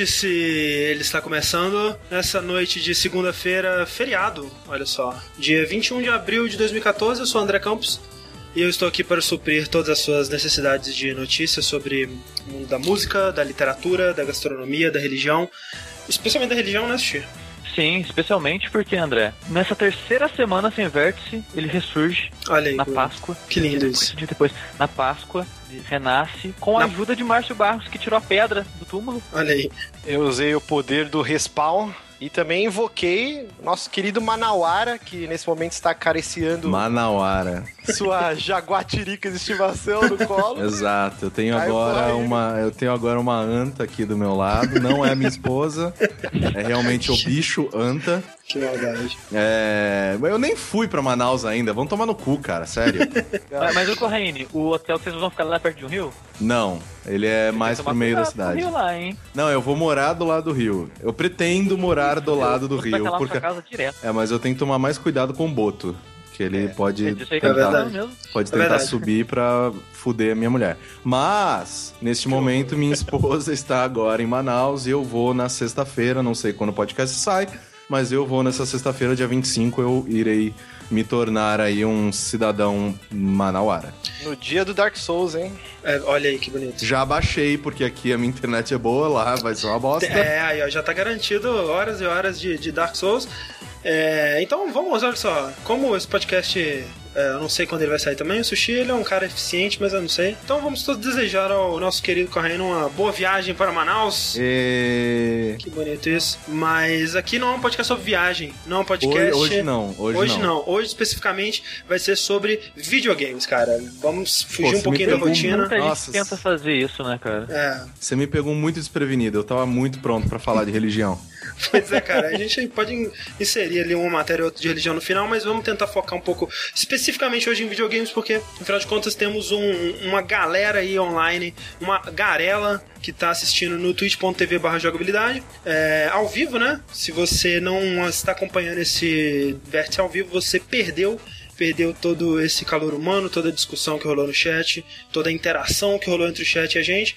Vértice, ele está começando nessa noite de segunda-feira, feriado, olha só. Dia 21 de abril de 2014, eu sou André Campos e eu estou aqui para suprir todas as suas necessidades de notícias sobre o mundo da música, da literatura, da gastronomia, da religião, especialmente da religião, né, Assistir? Sim, especialmente porque, André, nessa terceira semana sem vértice, ele ressurge Olha aí, na que- Páscoa. que lindo depois, isso. dia depois, na Páscoa, ele renasce com a Na- ajuda de Márcio Barros, que tirou a pedra do túmulo. Olha aí. Eu usei o poder do respawn e também invoquei nosso querido Manauara, que nesse momento está acariciando Manauara. sua jaguatirica de estimação no colo. Exato. Eu tenho agora uma, eu tenho agora uma anta aqui do meu lado. Não é a minha esposa. É realmente o bicho anta. Que maldade. É, eu nem fui pra Manaus ainda. Vão tomar no cu, cara. Sério. Mas, mas o Corraine, o hotel que vocês vão ficar lá perto de um rio? Não. Ele é mais pro meio da cidade. Rio lá, hein? Não, eu vou morar do lado do rio. Eu pretendo morar do lado do rio. lá Porque... casa direto. É, mas eu tenho que tomar mais cuidado com o Boto. Que ele pode É eu tô tentar, mesmo. pode É tentar verdade. subir pra fuder a minha mulher. Mas, neste momento, minha esposa está agora em Manaus e eu vou na sexta-feira, não sei quando o podcast sai, mas eu vou nessa sexta-feira, dia 25, eu irei me tornar aí um cidadão manauara. No dia do Dark Souls, hein? É, olha aí que bonito. Já baixei, porque aqui a minha internet é boa, lá vai ser uma bosta. É, aí ó, já tá garantido horas e horas de, de Dark Souls. É, então vamos, olha só, como esse podcast, é, eu não sei quando ele vai sair também, o Sushi ele é um cara eficiente, mas eu não sei. Então vamos todos desejar ao nosso querido Correio uma boa viagem para Manaus. E... Que bonito isso. Mas aqui não é um podcast sobre viagem, não é um podcast... Hoje, hoje não, hoje, Hoje não. Hoje especificamente vai ser sobre videogames, cara. Vamos fugir Pô, um pouquinho da rotina. Muita Nossa, gente tenta fazer isso, né, cara? É, Você me pegou muito desprevenido, eu tava muito pronto pra falar de religião. Pois é, cara, a gente pode in- inserir ali uma matéria ou outra de religião no final, mas vamos tentar focar um pouco especificamente hoje em videogames, porque afinal de contas temos um- uma galera aí online, uma garela que tá assistindo no twitch.tv barra jogabilidade, é, ao vivo, né? Se você não está acompanhando esse vértice ao vivo, você perdeu perdeu todo esse calor humano, toda a discussão que rolou no chat, toda a interação que rolou entre o chat e a gente.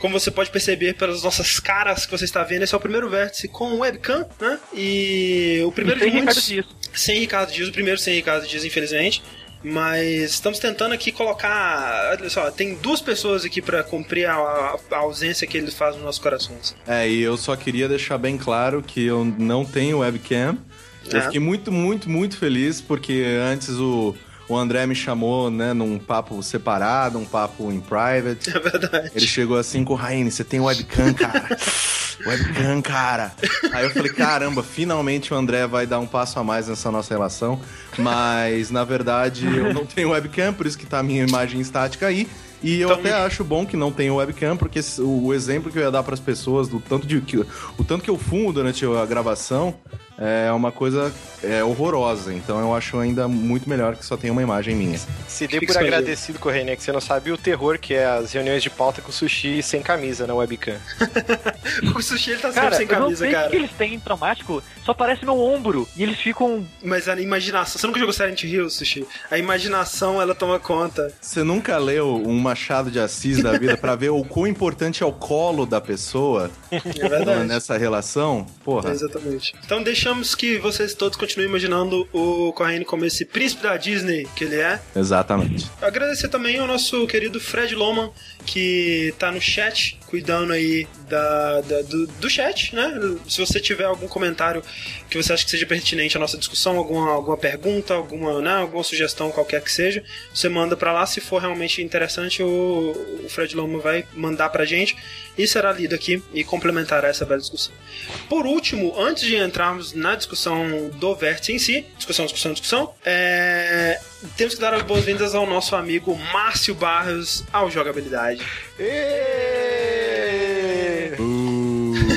Como você pode perceber pelas nossas caras que você está vendo, esse é o primeiro vértice com webcam, né? E o primeiro E tem de Ricardo muitos... Dias. Sem Ricardo Dias, o primeiro sem Ricardo Dias, infelizmente. Mas estamos tentando aqui colocar. Olha só, tem duas pessoas aqui para cumprir a, a- a ausência que ele faz nos nossos corações. É, e eu só queria deixar bem claro que eu não tenho webcam. Eu É. fiquei muito, muito, muito feliz porque antes o, o André me chamou, né, num papo separado, um papo em private. É verdade. Ele chegou assim com Raine, você tem webcam, cara? webcam, cara. Aí eu falei, caramba, finalmente o André vai dar um passo a mais nessa nossa relação. Mas, na verdade, eu não tenho webcam, por isso que tá a minha imagem estática aí. E eu Então, até acho bom que não tenha webcam, porque o o exemplo que eu ia dar pras pessoas do tanto de o tanto que eu fumo durante a gravação é uma coisa é, horrorosa. Então eu acho ainda muito melhor que só tenha uma imagem minha. Se dê por agradecido, Correia, né? Que você não sabe o terror que é as reuniões de pauta com sushi sem camisa na webcam. O sushi ele tá sempre Cara, sem eu não camisa, sei o que cara. que eles têm em traumático, só parece meu ombro. E eles ficam. Mas a imaginação. Você nunca jogou Silent Hill, sushi? A imaginação ela toma conta. Você nunca leu um Machado de Assis da vida pra ver o quão importante é o colo da pessoa É verdade. nessa relação? Porra. Exatamente. Então deixamos que vocês todos continuem imaginando o Corrêne como esse príncipe da Disney que ele é. Exatamente. Agradecer também ao nosso querido Fred Loman, que tá no chat, cuidando aí da, da- do, do chat, né? Se você tiver algum comentário que você acha que seja pertinente à nossa discussão, alguma, alguma pergunta, alguma, né, alguma sugestão qualquer que seja, você manda pra lá. Se for realmente interessante, o, o Fred Loman vai mandar pra gente e será lido aqui e complementará essa bela discussão. Por último, antes de entrarmos na discussão do vértice em si, discussão, discussão, discussão, é, temos que dar as boas-vindas ao nosso amigo Márcio Barros ao Jogabilidade. Êêêê! Uh,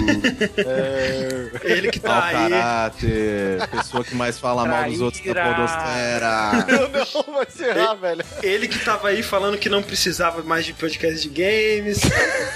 Ele que tá aí. caráter, pessoa que mais fala mal dos outros da Traíra. podosfera. Eu não, vai encerrar, velho. Ele que tava aí falando que não precisava mais de podcast de games,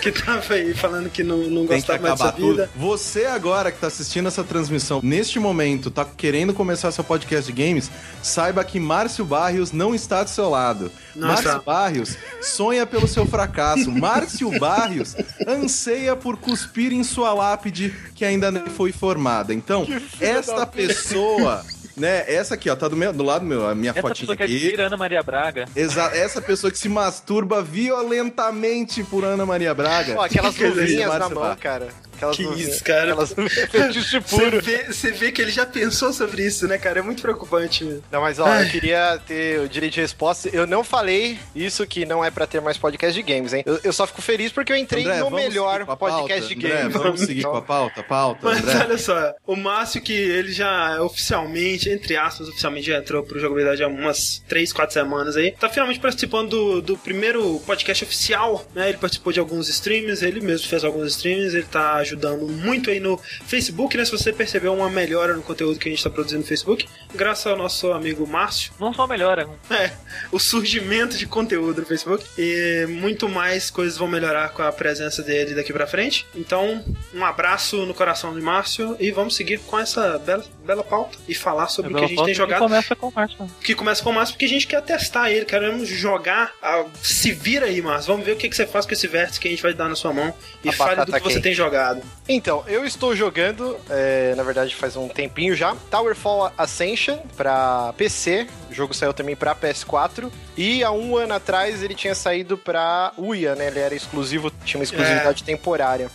que tava aí falando que não, não Tem gostava mais dessa tudo. vida. Você agora que tá assistindo essa transmissão, neste momento, tá querendo começar seu podcast de games, saiba que Márcio Barrios não está do seu lado. Não Márcio está. Barrios sonha pelo seu fracasso. Márcio Barrios anseia por cuspir em sua lápide que ainda nem foi formada. Então, esta pessoa né? Essa aqui, ó, tá do, meu, do lado meu, a minha Essa fotinha pessoa que aqui. admira Ana Maria Braga. Exa essa pessoa que se masturba violentamente por Ana Maria Braga. Ó, aquelas luvinhas na mão, cara. Aquelas Que isso, cara. Aquelas fetiche Você puro. vê, você vê que ele já pensou sobre isso, né, cara? É muito preocupante. Não, mas ó, eu queria ter o direito de resposta. Eu não falei isso que não é pra ter mais podcast de games, hein? Eu, eu só fico feliz porque eu entrei André, no vamos melhor seguir podcast de André, games. vamos seguir Então, com a pauta, pauta, Mas André. olha só, o Márcio que ele já oficialmente, entre aspas, oficialmente já entrou pro jogabilidade há umas 3, 4 semanas aí. Tá finalmente participando do, do primeiro podcast oficial, né? Ele participou de alguns streams, ele mesmo fez alguns streams, ele tá ajudando muito aí no Facebook, né? Se você percebeu uma melhora no conteúdo que a gente tá produzindo no Facebook, graças ao nosso amigo Márcio. Não só melhora. É, o surgimento de conteúdo no Facebook. E muito mais coisas vão melhorar com a presença dele daqui pra frente. Então, um abraço no coração do Márcio e vamos seguir com essa bela, bela pauta e falar sobre o que a gente tem jogado. começa com o Márcio. Que começa com o Márcio porque a gente quer testar ele, queremos jogar. a- Se vira aí, Márcio. Vamos ver o que, que você faz com esse vértice que a gente vai dar na sua mão. E A fale do que você tem jogado. Então, eu estou jogando, é, na verdade faz um tempinho já, Towerfall Ascension pra PC. O jogo saiu também pra PS4. E há um ano atrás ele tinha saído pra Uia, né? Ele era exclusivo, tinha uma exclusividade temporária.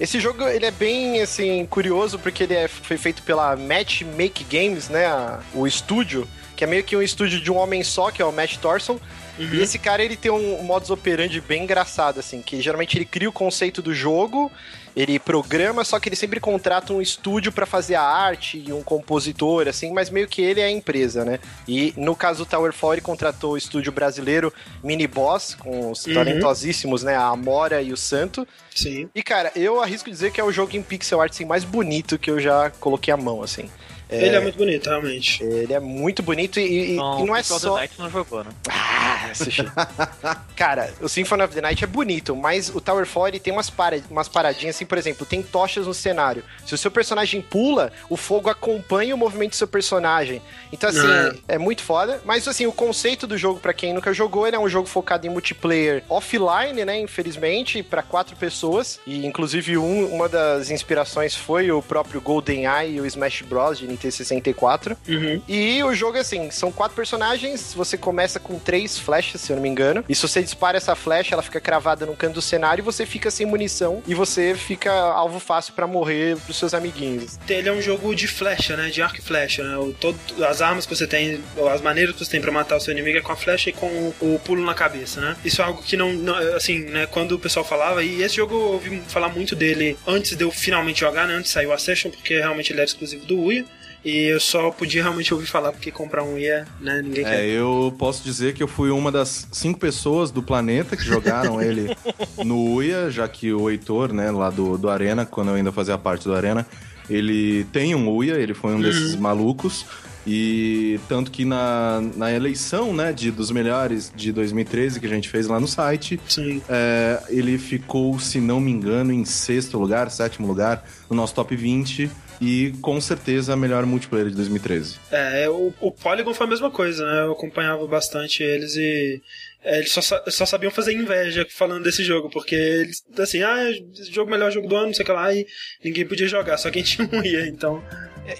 Esse jogo ele é bem assim curioso porque ele é, foi feito pela Match Make Games, né? o estúdio, que é meio que um estúdio de um homem só, que é o Matt Thorson. E esse cara ele tem um modus operandi bem engraçado assim, que geralmente ele cria o conceito do jogo, ele programa, só que ele sempre contrata um estúdio pra fazer a arte e um compositor assim, mas meio que ele é a empresa, né? E no caso do Towerfall ele contratou o estúdio brasileiro Mini Boss com os Uhum. talentosíssimos, né, a Amora e o Santo. Sim. E cara, eu arrisco dizer que é o jogo em pixel art assim, mais bonito que eu já coloquei a mão assim. Ele é muito bonito, realmente. Ele é muito bonito e, e- e não é só The Night não jogou, né? ah. Cara, o Symphony of the Night é bonito, mas o Towerfall ele tem umas, para, umas paradinhas assim, por exemplo, tem tochas no cenário. Se o seu personagem pula, o fogo acompanha o movimento do seu personagem. Então, assim, é, muito foda. Mas, assim, o conceito do jogo, pra quem nunca jogou, ele é um jogo focado em multiplayer offline, né? Infelizmente, pra quatro pessoas. E, inclusive, um, uma das inspirações foi o próprio GoldenEye e o Smash Bros. de Nintendo 64. Uhum. E o jogo, assim, são quatro personagens. Você começa com três flechas, se eu não me engano. E se você dispara essa flecha, ela fica cravada no canto do cenário e você fica sem munição. E você fica alvo fácil pra morrer pros seus amiguinhos. Ele é um jogo de flecha, né? De arco e flecha, né? O, todo, as armas que você tem, as maneiras que você tem pra matar o seu inimigo é com a flecha e com o, o pulo na cabeça, né? Isso é algo que não, não- assim, né? Quando o pessoal falava, e esse jogo eu ouvi falar muito dele antes de eu finalmente jogar, né? Antes de sair o Ascension, porque realmente ele era exclusivo do Uia. E eu só podia realmente ouvir falar, porque comprar um Uia, né? Ninguém quer. É, eu posso dizer que eu fui uma das cinco pessoas do planeta que jogaram ele no Uia, já que o Heitor, né, lá do, do Arena, quando eu ainda fazia parte do Arena, ele tem um Uia, ele foi um desses malucos. E tanto que na, na eleição, né, de, dos melhores de 2013 que a gente fez lá no site, é, ele ficou, se não me engano, em sexto lugar, sétimo lugar, no nosso top 20. E com certeza a melhor multiplayer de 2013. É, o, o Polygon foi a mesma coisa, né? Eu acompanhava bastante eles e é, eles só, só sabiam fazer inveja falando desse jogo, porque eles, assim, ah, esse jogo melhor jogo do ano, não sei o que lá, e ninguém podia jogar, só quem tinha um ia, então.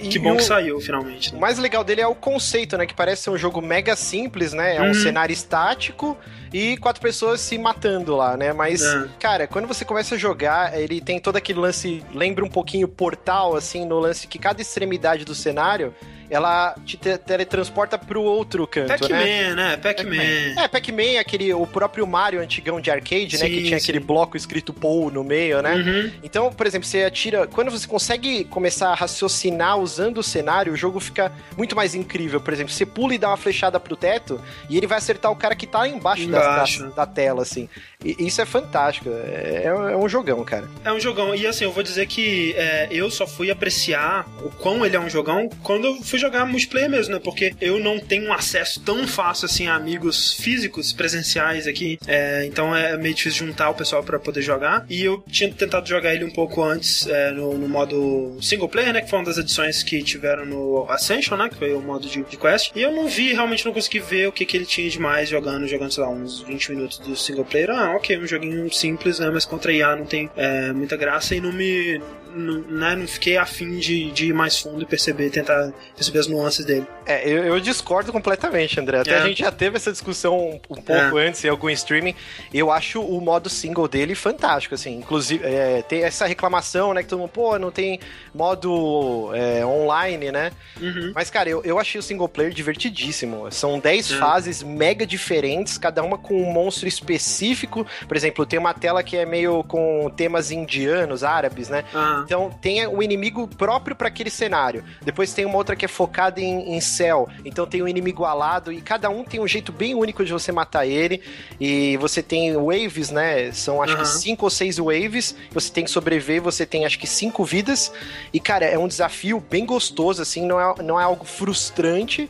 E Que bom o- que saiu finalmente. O Né? mais legal dele é o conceito, né? Que parece ser um jogo mega simples, né? É um Uhum. cenário estático e quatro pessoas se matando lá, né? Mas, É. cara, quando você começa a jogar, ele tem todo aquele lance, lembra um pouquinho portal, assim, no lance que cada extremidade do cenário, ela te te- teletransporta pro outro canto, né? Pac-Man, né? Pac-Man. É, Pac-Man, aquele, o próprio Mario antigão de arcade, né? Sim, Que tinha sim. aquele bloco escrito Paul no meio, né? Uhum. Então, por exemplo, você atira. Quando você consegue começar a raciocinar usando o cenário, o jogo fica muito mais incrível. Por exemplo, você pula e dá uma flechada pro teto e ele vai acertar o cara que tá lá embaixo, da- Embaixo. Da, da tela, assim. E isso é fantástico. É, é um jogão, cara. É um jogão. E assim, eu vou dizer que é, eu só fui apreciar o quão ele é um jogão quando eu fui jogar multiplayer mesmo, né? Porque eu não tenho um acesso tão fácil assim a amigos físicos, presenciais aqui. É, então é meio difícil juntar o pessoal pra poder jogar. E eu tinha tentado jogar ele um pouco antes é, no, no modo single player, né? Que foi uma das edições que tiveram no Ascension, né? Que foi o modo de, de quest. E eu não vi, realmente não consegui ver o que, que ele tinha de mais jogando, jogando, sei lá, uns 20 minutos do single player. Ah, ok, um joguinho simples, né? Mas contra IA não tem é, muita graça e não me não, né, não fiquei afim de, de ir mais fundo e perceber, tentar perceber as nuances dele. É, eu, eu discordo completamente, André. Até é. a gente já teve essa discussão um, um pouco é. antes em algum streaming. Eu acho o modo single dele fantástico, assim. Inclusive, é, tem essa reclamação, né, que todo mundo, pô, não tem modo é, online, né? Uhum. Mas, cara, eu, eu achei o single player divertidíssimo. São 10 é. fases mega diferentes, cada uma com um monstro específico. Por exemplo, tem uma tela que é meio com temas indianos, árabes, né? Ah. Então tem o inimigo próprio para aquele cenário. Depois tem uma outra que é focada em, em céu. Então tem um inimigo alado e cada um tem um jeito bem único de você matar ele. E você tem waves, né? São acho uhum. que cinco ou seis waves. Você tem que sobreviver, você tem acho que cinco vidas. E cara, é um desafio bem gostoso, assim, não é, não é algo frustrante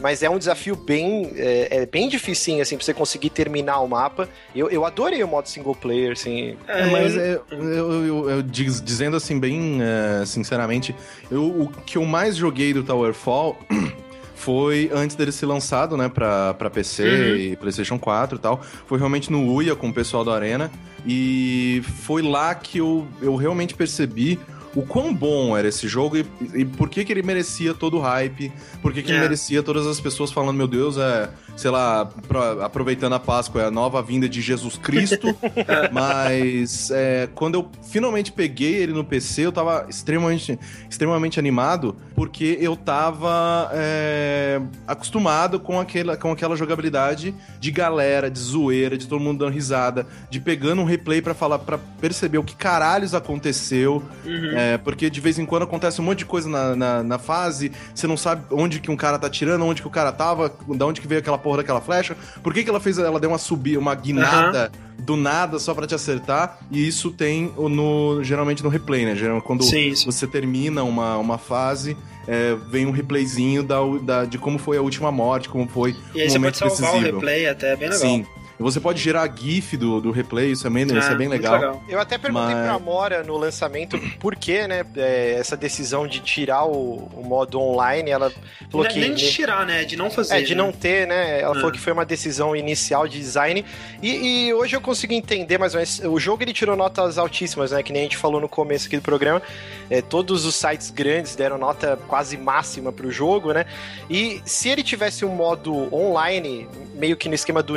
mas é um desafio bem, é, é bem dificinho, assim, pra você conseguir terminar o mapa. Eu, eu adorei o modo single player, assim. É, mas é, eu, eu, eu, dizendo assim, bem é, sinceramente, eu, o que eu mais joguei do Towerfall foi antes dele ser lançado, né, pra, pra PC uhum. e PlayStation 4 e tal. Foi realmente no Uia com o pessoal da Arena. E foi lá que eu, eu realmente percebi o quão bom era esse jogo e, e por que, que ele merecia todo o hype, por que, que é. ele merecia todas as pessoas falando, meu Deus, é, sei lá, pra, aproveitando a Páscoa, é a nova vinda de Jesus Cristo. Mas é, quando eu finalmente peguei ele no PC, eu tava extremamente, extremamente animado, porque eu tava é, acostumado com aquela, com aquela jogabilidade de galera, de zoeira, de todo mundo dando risada, de pegando um replay para falar, para perceber o que caralhos aconteceu. Uhum. É, porque de vez em quando acontece um monte de coisa na, na, na, fase, você não sabe onde que um cara tá tirando, onde que o cara tava, da onde que veio aquela porra daquela flecha, por que que ela fez, ela deu uma subida, uma guinada uhum. do nada só para te acertar, e isso tem no, geralmente no replay, né? Geralmente quando sim, sim. você termina uma, uma fase, é, vem um replayzinho da, da, de como foi a última morte, como foi e aí momento você pode salvar decisivo. o replay até, é bem legal. Sim. Você pode gerar GIF do, do replay, isso é bem, ah, isso é bem legal. legal. Eu até perguntei Mas... pra Mora no lançamento por que, né, é, essa decisão de tirar o, o, modo online. Ela falou não, que. Nem de tirar, né? De não fazer. É, de né? não ter, né? Ela ah. falou que foi uma decisão inicial de design. E, e, hoje eu consigo entender mais ou menos. O jogo ele tirou notas altíssimas, né? Que nem a gente falou no começo aqui do programa. É, todos os sites grandes deram nota quase máxima pro jogo, né? E se ele tivesse um modo online, meio que no esquema do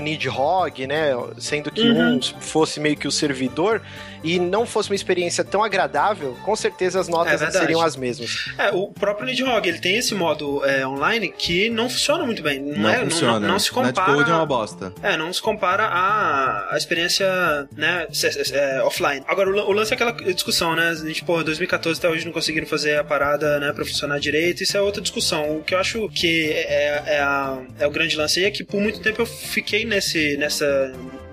Nidhogg, né? Sendo que uhum. um fosse meio que o servidor e não fosse uma experiência tão agradável, com certeza as notas é seriam as mesmas. É, o próprio Nidhogg, ele tem esse modo é, online que não funciona muito bem. Não, não é, funciona. Não, não, se compara. Netcode é uma bosta. É, não se compara à, à experiência, né, é, offline. Agora, o, lance é aquela discussão, né? A gente, pô, 2014 até hoje não conseguiram fazer a parada, né, pra funcionar direito. Isso é outra discussão. O que eu acho que é, é, a, é o grande lance aí é que por muito tempo eu fiquei nesse, nessa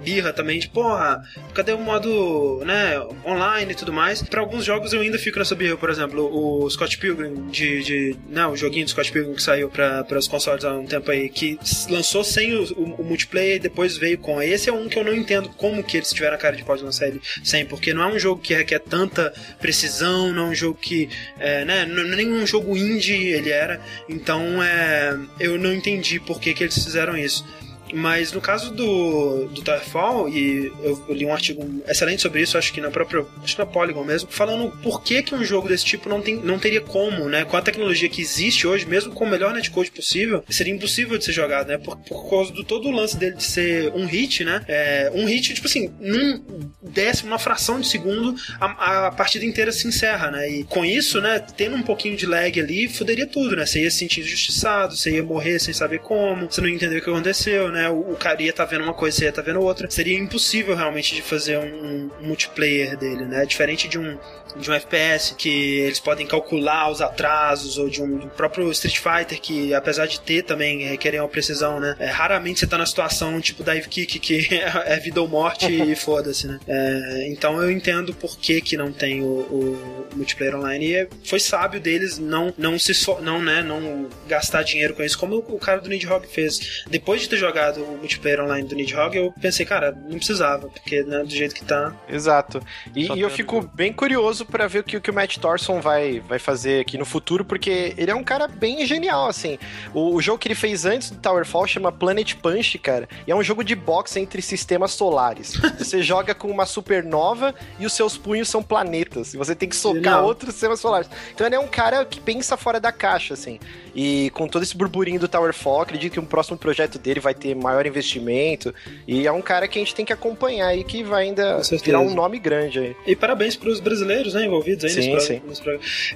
birra também de, porra, cadê o modo, né, online e tudo mais. Para alguns jogos eu ainda fico nessa birra, por exemplo, o Scott Pilgrim de, de né, o joguinho do Scott Pilgrim que saiu para os consoles há um tempo aí, que lançou sem o, o, o, multiplayer e depois veio com. Esse é um que eu não entendo como que eles tiveram a cara de pode lançar ele sem, porque não é um jogo que requer tanta precisão, não é um jogo que, é, né, não nenhum jogo indie ele era, então é, eu não entendi por que, que eles fizeram isso. Mas no caso do, do Towerfall, e eu, eu, li um artigo excelente sobre isso, acho que na própria. Acho que na Polygon mesmo, falando por que, que um jogo desse tipo não, tem, não teria como, né? Com a tecnologia que existe hoje, mesmo com o melhor netcode possível, seria impossível de ser jogado, né? Por, por causa do todo o lance dele de ser um hit, né? É, um hit, tipo assim, num décimo, uma fração de segundo, a, a partida inteira se encerra, né? E com isso, né, tendo um pouquinho de lag ali, fuderia tudo, né? Você ia se sentir injustiçado, você ia morrer sem saber como, você não ia entender o que aconteceu, né? O, o cara ia tá vendo uma coisa, você ia tá vendo outra. Seria impossível realmente de fazer um, um multiplayer dele, né? Diferente de um de um FPS que eles podem calcular os atrasos ou de um, do próprio Street Fighter que apesar de ter também requerem uma precisão, né? É, raramente você tá na situação tipo dive kick que é vida ou morte e foda-se, né? É, É, então eu entendo por que, que não tem o, o multiplayer online. E é, foi sábio deles não, não se so, não, né, não gastar dinheiro com isso, como o, o cara do Nidhogg fez. Depois de ter jogado o multiplayer online do Nidhogg, eu pensei, cara, não precisava, porque né, do jeito que tá. Exato. E, e eu fico bem curioso para ver o que, o que o Matt Thorson vai, vai fazer aqui no futuro, porque ele é um cara bem genial, assim. O, o jogo que ele fez antes do Towerfall chama Planet Punch, cara, e é um jogo de boxe entre sistemas solares. Você joga com uma supernova e os seus punhos são planetas. E você tem que socar Genial. outros sistemas solares. Então ele é um cara que pensa fora da caixa, assim. E com todo esse burburinho do Towerfall, acredito que um próximo projeto dele vai ter maior investimento. E é um cara que a gente tem que acompanhar aí, que vai ainda virar um nome grande aí. E parabéns pros brasileiros, né, envolvidos aí sim, nesse, sim.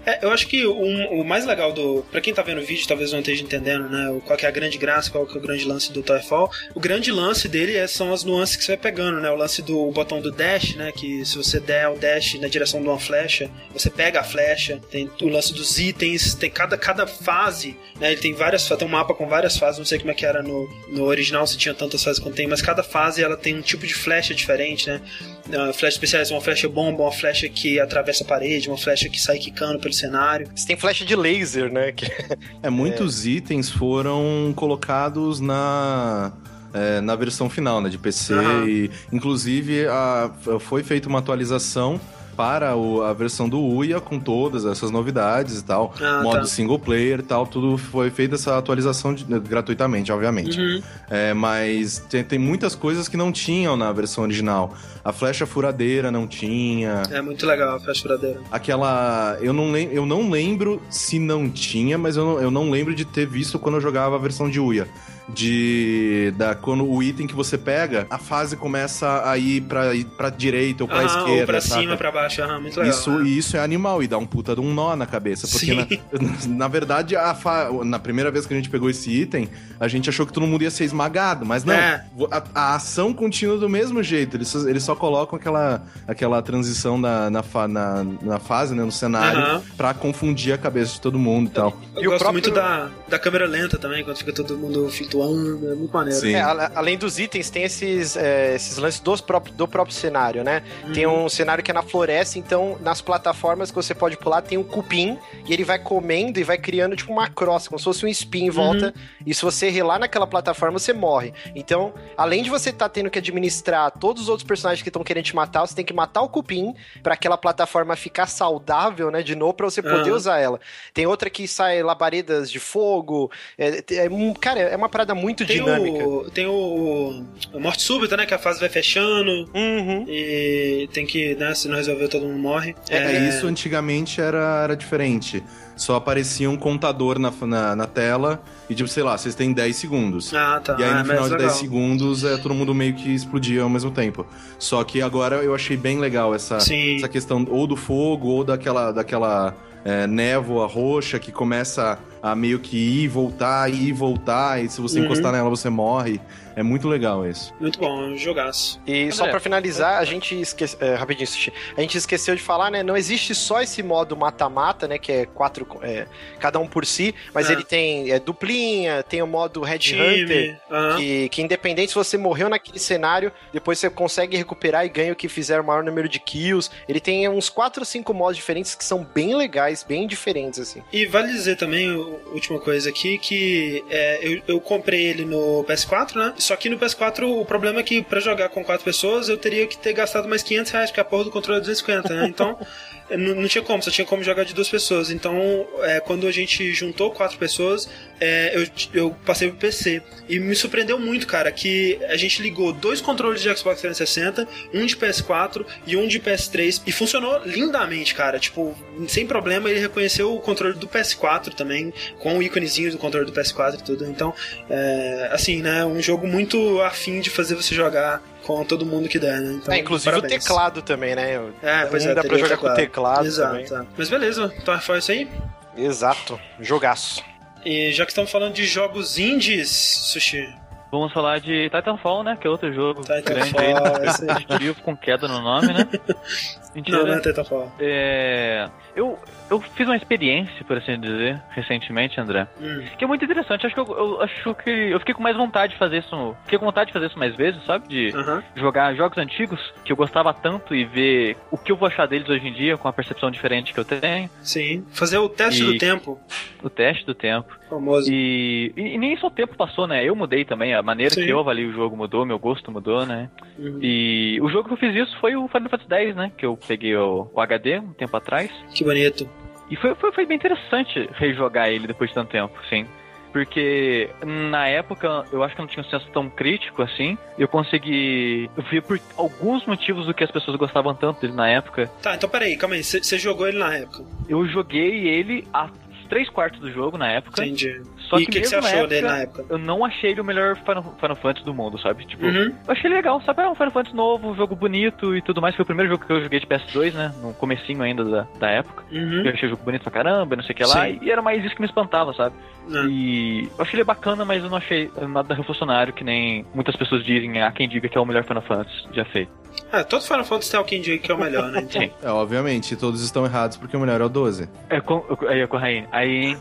É, eu acho que um, o mais legal do. Pra quem tá vendo o vídeo, talvez não esteja entendendo, né? Qual é a grande graça, qual é o grande lance do Towerfall. O grande lance dele é, são as nuances que você vai pegando, né? O lance do botão do dash, né? Que se você der o dash na direção de uma flecha, você pega a flecha. Tem o lance dos itens, tem cada, cada fase, né? Ele tem várias tem um mapa com várias fases, não sei como é que era no, no original, se tinha tantas fases quanto tem, mas cada fase ela tem um tipo de flecha diferente, né? Uh, flechas especiais, uma flecha bomba, uma flecha que atravessa a parede, uma flecha que sai quicando pelo cenário. Você tem flecha de laser, né? Que... É, muitos é. itens foram colocados na é, na versão final, né, de PC. Uhum. E, inclusive, a, foi feita uma atualização para o, a versão do Uia com todas essas novidades e tal, ah, modo tá. single player e tal, tudo foi feita essa atualização de, gratuitamente, obviamente. Uhum. É, mas tem, tem, muitas coisas que não tinham na versão original. A flecha furadeira não tinha. É muito legal a flecha furadeira. Aquela. Eu não, lem, eu não lembro se não tinha, mas eu não, eu não lembro de ter visto quando eu jogava a versão de Uia de da quando o item que você pega, a fase começa a ir pra, pra direita ou pra aham, esquerda. Ou pra saca? cima, pra baixo, aham, muito legal. Isso, né? isso é animal e dá um puta de um nó na cabeça. Porque na, na, verdade, a fa... na primeira vez que a gente pegou esse item, a gente achou que todo mundo ia ser esmagado, mas não. É. A, a, ação continua do mesmo jeito. Eles, eles só colocam aquela, aquela transição na, na, fa, na, na fase, né, no cenário, uhum. pra confundir a cabeça de todo mundo e tal. Eu, eu gosto próprio... muito da, da câmera lenta também, quando fica todo mundo flutuando, é muito maneiro. É, além dos itens, tem esses, é, esses lances dos próprio, do próprio cenário, né? Uhum. Tem um cenário que é na floresta, então nas plataformas que você pode pular tem um cupim e ele vai comendo e vai criando tipo uma crosta, como se fosse um espinho em volta. Uhum. E se você relar naquela plataforma, você morre. Então, além de você estar tá tendo que administrar todos os outros personagens que estão querendo te matar, você tem que matar o cupim para aquela plataforma ficar saudável, né? De novo, pra você poder uhum. usar ela. Tem outra que sai labaredas de fogo. É, é, cara, é uma parada muito tem dinâmica. O, tem o, o Morte Súbita, né? Que a fase vai fechando. Uhum. E tem que, né? Se não resolver, todo mundo morre. É, é... isso antigamente era, era diferente só aparecia um contador na, na, na, tela e, tipo, sei lá, vocês têm 10 segundos. Ah, tá. E aí, no ah, final de legal. 10 segundos, é, todo mundo meio que explodia ao mesmo tempo. Só que agora eu achei bem legal essa, essa questão ou do fogo ou daquela, daquela é, névoa roxa que começa a meio que ir e voltar, ir e voltar, e se você uhum. encostar nela você morre. É muito legal isso. Muito bom, é um jogaço. E André, só para finalizar, a gente esquece, é, rapidinho, a gente esqueceu de falar, né? Não existe só esse modo mata-mata, né? Que é quatro, é, cada um por si, mas é. ele tem é, duplinha, tem o modo Red Hunter, que, que independente se você morreu naquele cenário, depois você consegue recuperar e ganha o que fizer o maior número de kills. Ele tem uns quatro ou cinco modos diferentes que são bem legais, bem diferentes, assim. E vale dizer também, última coisa aqui, que é, eu, eu comprei ele no PS4, né? Só que no PS4 o problema é que para jogar com quatro pessoas eu teria que ter gastado mais 500 reais, porque a porra do controle é 250, né? Então não, não, tinha como, só tinha como jogar de duas pessoas. Então, é, quando a gente juntou quatro pessoas, é, eu, eu passei pro PC. E me surpreendeu muito, cara, que a gente ligou dois controles de Xbox 360, um de PS4 e um de PS3, e funcionou lindamente, cara. Tipo, sem problema, ele reconheceu o controle do PS4 também, com o íconezinho do controle do PS4 e tudo. Então, é, assim, né, um jogo muito afim de fazer você jogar com todo mundo que der, né? Então, é, inclusive parabéns. o teclado também, né? É, pois é. Dá pra jogar teclado. com teclado Exato, também. Mas beleza, então foi isso aí? Exato, jogaço. E já que estamos falando de jogos indies, Sushi, Vamos falar de Titanfall, né? Que é outro jogo Titanfall, grande aí, competitivo, com queda no nome, né? Mentira. Não, não é Titanfall. É... eu, eu fiz uma experiência, por assim dizer, recentemente, André, Hum. que é muito interessante. Acho que eu, eu acho que eu fiquei com mais vontade de fazer isso. Fiquei com vontade de fazer isso mais vezes, sabe? De Aham. jogar jogos antigos que eu gostava tanto e ver o que eu vou achar deles hoje em dia com a percepção diferente que eu tenho. Sim. Fazer o teste E- do tempo. O teste do tempo. Famoso. E, e, e nem só o tempo passou, né? Eu mudei também, a maneira Sim. que eu avalio o jogo mudou, meu gosto mudou, né? Uhum. E o jogo que eu fiz isso foi o Final Fantasy X, né? Que eu peguei o, o HD um tempo atrás. Que bonito. E foi, foi, foi bem interessante rejogar ele depois de tanto tempo, sim. Porque na época eu acho que eu não tinha um senso tão crítico assim. Eu consegui ver por alguns motivos do que as pessoas gostavam tanto dele na época. Tá, então peraí, calma aí. Você jogou ele na época. Eu joguei ele a três quartos do jogo na época. Entendi. Só e o que, que, que você achou época, dele na época? Eu não achei ele o melhor Final, Final Fantasy do mundo, sabe? Tipo, Uhum. eu achei legal, sabe? É um Final Fantasy novo, um jogo bonito e tudo mais. Foi o primeiro jogo que eu joguei de PS2, né? No comecinho ainda da, da época. Uhum. Eu achei o jogo bonito pra caramba, não sei o que lá. Sim. E era mais isso que me espantava, sabe? É. E eu achei ele bacana, mas eu não achei nada revolucionário, que nem muitas pessoas dizem. Há quem diga que é o melhor Final Fantasy já feito. É, todo Final Fantasy tem alguém diga que é o melhor, né? Então, Sim. É, obviamente, todos estão errados porque o melhor é o 12. É, com, aí, com a Raine. Aí, hein?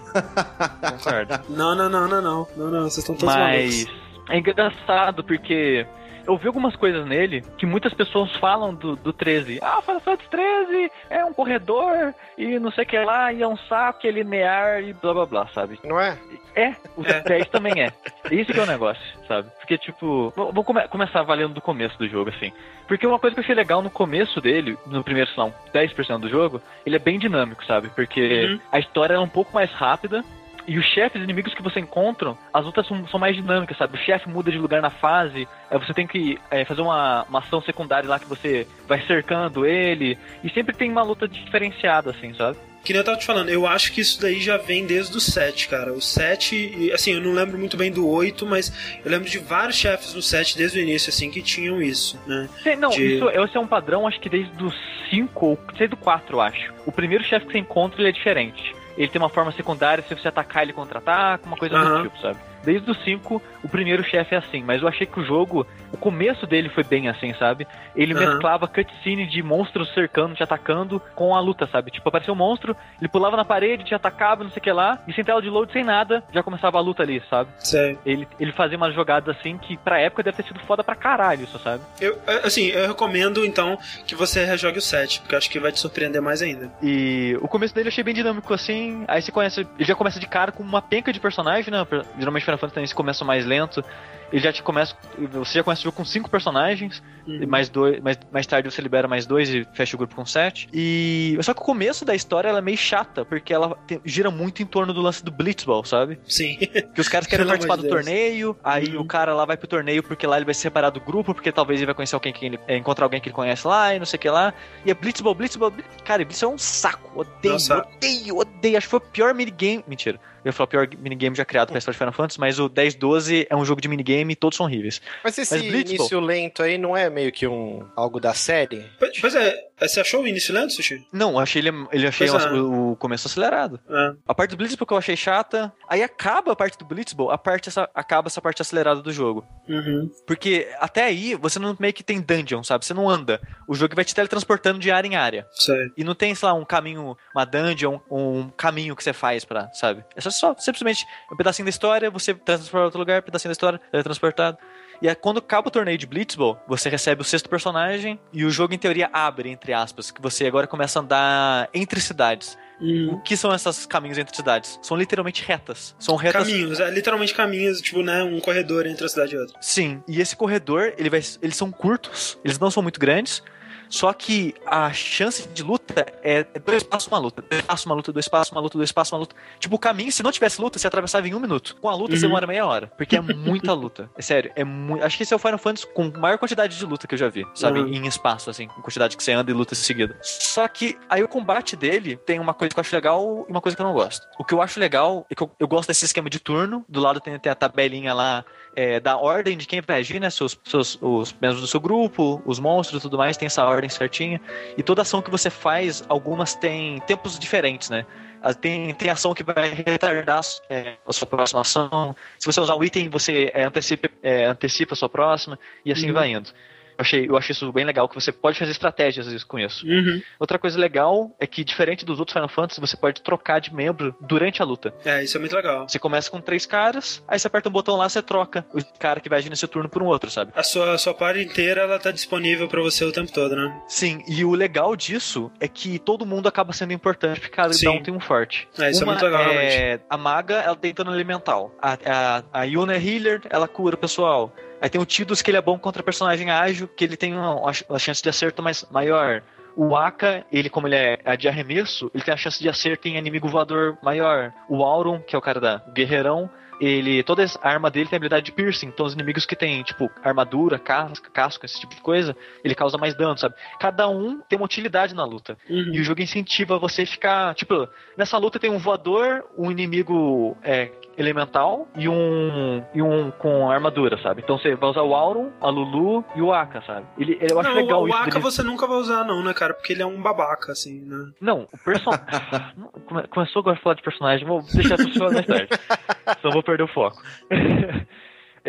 Concordo. Não, não, não, não, não. Não, não, vocês estão todos Mas malucos. é engraçado porque eu vi algumas coisas nele que muitas pessoas falam do, do 13. Ah, Final Fantasy 13 é um corredor e não sei o que lá, e é um saco, é linear e blá blá blá, sabe? Não é? É, o É. 10 também é. Esse que é o negócio, sabe? Porque, tipo, vou vou come- começar avaliando do começo do jogo, assim. Porque uma coisa que eu achei legal no começo dele, no primeiro, sei lá, um 10% do jogo, ele é bem dinâmico, sabe? Porque Uhum. a história é um pouco mais rápida. E os chefes inimigos que você encontra, as lutas são, são mais dinâmicas, sabe? O chefe muda de lugar na fase, é, você tem que é, fazer uma, uma ação secundária lá que você vai cercando ele, e sempre tem uma luta diferenciada, assim, sabe? Que nem eu tava te falando, eu acho que isso daí já vem desde o 7, cara. O 7, e, assim, eu não lembro muito bem do 8, mas eu lembro de vários chefes no 7 desde o início, assim, que tinham isso, né? Sim, Não, De- isso, esse é um padrão, acho que desde o 5 ou desde o 4, eu acho. O primeiro chefe que você encontra, ele é diferente. Ele tem uma forma secundária, se você atacar, ele contra-ataca, uma coisa Aham. do tipo, sabe? Desde o 5, o primeiro chefe é assim, mas eu achei que o jogo, o começo dele foi bem assim, sabe? Ele Aham. mesclava cutscene de monstros cercando, te atacando com a luta, sabe? Tipo, apareceu um monstro, ele pulava na parede, te atacava, não sei o que lá, e sem tela de load, sem nada, já começava a luta ali, sabe? Sério. Ele, ele fazia umas jogadas assim que pra época deve ter sido foda pra caralho, isso, sabe? Eu, assim, eu recomendo, então, que você rejogue o 7, porque eu acho que vai te surpreender mais ainda. E o começo dele eu achei bem dinâmico assim. Aí você conhece. Ele já começa de cara com uma penca de personagem, né? Geralmente Final Fantasy também começa mais lento. Ele já te começa. Você já começa o jogo com cinco personagens. Uhum. E mais dois. Mais, mais tarde você libera mais dois e fecha o grupo com sete. E. Só que o começo da história ela é meio chata, porque ela te- gira muito em torno do lance do Blitzball, sabe? Sim. Que os caras querem participar do de Deus. torneio, aí Uhum. o cara lá vai pro torneio porque lá ele vai se separar do grupo, porque talvez ele vai conhecer alguém que ele é, encontrar alguém que ele conhece lá e não sei o que lá. E é Blitzball, Blitzball, Blitz... cara, Blitzball é um saco. Odeio, Nossa. odeio, odeio. Acho que foi o pior minigame. Mentira. Eu ia falar o pior minigame já criado pra história de Final Fantasy, mas o 10-12 é um jogo de minigame todos são horríveis. Mas esse Mas Blitzball- início lento aí não é meio que um algo da série? Pois pois é, você achou o início lento, Sushi? Não, eu achei ele, ele achei é. o, o começo acelerado. É. A parte do Blitzball que eu achei chata. Aí acaba a parte do Blitzball, a parte essa, acaba essa parte acelerada do jogo. Uhum. Porque até aí você não meio que tem dungeon, sabe? Você não anda. O jogo vai te teletransportando de área em área. Sei. E não tem, sei lá, um caminho, uma dungeon, um caminho que você faz pra, sabe? É só, só simplesmente um pedacinho da história, você transporta pra outro lugar, pedacinho da história, teletransportado. E aí, quando acaba o torneio de Blitzball, você recebe o sexto personagem e o jogo, em teoria, abre, entre aspas, que você agora começa a andar entre cidades. Uhum. O que são esses caminhos entre cidades? São literalmente retas. São retas Caminhos, é literalmente caminhos, tipo, né? Um corredor entre uma cidade e outra. Sim, e esse corredor, ele vai, eles são curtos, eles não são muito grandes, só que a chance de luta é dois passos uma luta, dois passos uma luta, dois passos uma luta, dois passos uma luta. Tipo, o caminho, se não tivesse luta, você atravessava em um minuto. Com a luta, você Uhum. demora meia hora, porque é muita luta. É sério, é muito. Acho que esse é o Final Fantasy com maior quantidade de luta que eu já vi, sabe? Uhum. Em espaço, assim, em quantidade que você anda e luta em seguida. Só que aí o combate dele tem uma coisa que eu acho legal e uma coisa que eu não gosto. O que eu acho legal é que eu, eu gosto desse esquema de turno, do lado tem, tem a tabelinha lá é, da ordem de quem vai agir, né? Seus, seus, os membros do seu grupo, os monstros e tudo mais, tem essa ordem certinha. E toda ação que você faz, algumas têm tempos diferentes, né? Ah, Tem, tem ação que vai retardar é, a sua próxima ação. Se você usar um item, você é, antecipa, é, antecipa a sua próxima, e assim Uhum. vai indo. Eu achei, eu achei isso bem legal, que você pode fazer estratégias com isso. Uhum. Outra coisa legal é que, diferente dos outros Final Fantasy, você pode trocar de membro durante a luta. É, isso é muito legal. Você começa com três caras, aí você aperta um botão lá, você troca o cara que vai agir nesse turno por um outro, sabe? A sua, a sua party inteira, ela tá disponível pra você o tempo todo, né? Sim, e o legal disso é que todo mundo acaba sendo importante, porque cada Sim. um tem um forte. É, isso é Uma muito legal, realmente. é a maga, ela tem dano elemental. A, a, a Yuna é healer, ela cura o pessoal. Aí tem o Tidus, que ele é bom contra personagem ágil, que ele tem uma, uma chance de acerto mais maior. O Aka, ele, como ele é a de arremesso, ele tem a chance de acerto em inimigo voador maior. O Auron, que é o cara da guerreirão, ele. Toda a arma dele tem habilidade de piercing. Então os inimigos que tem, tipo, armadura, casca, casco, esse tipo de coisa, ele causa mais dano, sabe? Cada um tem uma utilidade na luta. Uhum. E o jogo incentiva você a ficar. Tipo, nessa luta tem um voador, um inimigo é, elemental e um. e um com armadura, sabe? Então você vai usar o Auron, a Lulu e o Aka, sabe? Ele, eu acho não, legal o isso. Aka dele- você nunca vai usar, não, né, cara? Porque ele é um babaca, assim, né? Não, o personagem. Começou agora a falar de personagem, vou deixar isso pra falar mais tarde. Senão vou perder o foco.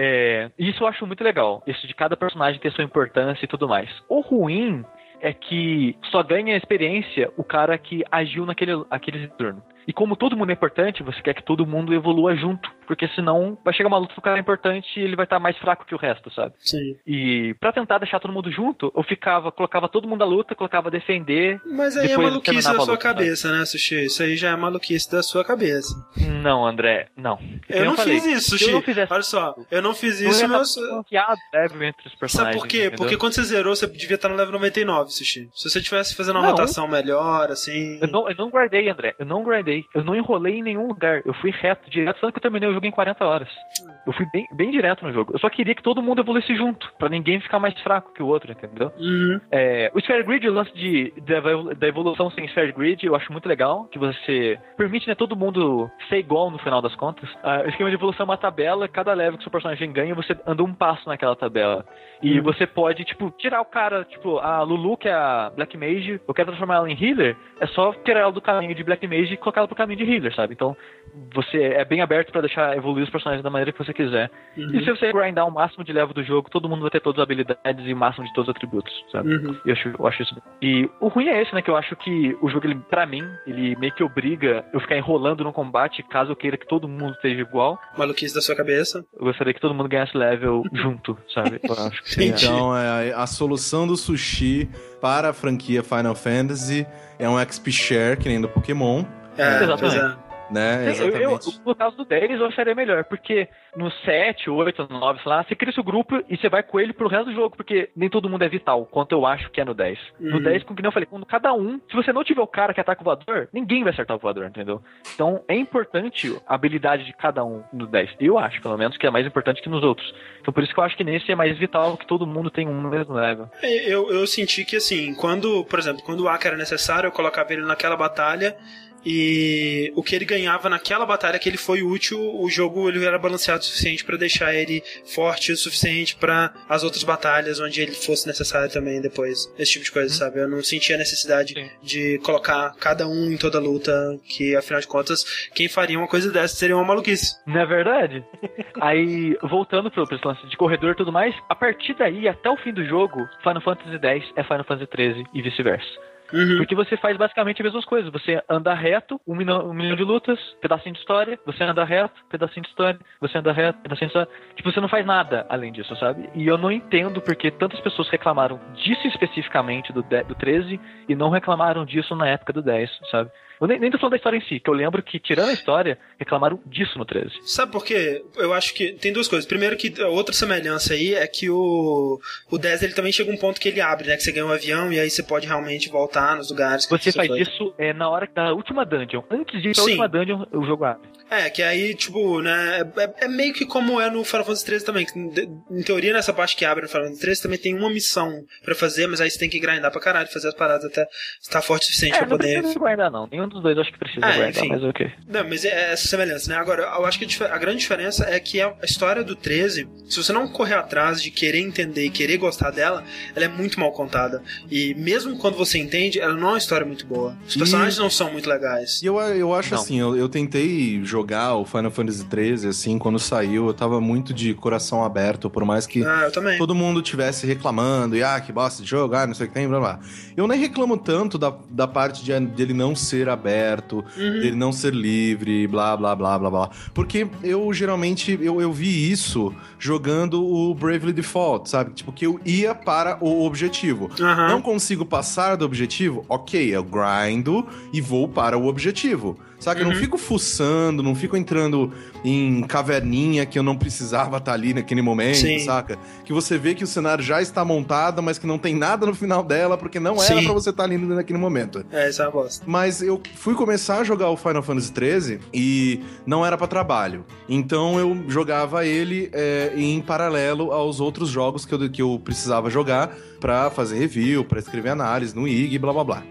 É, isso eu acho muito legal. Isso de cada personagem ter sua importância e tudo mais. O ruim é que só ganha experiência o cara que agiu naquele, aquele turno. E como todo mundo é importante, você quer que todo mundo evolua junto. Porque senão vai chegar uma luta que o cara é importante e ele vai estar mais fraco que o resto, sabe? Sim. E pra tentar deixar todo mundo junto, eu ficava, colocava todo mundo à luta, colocava defender. Mas aí é maluquice da sua luta, sabe? cabeça, né, Sushi? Isso aí já é maluquice da sua cabeça. Não, André, não. Eu não falei, fiz isso, se eu Sushi. não fizesse Olha só, eu não fiz isso, ia meus... estar confiado level entre os Sabe personagens. por quê? entendeu? Porque quando você zerou, você devia estar no level 99, Sushi. Se você tivesse fazendo uma Não. rotação melhor, assim... Eu não, eu não guardei, André. Eu não guardei. Eu não enrolei em nenhum lugar. Eu fui reto, direto, tanto que eu terminei o jogo em 40 horas. Eu fui bem, bem direto no jogo. Eu só queria que todo mundo evoluísse junto, pra ninguém ficar mais fraco que o outro, entendeu? Uhum. É, o Sphere Grid, o lance de, da evol- da evolução sem Sphere Grid, eu acho muito legal, que você permite né, todo mundo ser igual no final das contas. Ah, o esquema de evolução é uma tabela, cada level que seu personagem ganha, você anda um passo naquela tabela. E Uhum. você pode, tipo, tirar o cara, tipo, a Lulu, que é a Black Mage, eu quero transformar ela em healer, é só tirar ela do caminho de Black Mage e colocar ela pro caminho de healer, sabe? Então, você é bem aberto pra deixar evoluir os personagens da maneira que você quiser. Uhum. E se você grindar o máximo de level do jogo, todo mundo vai ter todas as habilidades e o máximo de todos os atributos, sabe? Uhum. Eu acho, eu acho isso. E o ruim é esse, né? Que eu acho que o jogo, ele, pra mim, ele meio que obriga eu ficar enrolando no combate caso eu queira que todo mundo esteja igual. Maluquice da sua cabeça. Eu gostaria que todo mundo ganhasse level junto, sabe? Eu acho que seria-. Então, é, a solução do sushi para a franquia Final Fantasy é um XP Share, que nem do Pokémon, É, Exatamente. é. Né? Eu, eu, no caso do 10, eu acharia melhor, porque no 7, 8, 9, sei lá, você cria seu grupo e você vai com ele pro resto do jogo, porque nem todo mundo é vital, quanto eu acho que é no 10. No Uhum. 10, como que nem eu falei, quando cada um, se você não tiver o cara que ataca o voador, ninguém vai acertar o voador, entendeu? Então é importante a habilidade de cada um no 10. Eu acho, pelo menos, que é mais importante que nos outros. Então por isso que eu acho que nesse é mais vital que todo mundo tenha um no mesmo level. É, Eu, eu senti que, assim, quando, por exemplo, quando o Aka era necessário, eu colocava ele naquela batalha e o que ele ganhava naquela batalha que ele foi útil, o jogo ele era balanceado o suficiente pra deixar ele forte o suficiente pra as outras batalhas onde ele fosse necessário também depois. Esse tipo de coisa, sabe? Eu não sentia a necessidade Sim. de colocar cada um em toda luta, que afinal de contas, quem faria uma coisa dessa seria uma maluquice. Não é verdade? Aí, voltando pro, pro lance de corredor e tudo mais, a partir daí, até o fim do jogo, Final Fantasy X é Final Fantasy XIII e vice-versa. Uhum. Porque você faz basicamente as mesmas coisas. Você anda reto, um milhão, um milhão de lutas, pedacinho de história, você anda reto, pedacinho de história, você anda reto, pedacinho de história. Tipo, você não faz nada além disso, sabe? E eu não entendo porque tantas pessoas reclamaram disso especificamente do, do 13 e não reclamaram disso na época do 10, sabe? Nem, nem tô falando da história em si, que eu lembro que, tirando a história, reclamaram disso no 13. Sabe por quê? Eu acho que tem duas coisas. Primeiro que a outra semelhança aí é que o, o 10 ele também chega um ponto que ele abre, né? Que você ganha um avião e aí você pode realmente voltar nos lugares que Você faz foi. isso é, na hora da última dungeon. Antes de ir pra Sim. última dungeon, o jogo abre. É, que aí, tipo, né, é, é meio que como é no Final Fantasy 13 também. Em teoria, nessa parte que abre no Final Fantasy 13 também tem uma missão pra fazer, mas aí você tem que grindar pra caralho, fazer as paradas até estar forte o suficiente É, pra não poder. precisa guardar, não. Nenhum dos dois acho que precisa Ah, guardar, enfim. mas ok. Não, mas é essa semelhança, né? Agora, eu acho que a, grande diferença é que a história do 13, se você não correr atrás de querer entender e querer gostar dela, ela é muito mal contada. E mesmo quando você entende, ela não é uma história muito boa. Os E- personagens não são muito legais. E eu, eu acho Não. assim, eu, eu tentei jogar o Final Fantasy XIII, assim, quando saiu, eu tava muito de coração aberto, por mais que Ah, eu também. todo mundo tivesse reclamando, e ah, que bosta de jogo, ah, não sei o que tem, blá blá. Eu nem reclamo tanto da, da parte de, dele não ser aberto, Uhum. dele não ser livre, blá blá blá blá blá. Porque eu geralmente eu, eu vi isso jogando o Bravely Default, sabe? Tipo, que eu ia para o objetivo. Aham. Não consigo passar do objetivo? Ok, eu grindo e vou para o objetivo. Saca? Eu não Uhum. fico fuçando, não fico entrando em caverninha que eu não precisava estar ali naquele momento, Sim. saca? Que você vê que o cenário já está montado, mas que não tem nada no final dela, porque não era pra você estar ali naquele momento. É, isso é uma bosta. Mas eu fui começar a jogar o Final Fantasy XIII e não era pra trabalho. Então eu jogava ele é, em paralelo aos outros jogos que eu, que eu precisava jogar pra fazer review, pra escrever análise no IG, blá blá blá.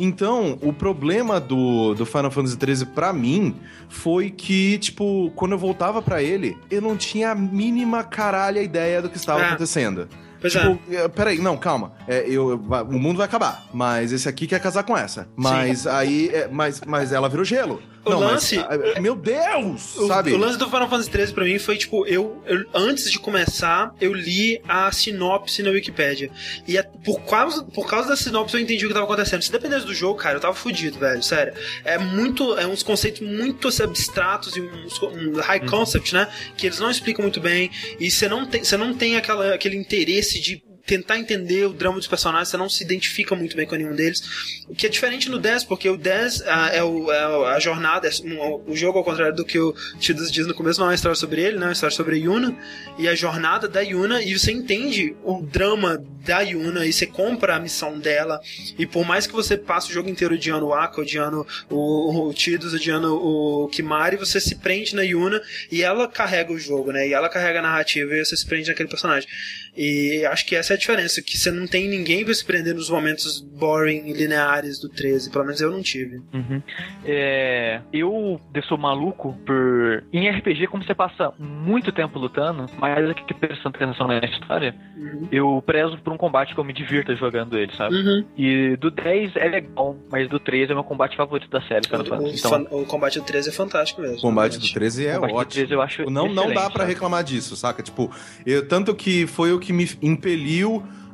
Então, o problema do, do Final Fantasy XIII pra mim foi que, tipo, quando eu voltava pra ele, eu não tinha a mínima caralha ideia do que estava É. acontecendo. Pois tipo, é, peraí, não, calma. É, eu, o mundo vai acabar. Mas esse aqui quer casar com essa. Mas aí. é, mas, mas ela virou gelo. O não, lance- Mas, meu Deus! O, sabe? o lance do Final Fantasy XIII pra mim foi tipo, eu, eu- antes de começar, eu li a sinopse na Wikipedia. E a- por, causa, por causa da sinopse eu entendi o que tava acontecendo. Se dependesse do jogo, cara, eu tava fudido, velho, sério. É muito. É uns conceitos muito assim, abstratos e uns, um high concept, né? Que eles não explicam muito bem. E você não tem, você não tem aquela, aquele interesse de tentar entender o drama dos personagens, você não se identifica muito bem com nenhum deles. O que é diferente no 10, porque o 10 ah, é, o, é a jornada, é um- o jogo, ao contrário do que o Tidus diz no começo, não é uma história sobre ele, não é uma história sobre a Yuna, e a jornada da Yuna, e você entende o drama da Yuna, e você compra a missão dela, e por mais que você passe o jogo inteiro odiando o Aka, odiando o, o Tidus, odiando o Kimari, você se prende na Yuna, e ela carrega o jogo, né, e ela carrega a narrativa, e você se prende naquele personagem. E acho que essa é a diferença, que você não tem ninguém pra se prender nos momentos boring e lineares do 13, pelo menos eu não tive. Uhum. É, eu sou maluco por. Em RPG, como você passa muito tempo lutando, mas aqui que prestando atenção na história, Uhum. eu prezo por um combate que eu me divirta jogando ele, sabe? Uhum. E do 10 é legal, mas do 13 é meu combate favorito da série O, o Então, o combate do 13 é fantástico mesmo. O combate do realmente. 13 é o combate do ótimo. 13 eu acho Não, não dá sabe? reclamar disso, saca? Tipo, eu, tanto que foi o que me impeliu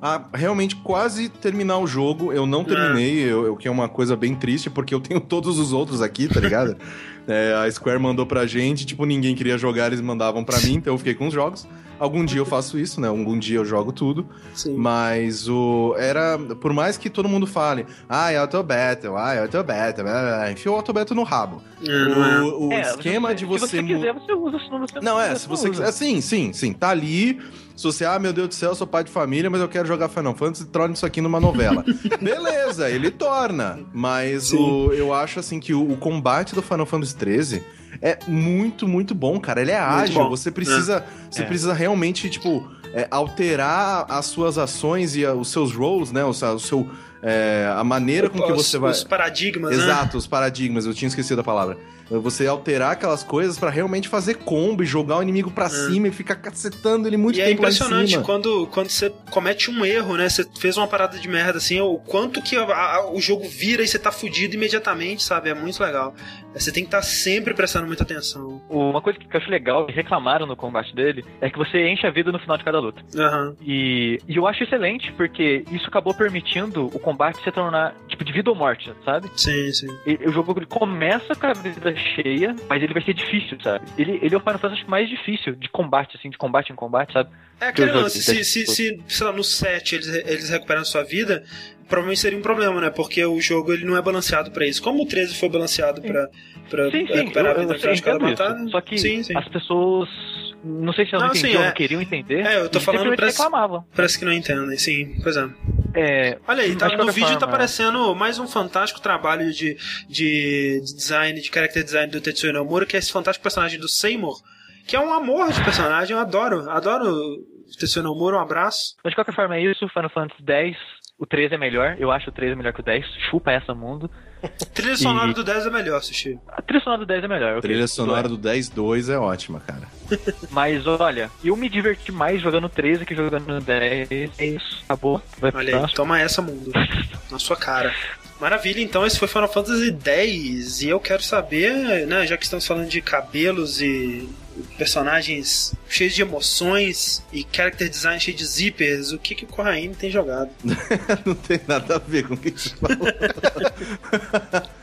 a realmente quase terminar o jogo. Eu não terminei, eu, eu- que é uma coisa bem triste, porque eu tenho todos os outros aqui, tá ligado? É, a Square mandou pra gente, tipo, ninguém queria jogar, eles mandavam pra mim, então eu fiquei com os jogos. Algum dia eu faço isso, né? Algum dia eu jogo tudo. Sim. Mas o. Era. Por mais que todo mundo fale, ah, é Auto Battle, ah, é Auto Battle, blá, blá, blá", enfia o Auto Battle no rabo. É, não é. O, o É, esquema se- de você. Se você quiser, você usa, senão você Não, é, você se você quiser. Sim, sim, sim. Tá ali. Se você, ah, meu Deus do céu, eu sou pai de família, mas eu quero jogar Final Fantasy, torne isso aqui numa novela. Beleza, ele torna. Mas Sim. o, eu acho assim que o, o combate do Final Fantasy XIII é muito, muito bom, cara. Ele é ágil. bom. Você precisa. Você É. precisa realmente, tipo, é, alterar as suas ações e os seus roles, né? O, o seu. é, a maneira com que Os- você vai. Os paradigmas, né? Exato, os paradigmas, eu tinha esquecido a palavra. Você alterar aquelas coisas pra realmente fazer combo e jogar o inimigo pra cima e ficar cacetando ele muito É. E é tempo em impressionante quando, quando você comete um erro, né? Você fez uma parada de merda assim, o quanto que a- a- o jogo vira e você tá fudido imediatamente, sabe? É muito legal. Você tem que estar sempre prestando muita atenção. Uma coisa que eu acho legal e reclamaram no combate dele é que você enche a vida no final de cada luta. Aham. E, e eu acho excelente, porque isso acabou permitindo o combate se tornar, tipo, de vida ou morte, sabe? Sim, sim. E- O jogo ele começa com a vida cheia, mas ele vai ser difícil, sabe? Ele, ele é o Final Fantasy mais difícil de combate, assim, de combate em combate, sabe? É aquele lance, joguei, se, se, se, sei lá, no 7 eles, eles recuperam a sua vida, provavelmente seria um problema, né? Porque o jogo ele não é balanceado pra isso. Como o 13 foi balanceado Sim, sim, recuperar eu, a vida de cada batalha. isso. Só que sim, sim. as pessoas, não sei se elas Não, sim, entendiam, é. não queriam entender, É, eu tô falando pra- reclamavam. Parece que não entendem, sim. Pois é. É, Olha aí, tá- no vídeo tá forma, aparecendo mais um fantástico trabalho de, de design, de character design do Tetsuya Nomura, que é esse fantástico personagem do Seymour, que é um amor de personagem, eu adoro, adoro o Tetsuya Nomura, um abraço. Mas de qualquer forma é isso, Final Fantasy X O 3 é melhor, eu acho o 3 melhor que o 10. Chupa essa mundo. Trilha sonora e... do 10 é melhor, Sushi. A trilha sonora do 10 é melhor. A trilha sonora do 10-2 é ótima, cara. Mas olha, eu me diverti mais jogando 13 que jogando 10. É isso, acabou. Vai olha aí, toma essa, mundo. Na sua cara. Maravilha, então esse foi Final Fantasy X e eu quero saber, né, já que estamos falando de cabelos e personagens cheios de emoções e character design cheio de zippers, o que, que o Corraine tem jogado? Não tem nada a ver com o que você falou.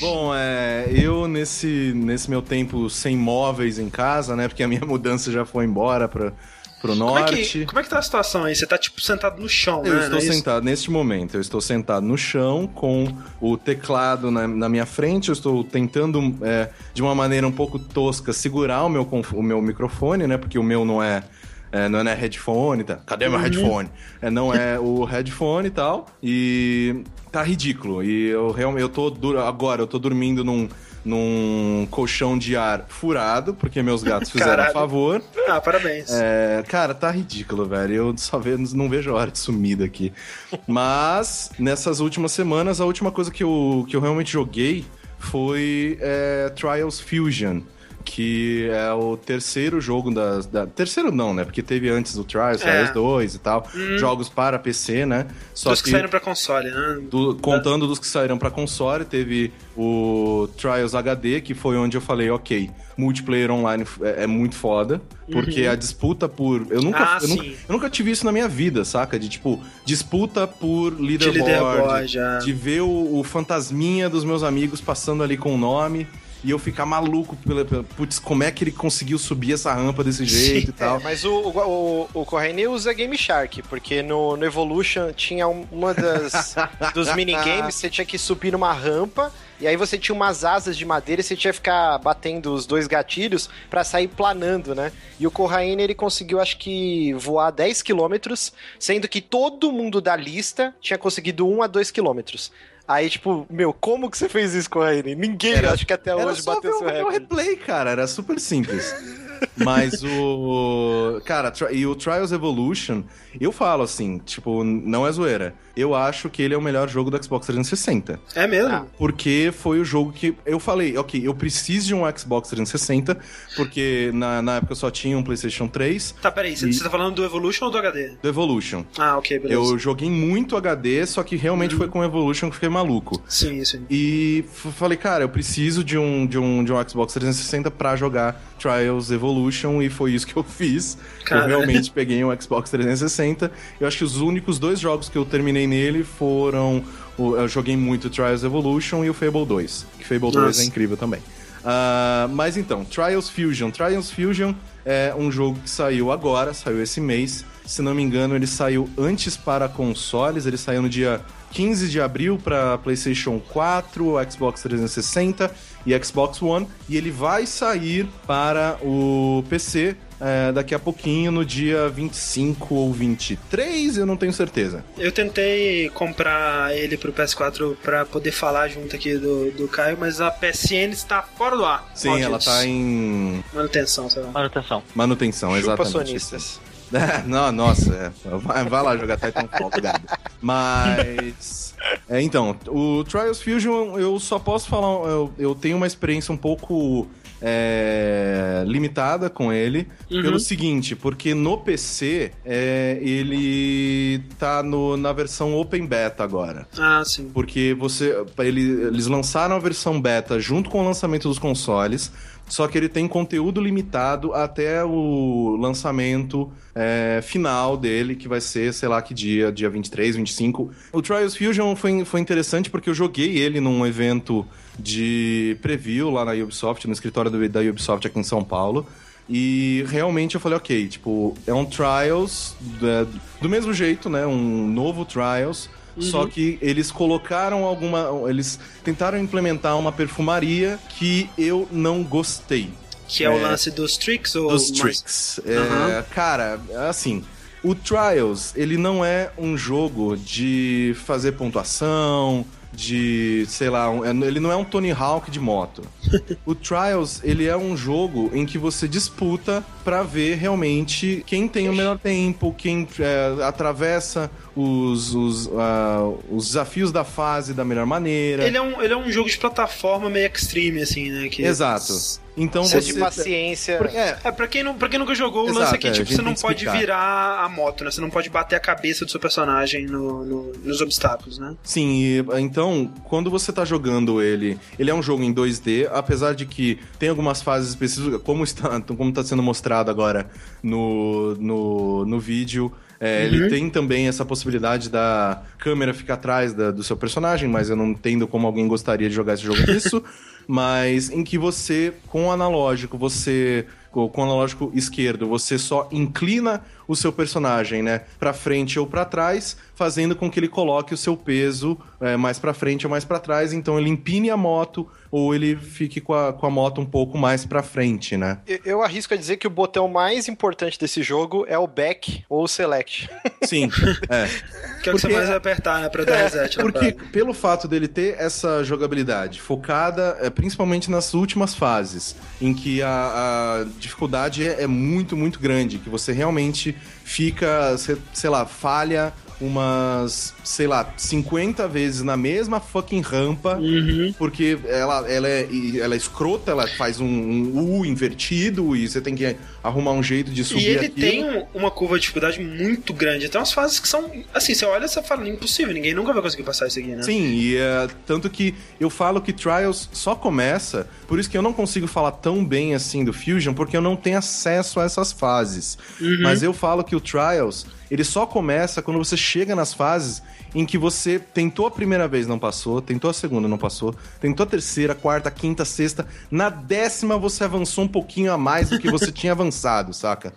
Bom, é, eu nesse, nesse meu tempo sem móveis em casa, né? Porque a minha mudança já foi embora para pro norte. Como é, que, como é que tá a situação aí? Você tá, tipo, sentado no chão, eu né? estou é sentado, neste momento, eu estou sentado no chão com o teclado na, na minha frente, eu estou tentando, é, de uma maneira um pouco tosca, segurar o meu, o meu microfone, né? Porque o meu não é é, não é headphone, tá? Cadê meu uhum. headphone? É, não é o headphone e tal. E tá ridículo. E eu realmente eu tô agora eu tô dormindo num num colchão de ar furado, porque meus gatos fizeram a favor. Ah, parabéns. É, cara, tá ridículo, velho. Eu só vejo, não vejo a hora de sumir daqui. Mas, nessas últimas semanas, a última coisa que eu, que eu realmente joguei foi é, Trials Fusion que é o terceiro jogo das. Da, terceiro não, né? Porque teve antes o Trials, é. Trials 2 e tal. Hum. Jogos para PC, né? Só dos que, que saíram pra console, né? Do, contando dos que saíram pra console, teve o Trials HD, que foi onde eu falei, ok, multiplayer online é, é muito foda. Porque uhum. a disputa por. Eu nunca, ah, eu, nunca, eu, nunca, tive isso na minha vida, saca? De tipo, disputa por leaderboard. De, leaderboard, de ver o, o fantasminha dos meus amigos passando ali com o nome e eu ficar maluco pela, pela, putz, como é que ele conseguiu subir essa rampa desse jeito Sim, e tal. É, mas o, o, o, o usa Game Shark, porque no, no Evolution tinha uma das dos minigames, você tinha que subir numa rampa e aí você tinha umas asas de madeira e você tinha que ficar batendo os dois gatilhos para sair planando, né? E o Corraine, ele conseguiu, acho que, voar 10 quilômetros, sendo que todo mundo da lista tinha conseguido 1 a 2 quilômetros. Aí, tipo, meu, como que você fez isso com a Raine? Ninguém, era, acho que até hoje bateu seu recorde. Era replay, cara, era super simples. Mas o. Cara, e o Trials Evolution, eu falo assim, tipo, não é zoeira. Eu acho que ele é o melhor jogo do Xbox 360. É mesmo? Ah, porque foi o jogo que eu falei, ok, eu preciso de um Xbox 360, porque na, na época eu só tinha um PlayStation 3. Tá, peraí, você tá falando do Evolution ou do HD? Do Evolution. Ah, ok, beleza. Eu joguei muito HD, só que realmente uhum. foi com o Evolution que fiquei maluco. Sim, sim. E falei, cara, eu preciso de um, de um, de um Xbox 360 pra jogar Trials Evolution e foi isso que eu fiz. Cara. Eu realmente peguei um Xbox 360. Eu acho que os únicos dois jogos que eu terminei nele foram. Eu joguei muito Trials Evolution e o Fable 2. Que Fable Nossa. 2 é incrível também. Uh, mas então, Trials Fusion. Trials Fusion é um jogo que saiu agora, saiu esse mês. Se não me engano, ele saiu antes para consoles, ele saiu no dia 15 de abril para PlayStation 4, Xbox 360 e Xbox One, e ele vai sair para o PC é, daqui a pouquinho, no dia 25 ou 23, eu não tenho certeza. Eu tentei comprar ele pro PS4 para poder falar junto aqui do, do Caio, mas a PSN está fora do ar. Sim, Malditos. ela tá em. Manutenção, sei lá. Manutenção. Manutenção, Chupa exatamente. Sonistas. É, não, nossa, é. vai, vai, lá jogar Titanfall, gado. Mas. É, então, o Trials Fusion eu só posso falar. Eu, eu tenho uma experiência um pouco é, limitada com ele uhum. pelo seguinte, porque no PC é, ele tá no, na versão Open Beta agora. Ah, sim. Porque você, ele, eles lançaram a versão beta junto com o lançamento dos consoles. Só que ele tem conteúdo limitado até o lançamento é, final dele, que vai ser, sei lá que dia, dia 23, 25. O Trials Fusion foi, foi interessante porque eu joguei ele num evento de preview lá na Ubisoft, no escritório do, da Ubisoft aqui em São Paulo. E realmente eu falei, ok, tipo, é um Trials do, do mesmo jeito, né? Um novo Trials. Uhum. Só que eles colocaram alguma. Eles tentaram implementar uma perfumaria que eu não gostei. Que é, é o lance dos tricks ou Dos mais... tricks. É, uhum. Cara, assim. O Trials, ele não é um jogo de fazer pontuação, de, sei lá, um- ele não é um Tony Hawk de moto. o Trials, ele é um jogo em que você disputa pra ver realmente quem tem o melhor tempo, quem é, atravessa os, os, ah, os desafios da fase da melhor maneira. Ele é, um, ele é um jogo de plataforma meio extreme, assim, né? Que... Exato. Então Precisa você de paciência. É, É, pra quem, não, pra quem nunca jogou, o Exato, lance é que é, tipo, você não pode explicar. virar a moto, né? Você não pode bater a cabeça do seu personagem no, no- nos obstáculos, né? Sim, e, então, quando você tá jogando ele, ele é um jogo em 2D, apesar de que tem algumas fases específicas, como está, como tá sendo mostrado agora no, no, no vídeo. É, Ele tem também essa possibilidade da câmera ficar atrás da- do seu personagem, mas eu não entendo como alguém gostaria de jogar esse jogo nisso. mas em que você, com o analógico, você com com o analógico esquerdo, você só inclina o seu personagem, né, para frente ou para trás, fazendo com que ele coloque o seu peso é, mais para frente ou mais para trás, então ele empine a moto ou ele fique com a, com a moto um pouco mais para frente, né? Eu- Eu arrisco a dizer que o botão mais importante desse jogo é o back ou o select. Sim, é. Que é o que você Porque- mais vai apertar, né? Pra dar reset. na Porque parada. pelo fato dele ter essa jogabilidade focada é, principalmente nas últimas fases, em que a, a dificuldade é, é muito, muito grande, que você realmente fica, sei lá, falha umas, sei lá, 50 vezes na mesma fucking rampa, Uhum. porque ela, ela, é, ela é escrota, ela faz um, um U invertido e você tem que arrumar um jeito de subir E ele aquilo. tem um- uma curva de dificuldade muito grande. Tem umas fases que são. Assim, você olha e você fala, impossível, ninguém nunca vai conseguir passar isso aqui, né? Sim, e é, tanto que eu falo que Trials só começa, por isso que eu não consigo falar tão bem assim do Fusion, porque eu não tenho acesso a essas fases. Mas eu falo que o Trials, ele só começa quando você chega nas fases em que você tentou a primeira vez, não passou, tentou a segunda, não passou, tentou a terceira, quarta, quinta, sexta, na décima você avançou um pouquinho a mais do que você tinha avançado, saca?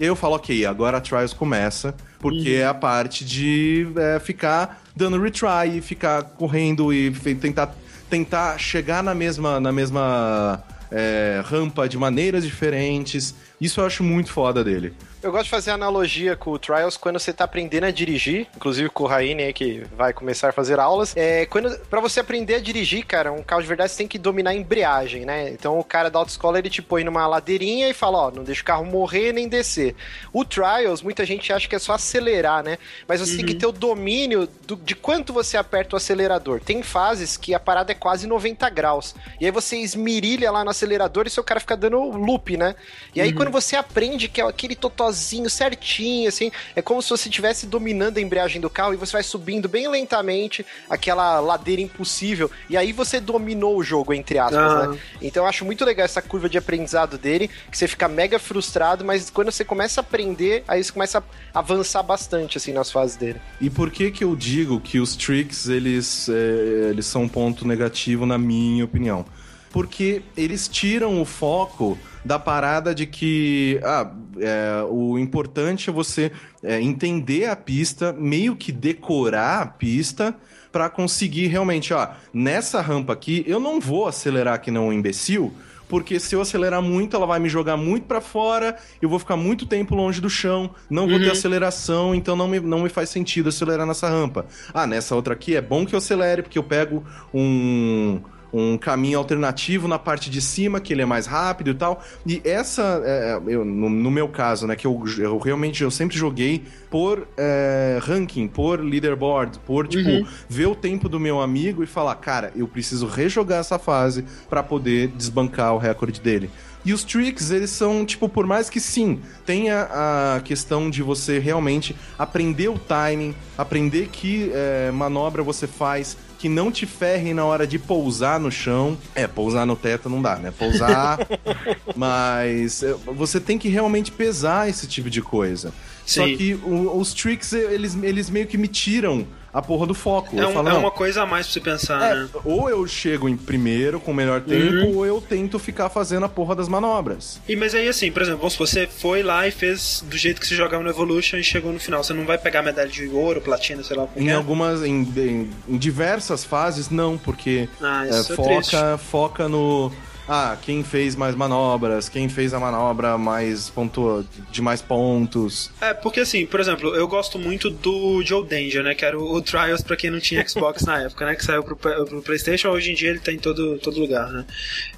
Aí eu falo, ok, agora a Trials começa, porque é a parte de é, ficar dando retry e ficar correndo e tentar, tentar chegar na mesma, na mesma é, rampa de maneiras diferentes. Isso eu acho muito foda dele. Eu gosto de fazer analogia com o Trials quando você tá aprendendo a dirigir, inclusive com o Raine aí que vai começar a fazer aulas. É, quando para você aprender a dirigir, cara, um carro de verdade você tem que dominar a embreagem, né? Então o cara da autoescola ele te põe numa ladeirinha e fala, ó, não deixa o carro morrer nem descer. O Trials, muita gente acha que é só acelerar, né? Mas você tem que ter o domínio do- de quanto você aperta o acelerador. Tem fases que a parada é quase 90 graus. E aí você esmirilha lá no acelerador e seu cara fica dando loop, né? E aí quando você aprende que é aquele totozinho certinho, assim, é como se você estivesse dominando a embreagem do carro e você vai subindo bem lentamente aquela ladeira impossível. E aí você dominou o jogo, entre aspas, Ah. né? Então eu acho muito legal essa curva de aprendizado dele, que você fica mega frustrado, mas quando você começa a aprender, aí você começa a avançar bastante, assim, nas fases dele. E por que que eu digo que os tricks, eles, é, eles são um ponto negativo na minha opinião? Porque eles tiram o foco da parada de que ah, é, o importante é você é, entender a pista, meio que decorar a pista para conseguir realmente, ó, nessa rampa aqui eu não vou acelerar que não um imbecil, porque se eu acelerar muito, ela vai me jogar muito pra fora, eu vou ficar muito tempo longe do chão, não vou ter aceleração, então não me, não me faz sentido acelerar nessa rampa. Ah, nessa outra aqui é bom que eu acelere, porque eu pego um um caminho alternativo na parte de cima, que ele é mais rápido e tal. E essa, é, eu, no, no meu caso, né, que eu, eu realmente eu sempre joguei por é, ranking, por leaderboard, por tipo ver o tempo do meu amigo e falar, cara, eu preciso rejogar essa fase pra poder desbancar o recorde dele. E os tricks, eles são, tipo, por mais que sim, tenha a questão de você realmente aprender o timing, aprender que é, manobra você faz, que não te ferre na hora de pousar no chão. É, pousar no teto não dá, né? Pousar. mas é, você tem que realmente pesar esse tipo de coisa. Só Sim. que o- os tricks, eles, eles meio que me tiram a porra do foco. É, um- falo, é uma coisa a mais pra você pensar, é, né? ou eu chego em primeiro com o melhor tempo, ou eu tento ficar fazendo a porra das manobras. E, mas aí, assim, por exemplo, supor, você foi lá e fez do jeito que você jogava no Evolution e chegou no final. Você não vai pegar medalha de ouro, platina, sei lá o que Em é. algumas, em, em- em diversas fases, não, porque Ah, é, é, triste. foca, foca no, ah, quem fez mais manobras, quem fez a manobra mais pontua, de mais pontos. É, porque assim, por exemplo, eu gosto muito do Joe Danger, né? Que era o, o Trials pra quem não tinha Xbox na época, né? Que saiu pro, pro Playstation, hoje em dia ele tá em todo, todo lugar, né?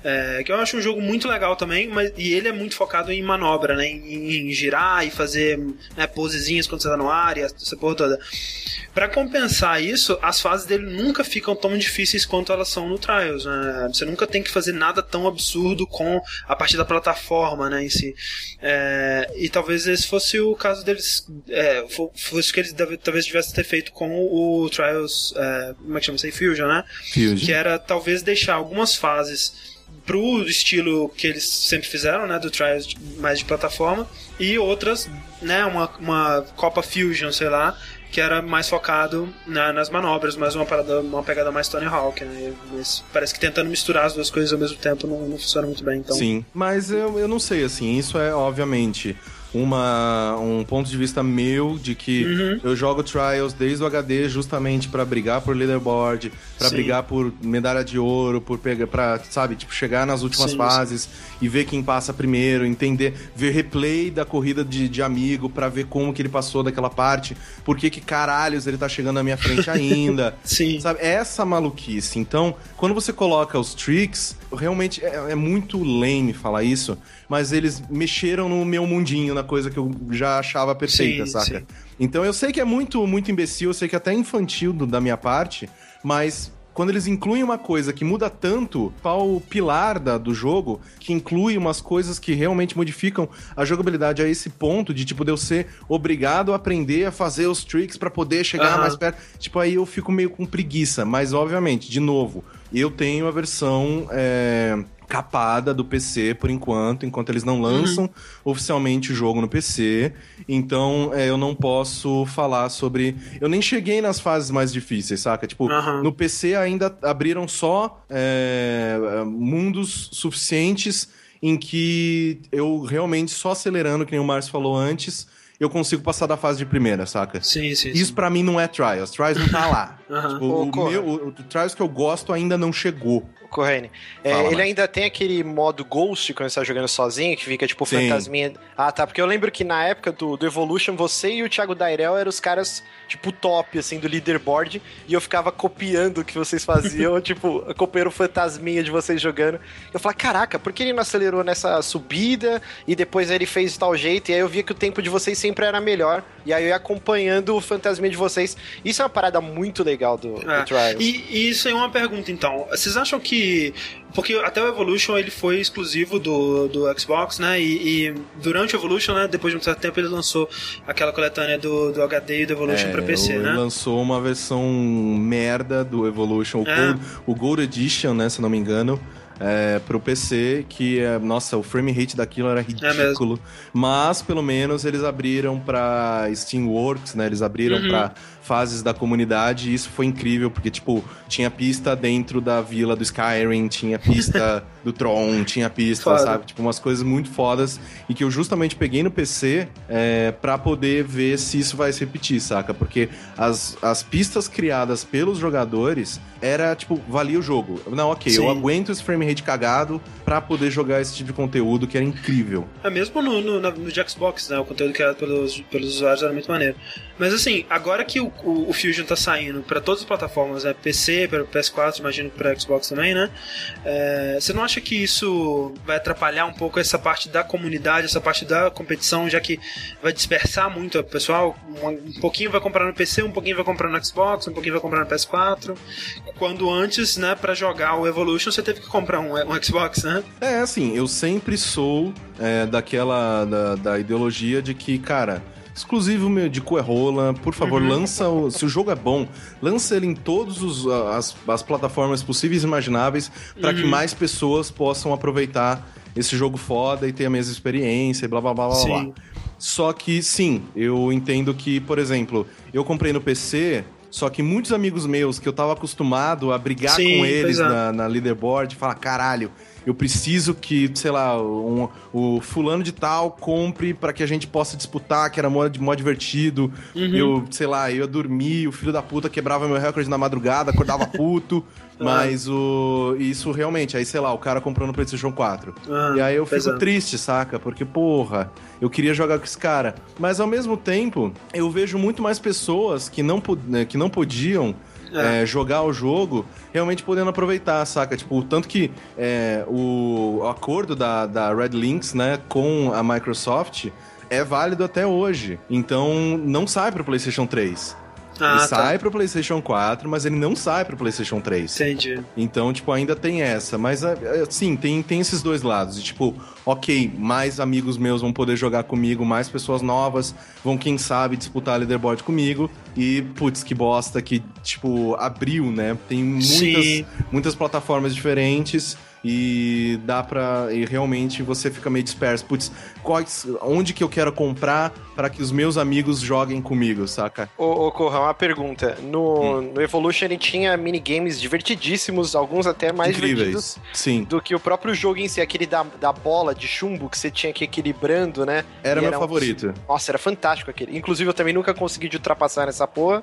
É, que eu acho um jogo muito legal também, mas, e ele é muito focado em manobra, né? Em, em girar e fazer né, posezinhas quando você tá no ar e essa porra toda. Para compensar isso, as fases dele nunca ficam tão difíceis quanto elas são no Trials. Né? Você nunca tem que fazer nada tão absurdo com a partir da plataforma né, em si. É, e talvez esse fosse o caso deles. É, fosse o que eles deve, talvez tivessem ter feito com o Trials. É, como é que chama isso aí? Fusion, né? Fusion. Que era talvez deixar algumas fases pro estilo que eles sempre fizeram, né, do Trials mais de plataforma, e outras, né, uma, uma Copa Fusion, sei lá, que era mais focado na, nas manobras, mas uma, parada, uma pegada mais Tony Hawk, né? Mas parece que tentando misturar as duas coisas ao mesmo tempo não, não funciona muito bem, então... Sim, mas eu, eu não sei, assim, isso é, obviamente uma, um ponto de vista meu de que uhum. eu jogo Trials desde o HD justamente para brigar por leaderboard, para brigar por medalha de ouro, por pegar para, sabe, tipo chegar nas últimas sim, fases sim. e ver quem passa primeiro, entender, ver replay da corrida de, de amigo para ver como que ele passou daquela parte, por que que caralhos ele tá chegando na minha frente ainda. sim. Sabe, essa maluquice. Então, quando você coloca os tricks, realmente é, é muito lame falar isso, mas eles mexeram no meu mundinho, na coisa que eu já achava perfeita, sim, saca? Sim. Então eu sei que é muito, muito imbecil, eu sei que é até infantil da minha parte, mas quando eles incluem uma coisa que muda tanto o pilar da, do jogo, que inclui umas coisas que realmente modificam a jogabilidade a esse ponto de, tipo, de eu ser obrigado a aprender a fazer os tricks para poder chegar uhum. mais perto. Tipo, aí eu fico meio com preguiça. Mas, obviamente, de novo, eu tenho a versão é, capada do PC por enquanto, enquanto eles não lançam uhum. oficialmente o jogo no PC. Então é, eu não posso falar sobre. Eu nem cheguei nas fases mais difíceis, saca? Tipo, uhum. no PC ainda abriram só é, mundos suficientes em que eu realmente só acelerando, que nem o Márcio falou antes eu consigo passar da fase de primeira, saca? Sim, sim. Isso para mim não é Trials. Trials não tá lá. uhum. tipo, o, meu, o, o Trials que eu gosto ainda não chegou. Correne. É, ele mais. ainda tem aquele modo Ghost quando você tá jogando sozinho, que fica tipo Sim. fantasminha. Ah, tá. Porque eu lembro que na época do, do Evolution, você e o Thiago Dairel eram os caras, tipo, top, assim, do leaderboard. E eu ficava copiando o que vocês faziam, tipo, copiando o fantasminha de vocês jogando. Eu falava, caraca, por que ele não acelerou nessa subida e depois ele fez de tal jeito? E aí eu via que o tempo de vocês sempre era melhor. E aí eu ia acompanhando o fantasminha de vocês. Isso é uma parada muito legal do, é. do Trials. E, e isso é uma pergunta, então. Vocês acham que porque até o Evolution ele foi exclusivo do, do Xbox, né? E, e durante o Evolution, né, depois de um certo tempo, ele lançou aquela coletânea do, do HD e do Evolution é, pra PC, ele né? lançou uma versão merda do Evolution, o, é. Gold, o Gold Edition, né, se não me engano é, pro PC, que, é, nossa, o frame rate daquilo era é ridículo. É mas, pelo menos, eles abriram pra Steamworks, né? Eles abriram uhum. pra fases da comunidade e isso foi incrível, porque, tipo, tinha pista dentro da vila do Skyrim, tinha pista do Tron, tinha pista, Foda. sabe? Tipo, umas coisas muito fodas e que eu justamente peguei no PC é, pra poder ver se isso vai se repetir, saca? Porque as, as pistas criadas pelos jogadores era, tipo, valia o jogo. Não, ok, Sim. eu aguento esse frame rate cagado pra poder jogar esse tipo de conteúdo que era incrível. É mesmo no, no, no, no Xbox, né? O conteúdo criado pelos, pelos usuários era muito maneiro. Mas assim, agora que o, o, o Fusion tá saindo para todas as plataformas, né? PC, para PS4, imagino para Xbox também, né? É, você não acha que isso vai atrapalhar um pouco essa parte da comunidade, essa parte da competição, já que vai dispersar muito o pessoal? Um pouquinho vai comprar no PC, um pouquinho vai comprar no Xbox, um pouquinho vai comprar no PS4. Quando antes, né, para jogar o Evolution, você teve que comprar um, um Xbox, né? É, assim, eu sempre sou é, daquela da, da ideologia de que, cara exclusivo meu de Coerrola. Por favor, uhum. lança o. Se o jogo é bom, lança ele em todas as, as plataformas possíveis e imagináveis para uhum. que mais pessoas possam aproveitar esse jogo foda e ter a mesma experiência e blá blá blá blá sim. blá. Só que sim, eu entendo que, por exemplo, eu comprei no PC. Só que muitos amigos meus que eu tava acostumado a brigar sim, com eles é. na, na leaderboard, falar, caralho, eu preciso que, sei lá, um, o fulano de tal compre para que a gente possa disputar, que era mó, mó divertido. Uhum. Eu, sei lá, eu ia dormir, o filho da puta quebrava meu recorde na madrugada, acordava puto. Mas o. Isso realmente, aí, sei lá, o cara comprou no PlayStation 4. Ah, e aí eu fico pesado. triste, saca? Porque, porra, eu queria jogar com esse cara. Mas ao mesmo tempo, eu vejo muito mais pessoas que não, né, que não podiam. É. é, jogar o jogo realmente podendo aproveitar, saca? Tipo, tanto que é, o acordo da, da Red Links, né, com a Microsoft é válido até hoje. Então, não sai pro PlayStation 3. Ah, ele tá. sai pro PlayStation 4, mas ele não sai pro PlayStation 3. Entendi. Então, tipo, ainda tem essa. Mas, é, é, sim, tem, tem esses dois lados. De, tipo, ok, mais amigos meus vão poder jogar comigo, mais pessoas novas vão, quem sabe, disputar leaderboard comigo. E, putz, que bosta que, tipo, abriu, né? Tem muitas, Sim. muitas plataformas diferentes. E dá pra. E realmente você fica meio disperso. Putz, quais, onde que eu quero comprar para que os meus amigos joguem comigo, saca? Ô, ô Corra, uma pergunta. No, no Evolution ele tinha minigames divertidíssimos, alguns até mais divertidos Incríveis. Sim. do que o próprio jogo em si, aquele da, da bola de chumbo que você tinha que ir equilibrando, né? Era E meu um- favorito. Nossa, era fantástico aquele. Inclusive, eu também nunca consegui de ultrapassar nessa porra.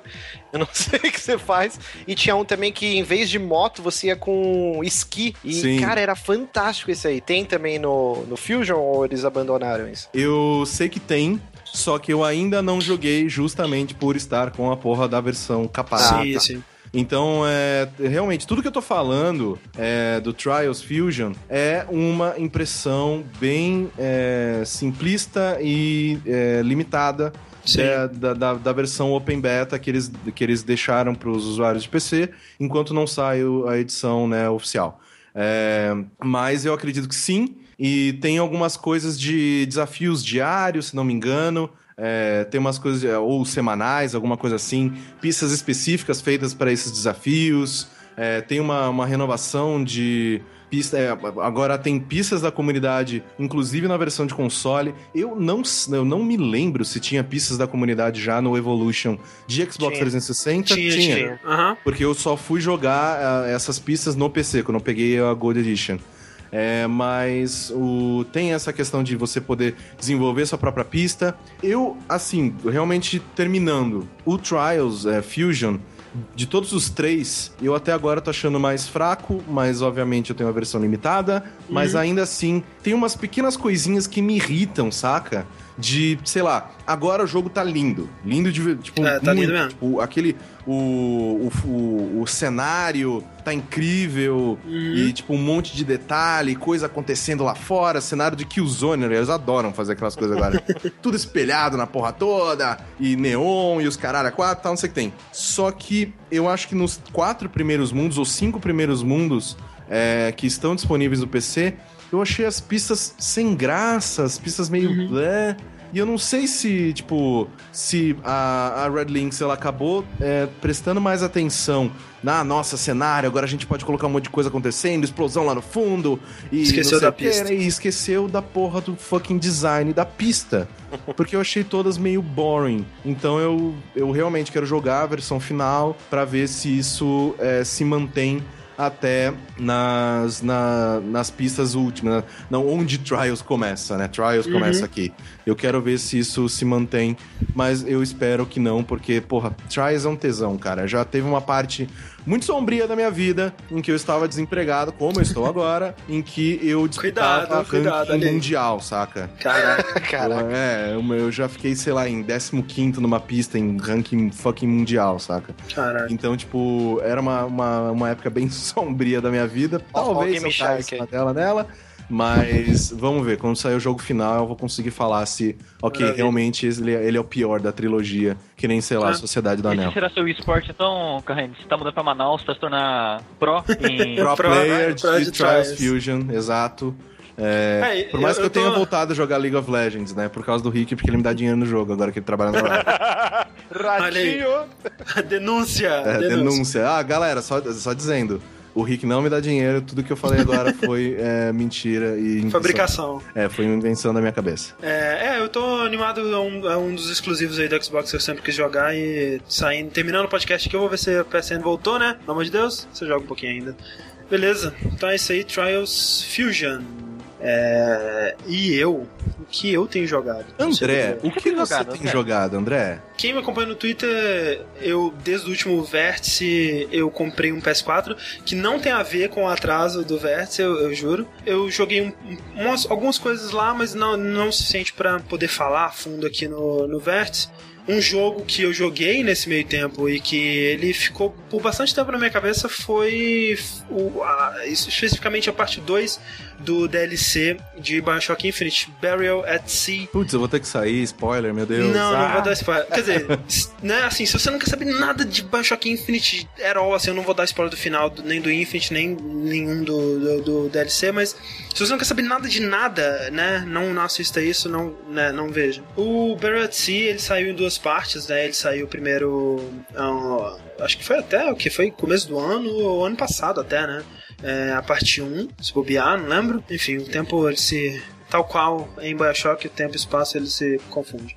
Eu não sei o que você faz. E tinha um também que, em vez de moto, você ia com esqui. E, Sim. cara, era fantástico esse aí. Tem também no, no Fusion ou eles abandonaram isso? Eu sei que tem, só que eu ainda não joguei justamente por estar com a porra da versão capada. sim, sim. Então, é, realmente, tudo que eu tô falando é, do Trials Fusion é uma impressão bem é, simplista e é, limitada da, da, da- versão Open Beta que eles, que eles deixaram para os usuários de PC, enquanto não sai a edição né, oficial. É, mas eu acredito que sim, e tem algumas coisas de desafios diários, se não me engano. É, tem umas coisas, é, ou semanais, alguma coisa assim, pistas específicas feitas para esses desafios. É, tem uma, uma renovação de pista. é, agora tem pistas da comunidade, inclusive na versão de console. Eu não, eu não me lembro se tinha pistas da comunidade já no Evolution de Xbox Tinha. 360. Tinha, tinha. Aham. Porque eu só fui jogar ah, essas pistas no PC, quando eu peguei a Gold Edition. É, mas o, tem essa questão de você poder desenvolver sua própria pista. Eu, assim, realmente terminando o Trials é, Fusion, de todos os três, eu até agora tô achando mais fraco, mas obviamente eu tenho a versão limitada. Mas Uhum. ainda assim, tem umas pequenas coisinhas que me irritam, saca? De, sei lá, agora o jogo tá lindo. Lindo de. Tipo, É, tá lindo muito. mesmo. Tipo, aquele. O, o, o, o cenário tá incrível. Uhum. E, tipo, um monte de detalhe, coisa acontecendo lá fora. Cenário de Killzone, né? eles adoram fazer aquelas coisas agora. Tudo espelhado na porra toda. E neon, e os caralho a quatro, tal, não sei o que tem. Só que eu acho que nos quatro primeiros mundos, ou cinco primeiros mundos é, que estão disponíveis no PC, eu achei as pistas sem graça, as pistas meio. Uhum. blé. E eu não sei se, tipo, se a, a Red Links ela acabou é, prestando mais atenção na nossa cenário, agora a gente pode colocar um monte de coisa acontecendo, explosão lá no fundo, e Esqueceu da pista. né? E esqueceu da porra do fucking design da pista. Porque eu achei todas meio boring. Então eu, eu realmente quero jogar a versão final pra ver se isso é, se mantém até nas, na- nas pistas últimas, né? não onde Trials começa, né? Trials Uhum. começa aqui. Eu quero ver se isso se mantém, mas eu espero que não, porque, porra, Trials é um tesão, cara. Já teve uma parte muito sombria da minha vida em que eu estava desempregado, como eu estou agora, em que eu disputava Cuidado, cuidado, ranking mundial, saca? Caraca. Caraca. É, eu, eu já fiquei, sei lá, em 15 numa pista em ranking fucking mundial, saca? Caraca. Então, tipo, era uma, uma, uma época bem sombria da minha vida. O Talvez Game eu Shark caísse aí. na tela nela. Mas vamos ver, quando sair o jogo final, eu vou conseguir falar se, ok, Maravilha. realmente ele, é- ele é o pior da trilogia, que nem, sei lá, Ah. Sociedade do Anel. será seu esporte, então, Carrene? Você tá mudando pra Manaus pra se tornar pro em... Pro, Pro, player né? de, Pro de Trials. Fusion, exato. É, É, por mais eu- que eu, eu tô- tenha voltado a jogar League of Legends, né? Por causa do Rick, porque ele me dá dinheiro no jogo, agora que ele trabalha no Riot. Ratinho! denúncia. É, denúncia. Ah, galera, só, só dizendo. O Rick não me dá dinheiro, tudo que eu falei agora foi é, mentira e invenção. Fabricação. É, foi uma invenção da minha cabeça. É, é, eu tô animado a um, a um dos exclusivos aí do Xbox que eu sempre quis jogar e saindo, terminando o podcast aqui, eu vou ver se a PSN voltou, né? Pelo amor de Deus, você joga um pouquinho ainda. Beleza, então é isso aí, Trials Fusion. É... E eu? O que eu tenho jogado? André, o que tem você jogado, tem André? jogado, André? Quem me acompanha no Twitter, eu, desde o último vértice, eu comprei um PS4, que não tem a ver com o atraso do vértice, eu, eu juro. Eu joguei um- um- umas- algumas coisas lá, mas não, não o suficiente pra poder falar a fundo aqui no, no vértice. Um jogo que eu joguei nesse meio tempo e que ele ficou por bastante tempo na minha cabeça foi o, a- especificamente a parte 2 do DLC de Bioshock Infinite, Burial at Sea. Putz, eu vou ter que sair, spoiler, meu Deus. Não, não Ah. vou dar spoiler. Quer dizer, né, assim, se você não quer saber nada de Bioshock Infinite at all, assim, eu não vou dar spoiler do final, nem do Infinite, nem nenhum do, do, do DLC, mas se você não quer saber nada de nada, né, não, não assista isso, não, né, não veja. O Burial at Sea, ele saiu em duas partes, né, ele saiu primeiro, ah, acho que foi até, o que foi começo do ano, ou ano passado até, né, é, a parte 1, se bobear, não lembro. Enfim, o tempo ele se. Tal qual em Bioshock, o tempo e o espaço ele se confunde.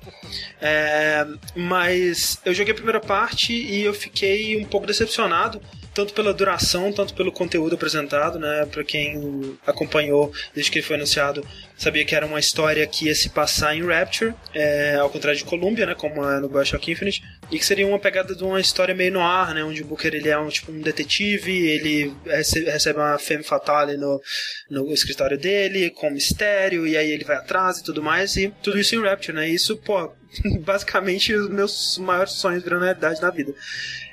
É, mas eu joguei a primeira parte e eu fiquei um pouco decepcionado, tanto pela duração, tanto pelo conteúdo apresentado, né? Pra quem acompanhou desde que ele foi anunciado, sabia que era uma história que ia se passar em Rapture, é, ao contrário de Columbia, né? Como é no Bioshock Infinite, e que seria uma pegada de uma história meio no ar, né? Onde o Booker ele é um tipo um detetive, ele rece- recebe uma femme fatale no, no escritório dele, com mistério, e aí ele vai atrás e tudo mais, e tudo isso em Rapture, né? Isso, pô, basicamente os meus maiores sonhos virando realidade na vida.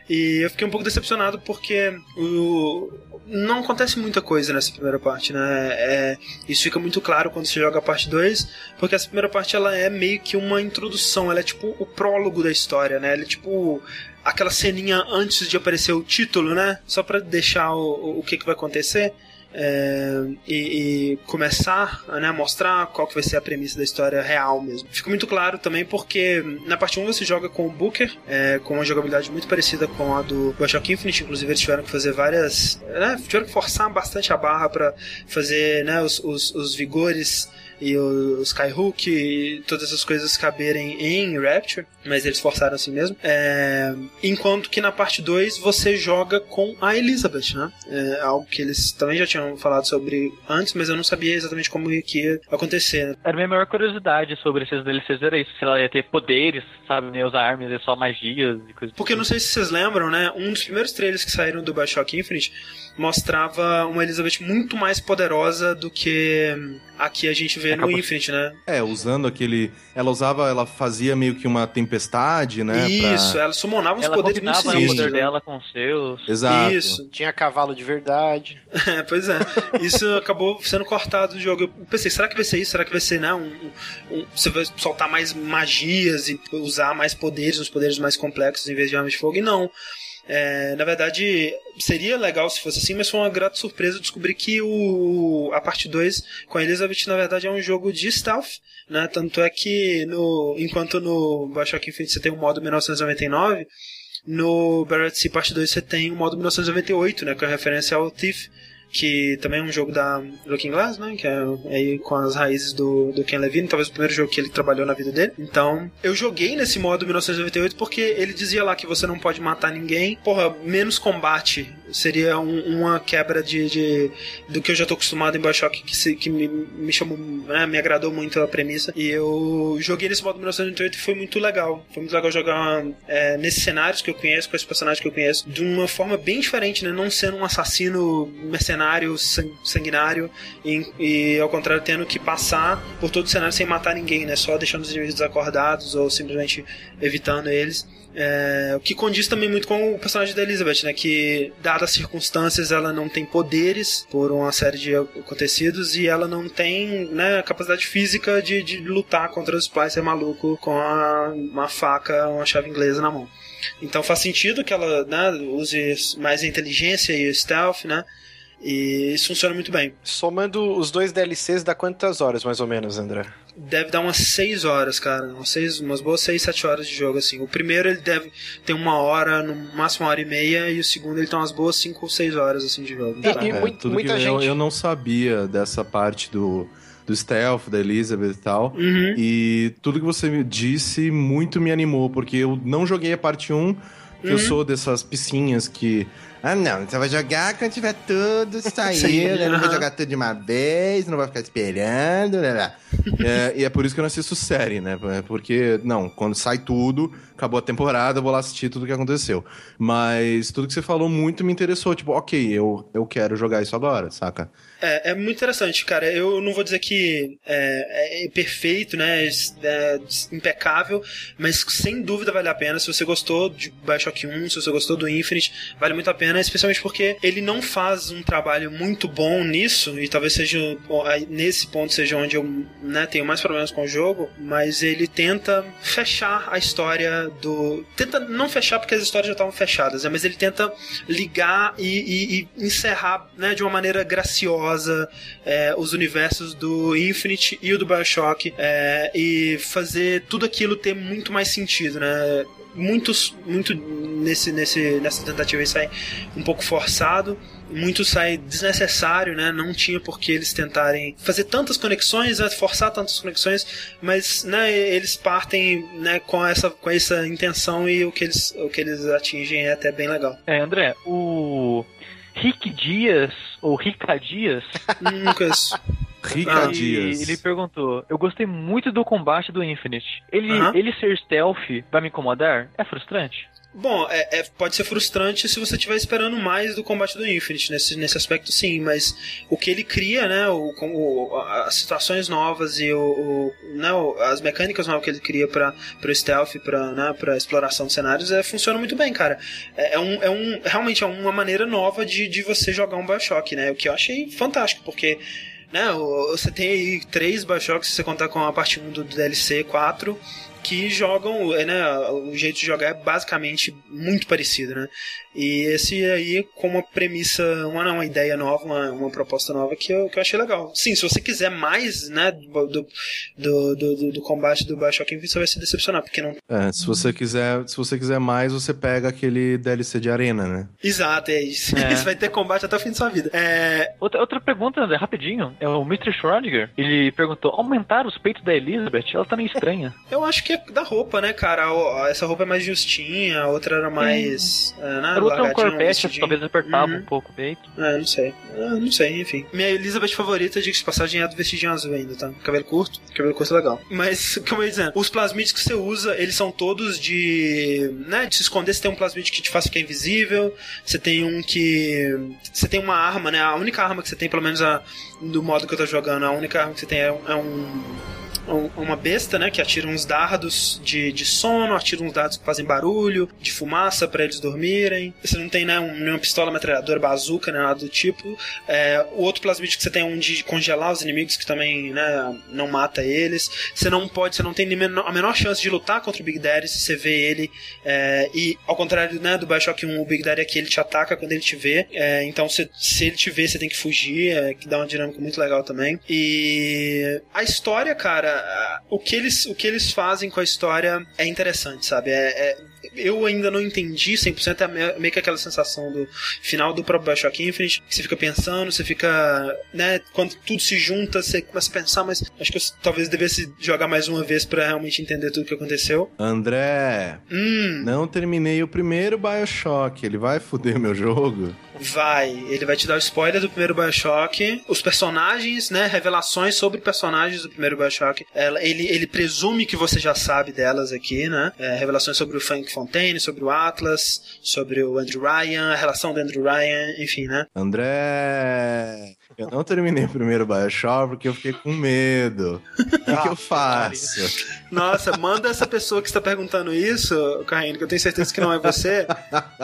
E eu fiquei um pouco decepcionado porque o... não acontece muita coisa nessa primeira parte, né? É... Isso fica muito claro quando você joga a parte 2, porque essa primeira parte ela é meio que uma introdução, ela é tipo o prólogo da história, né? Ela é tipo aquela ceninha antes de aparecer o título, né? Só pra deixar o, o que, que vai acontecer. É, e, e começar né, a mostrar qual que vai ser a premissa da história real mesmo. Fica muito claro também porque na parte 1 você joga com o Booker, é, com uma jogabilidade muito parecida com a do Bioshock Infinite, inclusive eles tiveram que fazer várias. Né, tiveram que forçar bastante a barra para fazer né, os, os, os vigores e o Skyhook e todas essas coisas caberem em Rapture, mas eles forçaram assim mesmo. É, enquanto que na parte 2 você joga com a Elizabeth, né? É algo que eles também já tinham falado sobre antes, mas eu não sabia exatamente como que ia acontecer. né? Era a minha maior curiosidade sobre esses DLCs, era isso. Se ela ia ter poderes, sabe, nem usar armas, é só magias e coisas Porque eu não sei se vocês lembram, né? Um dos primeiros trailers que saíram do Bioshock Infinite mostrava uma Elizabeth muito mais poderosa do que a que a gente vê no Infinite, né? É, usando aquele. Ela usava, ela fazia meio que uma tempestade, né? Isso, pra- ela summonava uns Ela poderes muito né, o sinistros. poder né? dela com os seus. Exato. Isso. Tinha cavalo de verdade. É, pois é. Isso acabou sendo cortado do jogo. Eu pensei, será que vai ser isso? Será que vai ser, né? Um, um- um- você vai soltar mais magias e usar mais poderes, uns poderes mais complexos em vez de armas de fogo? E não. É, na verdade, seria legal se fosse assim, mas foi uma grata surpresa descobrir que o, a parte 2 com a Elizabeth, na verdade, é um jogo de stealth. Né? Tanto é que, no, enquanto no Bioshock Infinite você tem o modo 1999, no Barrett Sea Parte 2 você tem o modo 1998, né? Que é referência ao Thief, que também é um jogo da Looking Glass, né? Que é aí com as raízes do, do Ken Levine, talvez o primeiro jogo que ele trabalhou na vida dele. Então, eu joguei nesse modo 1998 porque ele dizia lá que você não pode matar ninguém. Porra, menos combate seria um- uma quebra de, de- do que eu já tô acostumado em Bioshock, que, se- que me, me chamou, né, me agradou muito a premissa. E eu joguei nesse modo 1998 e foi muito legal. Foi muito legal jogar é, nesses cenários que eu conheço, com esses personagens que eu conheço, de uma forma bem diferente, né? Não sendo um assassino mercenário, san- sanguinário, e, e, ao contrário, tendo que passar por todo o cenário sem matar ninguém, né? Só deixando os inimigos desacordados ou simplesmente evitando eles. É, o que condiz também muito com o personagem da Elizabeth, né? Que, dadas as circunstâncias, ela não tem poderes por uma série de acontecidos e ela não tem né, capacidade física de, de lutar contra o Splicer maluco com a- uma faca, uma chave inglesa na mão. Então faz sentido que ela né, use mais inteligência e stealth, né? E isso funciona muito bem. Somando os dois DLCs, dá quantas horas mais ou menos, André? Deve dar umas 6 horas, cara. Umas, seis, umas boas 6, 7 horas de jogo, assim. O primeiro ele deve ter uma hora, no máximo uma hora e meia, e o segundo ele tem umas boas 5 ou 6 horas, assim, de jogo. E- Caraca. e É, muito- tudo muita que eu, gente- eu não sabia dessa parte do, do stealth, da Elizabeth e tal. Uhum. E tudo que você me disse muito me animou, porque eu não joguei a parte 1, Eu sou dessas piscinhas que. Ah, não, você vai jogar quando tiver tudo saído, eu não vou aham. jogar tudo de uma vez, não vai ficar esperando, lá. É, e é por isso que eu não assisto série, né? É Porque, não, quando sai tudo, acabou a temporada, vou lá assistir tudo que aconteceu. Mas tudo que você falou muito me interessou. Tipo, ok, eu, eu quero jogar isso agora, saca? É, é muito interessante, cara. Eu não vou dizer que é, é perfeito, né? É impecável, mas sem dúvida vale a pena. Se você gostou de Bioshock 1, se você gostou do Infinite, vale muito a pena, especialmente porque ele não faz um trabalho muito bom nisso, e talvez seja nesse ponto seja onde eu né, tenho mais problemas com o jogo, mas ele tenta fechar a história do. Tenta não fechar porque as histórias já estavam fechadas, né, mas ele tenta ligar e, e- e encerrar né, de uma maneira graciosa é, os universos do Infinite e o do Bioshock é, e fazer tudo aquilo ter muito mais sentido, né? Muitos, muito nesse, nesse, nessa tentativa aí sai um pouco forçado, muito sai desnecessário, né? Não tinha por que eles tentarem fazer tantas conexões, né? forçar tantas conexões, mas né, eles partem né, com, essa, com essa intenção e o que, eles, o que eles atingem é até bem legal. É, André, o Rick Dias, ou Rica Dias, Não conheço. Rica Ah, ele, Dias. ele perguntou: Eu gostei muito do combate do Infinite. Ele, ele ser stealth vai me incomodar? É frustrante? Bom, é, é- pode ser frustrante se você estiver esperando mais do combate do Infinite, nesse, nesse aspecto sim, mas o que ele cria, né, o, o- as situações novas e o, o- né, as mecânicas novas que ele cria para o stealth, para né, pra exploração de cenários, é, funciona muito bem, cara. É, é um, é um, realmente é uma maneira nova de, de você jogar um Bioshock, né, o que eu achei fantástico, porque né, você tem aí três Bioshocks, se você contar com a parte 1 do DLC 4, que jogam, é, né, o jeito de jogar é basicamente muito parecido, né? E esse aí com uma premissa, uma, uma ideia nova, uma, uma proposta nova que eu, que eu achei legal. Sim, se você quiser mais, né, do, do, do, do, do combate do Bioshock Infinite, você vai se decepcionar, porque não... É, se você quiser, se você quiser mais, você pega aquele DLC de arena, né? Exato, é isso. É. Você vai ter combate até o fim da sua vida. É... Outra, outra pergunta, André, rapidinho. É o Mr. Schrödinger. Ele perguntou: aumentar os peitos da Elizabeth? Ela tá meio estranha. Eu acho que é da roupa, né, cara? Essa roupa é mais justinha, a outra era mais... É, né, A outra é um corpete, talvez apertava Uhum. um pouco o peito. Ah, não sei. Ah, não sei, enfim. Minha Elizabeth favorita, de passagem, é a do vestidinho azul ainda, tá? Cabelo curto. Cabelo curto é legal. Mas, como eu ia dizendo, os plasmides que você usa, eles são todos de. né? De se esconder, você tem um plasmide que te faz ficar invisível. Você tem um que. Você tem uma arma, né? A única arma que você tem, pelo menos a, do modo que eu tô jogando, a única arma que você tem é, é um um- uma besta, né, que atira uns dardos de, de sono, atira uns dardos que fazem barulho, de fumaça pra eles dormirem. Você não tem, né, um, nenhuma pistola metralhadora, bazuca, né, nada do tipo. É, o outro plasmid que você tem é um de congelar os inimigos, que também, né, não mata eles. Você não pode, você não tem a menor chance de lutar contra o Big Daddy se você vê ele. é, e ao contrário, né, do Bioshock 1, o Big Daddy aqui, ele te ataca quando ele te vê. É, então, se, se ele te vê, você tem que fugir, é, que dá uma dinâmica muito legal também. E a história, cara, o que eles, o que eles fazem com a história é interessante, sabe? É, é- eu ainda não entendi 100%, é me- meio que aquela sensação do final do próprio Bioshock Infinite, que você fica pensando, você fica, né, quando tudo se junta, você começa a pensar, mas acho que eu talvez devesse jogar mais uma vez pra realmente entender tudo o que aconteceu. André, Hum, não terminei o primeiro Bioshock. Ele vai foder meu jogo? Vai, ele vai te dar o spoiler do primeiro Bioshock, os personagens, né, revelações sobre personagens do primeiro Bioshock. Ele, ele presume que você já sabe delas aqui, né, é, revelações sobre o Frank Fontaine, sobre o Atlas, sobre o Andrew Ryan, a relação do Andrew Ryan, enfim, né. André, eu não terminei o primeiro Bioshock porque eu fiquei com medo. O que, que eu faço? Nossa, manda essa pessoa que está perguntando isso, Carine, que eu tenho certeza que não é você,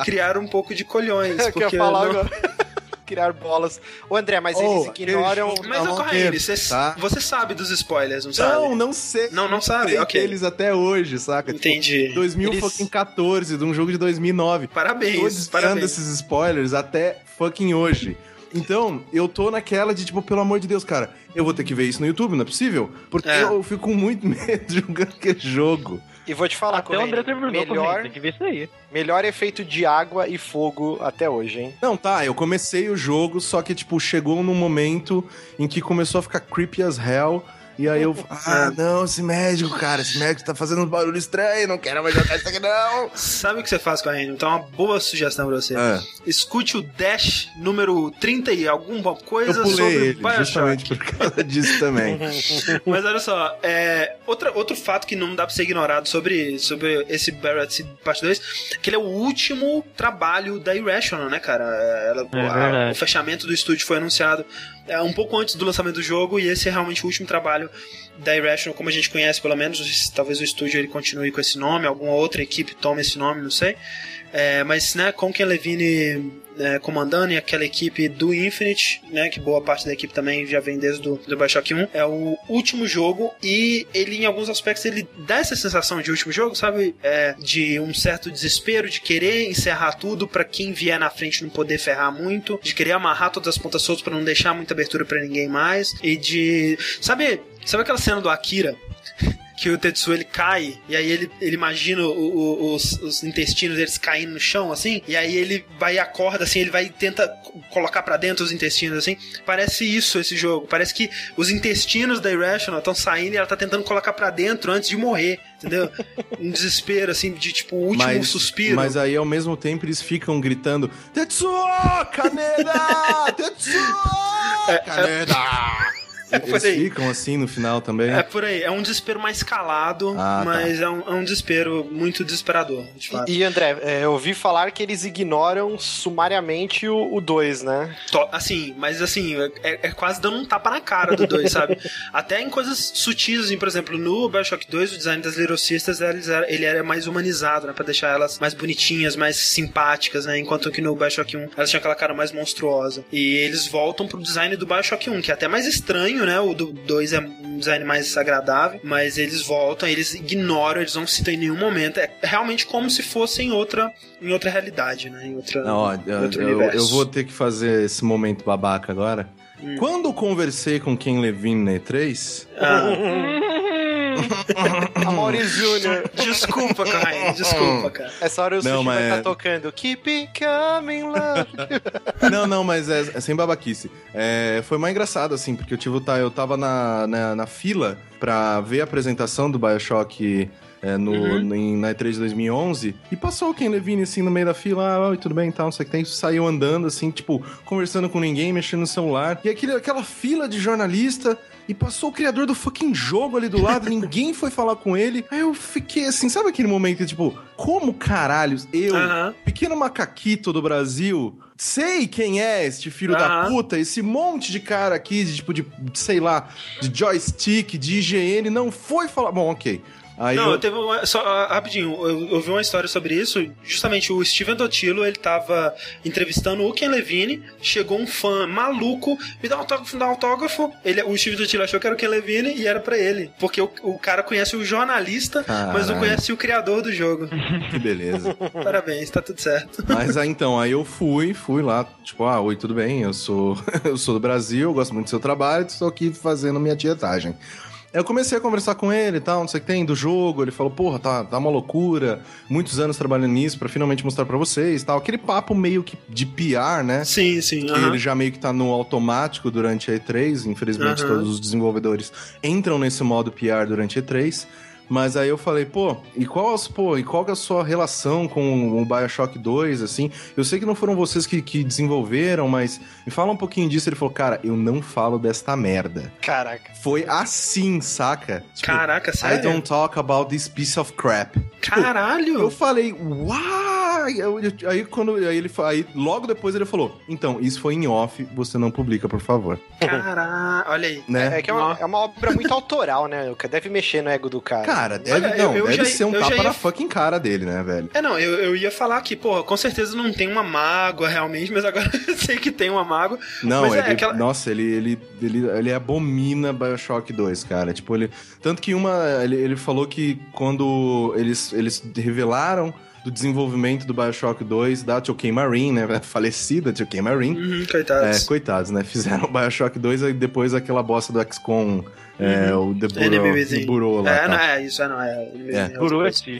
criar um pouco de colhões, É eu porque ia falar não- agora. Criar bolas. Ô, André, mas Oh, eles ignoram. aquele Mas, Tá ô ter, você, tá? você sabe dos spoilers, não sabe? Não, não sei. Não, não sabe? Sei Ok. Eles até hoje, saca? Tipo, Entendi. 2014, de um jogo de 2009. Tô Parabéns, desviando parabéns. esses spoilers até fucking hoje. Então, eu tô naquela de, tipo, pelo amor de Deus, cara, eu vou ter que ver isso no YouTube, não é possível? Porque É. eu fico com muito medo jogando aquele jogo. E vou te falar, Até o André terminou melhor, tem que ver isso aí. melhor efeito de água e fogo até hoje, hein? Não, tá, eu comecei o jogo, só que, tipo, chegou num momento em que começou a ficar creepy as hell. E aí eu, ah, não, esse médico, cara, esse médico tá fazendo um barulho estranho, não quero mais jogar isso aqui, não. Sabe o que você faz com a Reno? Então, uma boa sugestão pra você. É. Escute o Dash número 30 e alguma coisa Eu pulei sobre ele, Bioshock. justamente por causa disso também. Mas olha só, é, outra, outro fato que não dá pra ser ignorado sobre, sobre esse Barrett Parte 2, que ele é o último trabalho da Irrational, né, cara? Ela- É a- o fechamento do estúdio foi anunciado é, um pouco antes do lançamento do jogo, e esse é realmente o último trabalho da Irrational, como a gente conhece, pelo menos. Talvez o estúdio ele continue com esse nome, alguma outra equipe tome esse nome, não sei. É, mas, né, com Ken Levine é, comandando e aquela equipe do Infinite, né, que boa parte da equipe também já vem desde do, do Bioshock 1, é o último jogo e ele, em alguns aspectos, ele dá essa sensação de último jogo, sabe? É, de um certo desespero, de querer encerrar tudo pra quem vier na frente não poder ferrar muito, de querer amarrar todas as pontas soltas pra não deixar muita abertura pra ninguém mais e de... Sabe, sabe aquela cena do Akira? que o Tetsuo ele cai e aí ele, ele imagina o- o- os, os intestinos deles caindo no chão assim e aí ele vai e acorda assim ele vai e tenta co- colocar pra dentro os intestinos assim parece isso esse jogo parece que os intestinos da Irrational estão saindo e ela tá tentando colocar pra dentro antes de morrer entendeu um desespero assim de tipo o último suspiro Mas aí, ao mesmo tempo, eles ficam gritando: Tetsuo! Kaneda! Tetsuo! Kaneda! Eles Por aí. ficam assim no final também. é por aí, é um desespero mais calado, Ah, tá. mas é, um, é um desespero muito desesperador, de fato. E André, é, eu ouvi falar que eles ignoram sumariamente o 2, né? To- Assim, mas assim, é, é quase dando um tapa na cara do 2, sabe? Até em coisas sutis, assim, por exemplo, no Bioshock 2, o design das Little Sisters, eles era- ele era mais humanizado, né? Pra deixar elas mais bonitinhas, mais simpáticas, né? Enquanto que no Bioshock 1, elas tinham aquela cara mais monstruosa. E eles voltam pro design do Bioshock 1, que é até mais estranho, né? O do 2 é um design mais agradável, mas eles voltam, eles ignoram, eles não citam em nenhum momento. É realmente como se fosse em outra, em outra realidade, né? Em outra, Não, ó, em eu, outro eu- universo. eu vou ter que fazer esse momento babaca agora. Hum. Quando conversei com Ken Levine na E3, A Maurice Jr. Desculpa, Caio, desculpa, cara. Essa hora o Não, Sushi vai mas- estar tocando Keep it coming, love. Não, não, mas é, é sem babaquice. É, foi mais engraçado, assim, porque eu, tive, tá, eu tava na, na, na fila pra ver a apresentação do Bioshock é, no, Uhum. no- em- na E3 de 2011 e passou o Ken Levine, assim, no meio da fila. Ah, oi, tudo bem e tal, não sei o que tem. Saiu andando, assim, tipo, conversando com ninguém, mexendo no celular. E aquele, aquela fila de jornalista... E passou o criador do fucking jogo ali do lado, ninguém foi falar com ele. Aí eu fiquei assim, sabe aquele momento, tipo, como caralhos eu, Aham. pequeno macaquito do Brasil, sei quem é este filho da puta, esse monte de cara aqui, de, tipo, de, sei lá, de joystick, de IGN, não foi falar. Bom, ok. Aí Não, eu... teve uma, só ah, rapidinho, eu eu ouvi uma história sobre isso. Justamente o Steven Dotilo, ele tava entrevistando o Ken Levine, chegou um fã maluco, me dá um autógrafo, me dá um autógrafo. Ele, o Steven Dotilo achou que era o Ken Levine e era pra ele, porque o, o cara conhece o jornalista, mas não Caralho. conhece o criador do jogo. Que beleza. Parabéns, tá tudo certo. Mas aí então, aí eu fui, fui lá, tipo, ah, oi, tudo bem? Eu sou, eu sou do Brasil, eu gosto muito do seu trabalho, estou aqui fazendo minha tietagem. Eu comecei a conversar com ele e tal, não sei o que tem, do jogo. Ele falou, porra, tá, tá uma loucura. Muitos anos trabalhando nisso pra finalmente mostrar pra vocês tal. Aquele papo meio que de PR, né? Sim, sim. que aham. ele já meio que tá no automático durante a E3. Infelizmente, Aham. todos os desenvolvedores entram nesse modo PR durante a E3. Mas aí eu falei, pô, e qual, pô, e qual que é a sua relação com o Bioshock 2, assim? Eu sei que não foram vocês que, que desenvolveram, mas me fala um pouquinho disso. Ele falou, cara, eu não falo desta merda. Caraca. Foi assim, saca? Tipo, Caraca, I sério? don't talk about this piece of crap. Caralho! Eu falei, eu- Aí quando aí ele aí logo depois ele falou, então isso foi em off, você não publica, por favor, Caralho, olha aí. né? É que é uma, é uma obra muito autoral, né? Deve mexer no ego do cara. Cara, deve, Olha, não, eu- eu deve já- ser um tapa ia- na fucking cara dele, né, velho? É, não, eu, eu ia falar que, porra, com certeza não tem uma mágoa realmente, mas agora eu sei que tem uma mágoa. Não, é ele, aquela- nossa, ele, ele, ele, ele abomina Bioshock 2, cara. Tipo, ele. Tanto que uma. Ele, ele falou que quando eles, eles revelaram do desenvolvimento do Bioshock 2 da 2K Marine, né? Falecida 2K Marine. Uhum, É, coitados. coitados, né? Fizeram o Bioshock 2 e depois aquela bosta do XCOM É, o The Bureau, The. Bureau lá. É, tá. não, é, isso é, não, é. É. É. Isso. Burou, assim.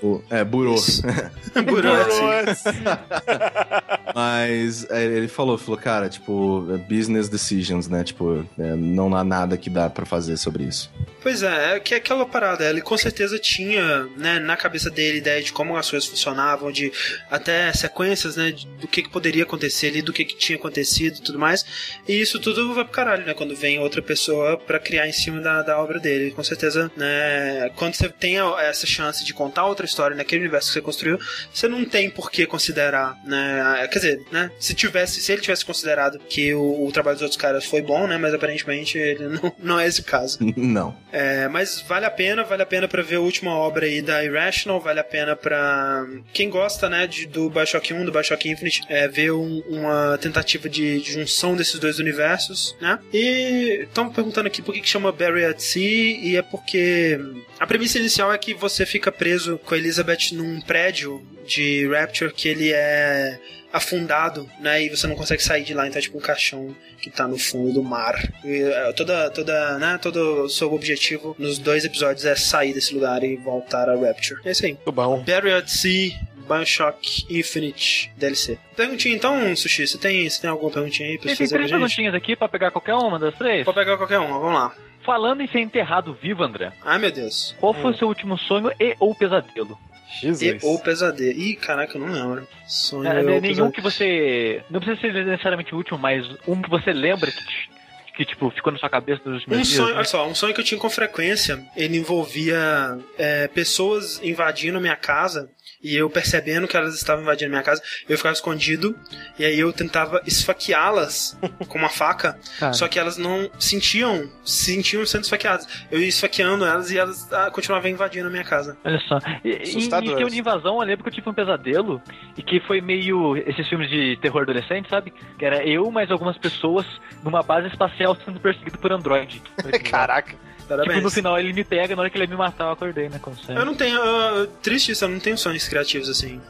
Mas é, ele falou, falou, cara, tipo, é business decisions, né? Tipo, é, não há nada que dá pra fazer sobre isso. Pois é, é que é aquela parada, ele com certeza tinha, né, na cabeça dele ideia de como as coisas funcionavam, de até sequências, né, do que, que poderia acontecer ali, do que, que tinha acontecido e tudo mais. E isso tudo vai pro caralho, né, quando vem outra pessoa pra criar em cima da, da obra dele. Com certeza, né, quando você tem essa chance de contar outra história naquele universo que você construiu, você não tem por que considerar, né, quer dizer, né, se tivesse, se ele tivesse considerado que o, o trabalho dos outros caras foi bom, né, mas aparentemente ele não, não é esse o caso. não. É, mas vale a pena, vale a pena pra ver a última obra aí da Irrational, vale a pena pra quem gosta, né, de, do Bioshock 1, do Bioshock Infinite, é, ver um- uma tentativa de, de junção desses dois universos, né? E estão perguntando aqui por que, que chama Barry at Sea, e é porque a premissa inicial é que você fica preso com a Elizabeth num prédio de Rapture que ele é afundado, né? E você não consegue sair de lá, então é tipo um caixão que tá no fundo do mar. E, é, toda, toda, né? Todo o seu objetivo nos dois episódios é sair desse lugar e voltar a Rapture. É isso aí. Muito bom. Barry at Sea, Bioshock Infinite DLC. Perguntinha então, Sushi, você tem, você tem alguma perguntinha aí pra Tem fazer pra três gente? perguntinhas aqui pra pegar qualquer uma das três. Pode pegar qualquer uma, vamos lá. Falando em ser enterrado vivo, André, Ai meu Deus. qual foi o seu último sonho e ou pesadelo? Jesus. E, ou pesadelo. Ih, caraca, eu não lembro. Sonho É, ou nenhum pesadelo. que você. Não precisa ser necessariamente o último, mas um que você lembra que, te- que tipo, ficou na sua cabeça nos últimos Um dias. sonho, né? olha só, um sonho que eu tinha com frequência, ele envolvia é, pessoas invadindo a minha casa e eu percebendo que elas estavam invadindo a minha casa, eu ficava escondido e aí eu tentava esfaqueá-las com uma faca, Cara. só que elas não sentiam, sentiam sendo esfaqueadas. Eu ia esfaqueando elas e elas ah, continuavam invadindo a minha casa. Olha só. E, e, em tema de invasão, eu lembro que eu tive um pesadelo e que foi meio esses filmes de terror adolescente, sabe? Que era eu mais algumas pessoas numa base espacial sendo perseguido por android. Caraca. Tipo, no final ele me pega, na hora que ele ia me matar, eu acordei, né? Como. Eu não tenho. eu- triste isso, eu não tenho sonhos criativos assim.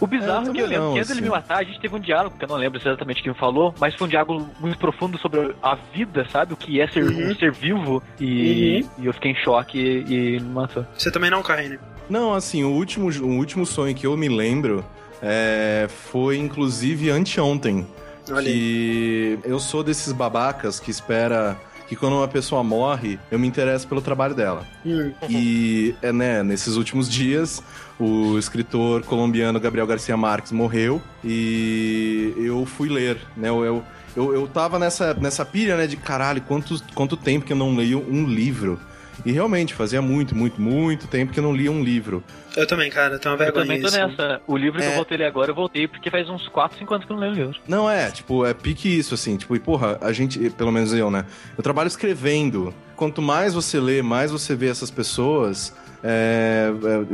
O bizarro É, é que eu lembro não, que antes dele assim. me matar, a gente teve um diálogo, que eu não lembro exatamente quem falou, mas foi um diálogo muito profundo sobre a vida, sabe? O que é ser Uhum. um ser vivo. E, e eu fiquei em choque e, e me matou. Você também não, Carrine? Não, assim, o último, o último sonho que eu me lembro é, foi, inclusive, anteontem. Olha que eu sou desses babacas que espera que quando uma pessoa morre, eu me interesso pelo trabalho dela. Hum. E, é, né, nesses últimos dias, o escritor colombiano Gabriel Garcia Marques morreu e eu fui ler, né? Eu, eu, eu, eu tava nessa, nessa pilha, né, de caralho, quanto, quanto tempo que eu não leio um livro. E realmente, fazia muito, muito, muito tempo que eu não lia um livro. Eu também, cara, eu tenho uma Eu vergonha também tô disso. nessa. O livro que É. eu voltei a ler agora, eu voltei porque faz uns 4, 5 anos que eu não leio o livro. Não, é, tipo, é pique isso, assim, tipo, e porra, a gente, pelo menos eu, né? Eu trabalho escrevendo. Quanto mais você lê, mais você vê essas pessoas, é,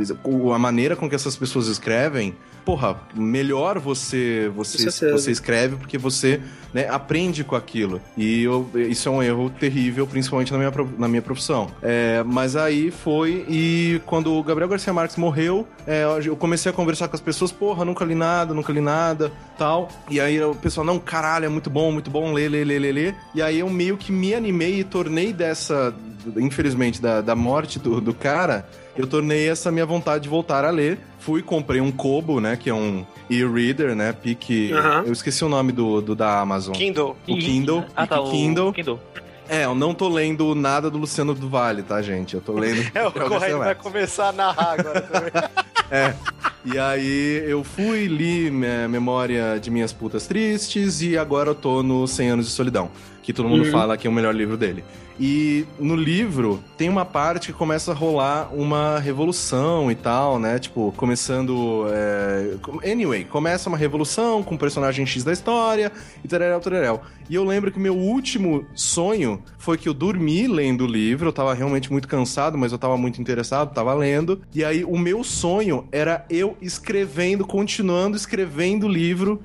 é, a maneira com que essas pessoas escrevem, porra, melhor você você, você escreve porque você né, aprende com aquilo. E eu- isso é um erro terrível, principalmente na minha, na minha profissão. É, mas aí foi, e quando o Gabriel Garcia Marques morreu, é, eu comecei a conversar com as pessoas, porra, nunca li nada, nunca li nada, tal. E aí o pessoal, não, caralho, é muito bom, muito bom, lê, lê, lê, lê, lê. E aí eu meio que me animei e tornei dessa, infelizmente, da, da morte do, do cara, eu tornei essa minha vontade de voltar a ler. Fui, comprei um Kobo, né, que é um e-reader, né, pique... Eu esqueci o nome do, do da Amazon. Kindle. O Kindle, Ah, tá, o Kindle. Kindle. É, eu não tô lendo nada do Luciano do Vale, tá, gente? Eu tô lendo... É, o Correio vai começar a narrar agora também. É. E aí eu fui, li é, Memória de Minhas Putas Tristes e agora eu tô no 100 Anos de Solidão, que todo mundo Uhum. fala que é o melhor livro dele. E no livro tem uma parte que começa a rolar uma revolução e tal, né? Tipo, começando. é, Anyway, começa uma revolução com o personagem X da história e tararel, tararel. E eu lembro que meu último sonho foi que eu dormi lendo o livro, eu tava realmente muito cansado, mas eu tava muito interessado, tava lendo. E aí o meu sonho era eu escrevendo, continuando escrevendo o livro.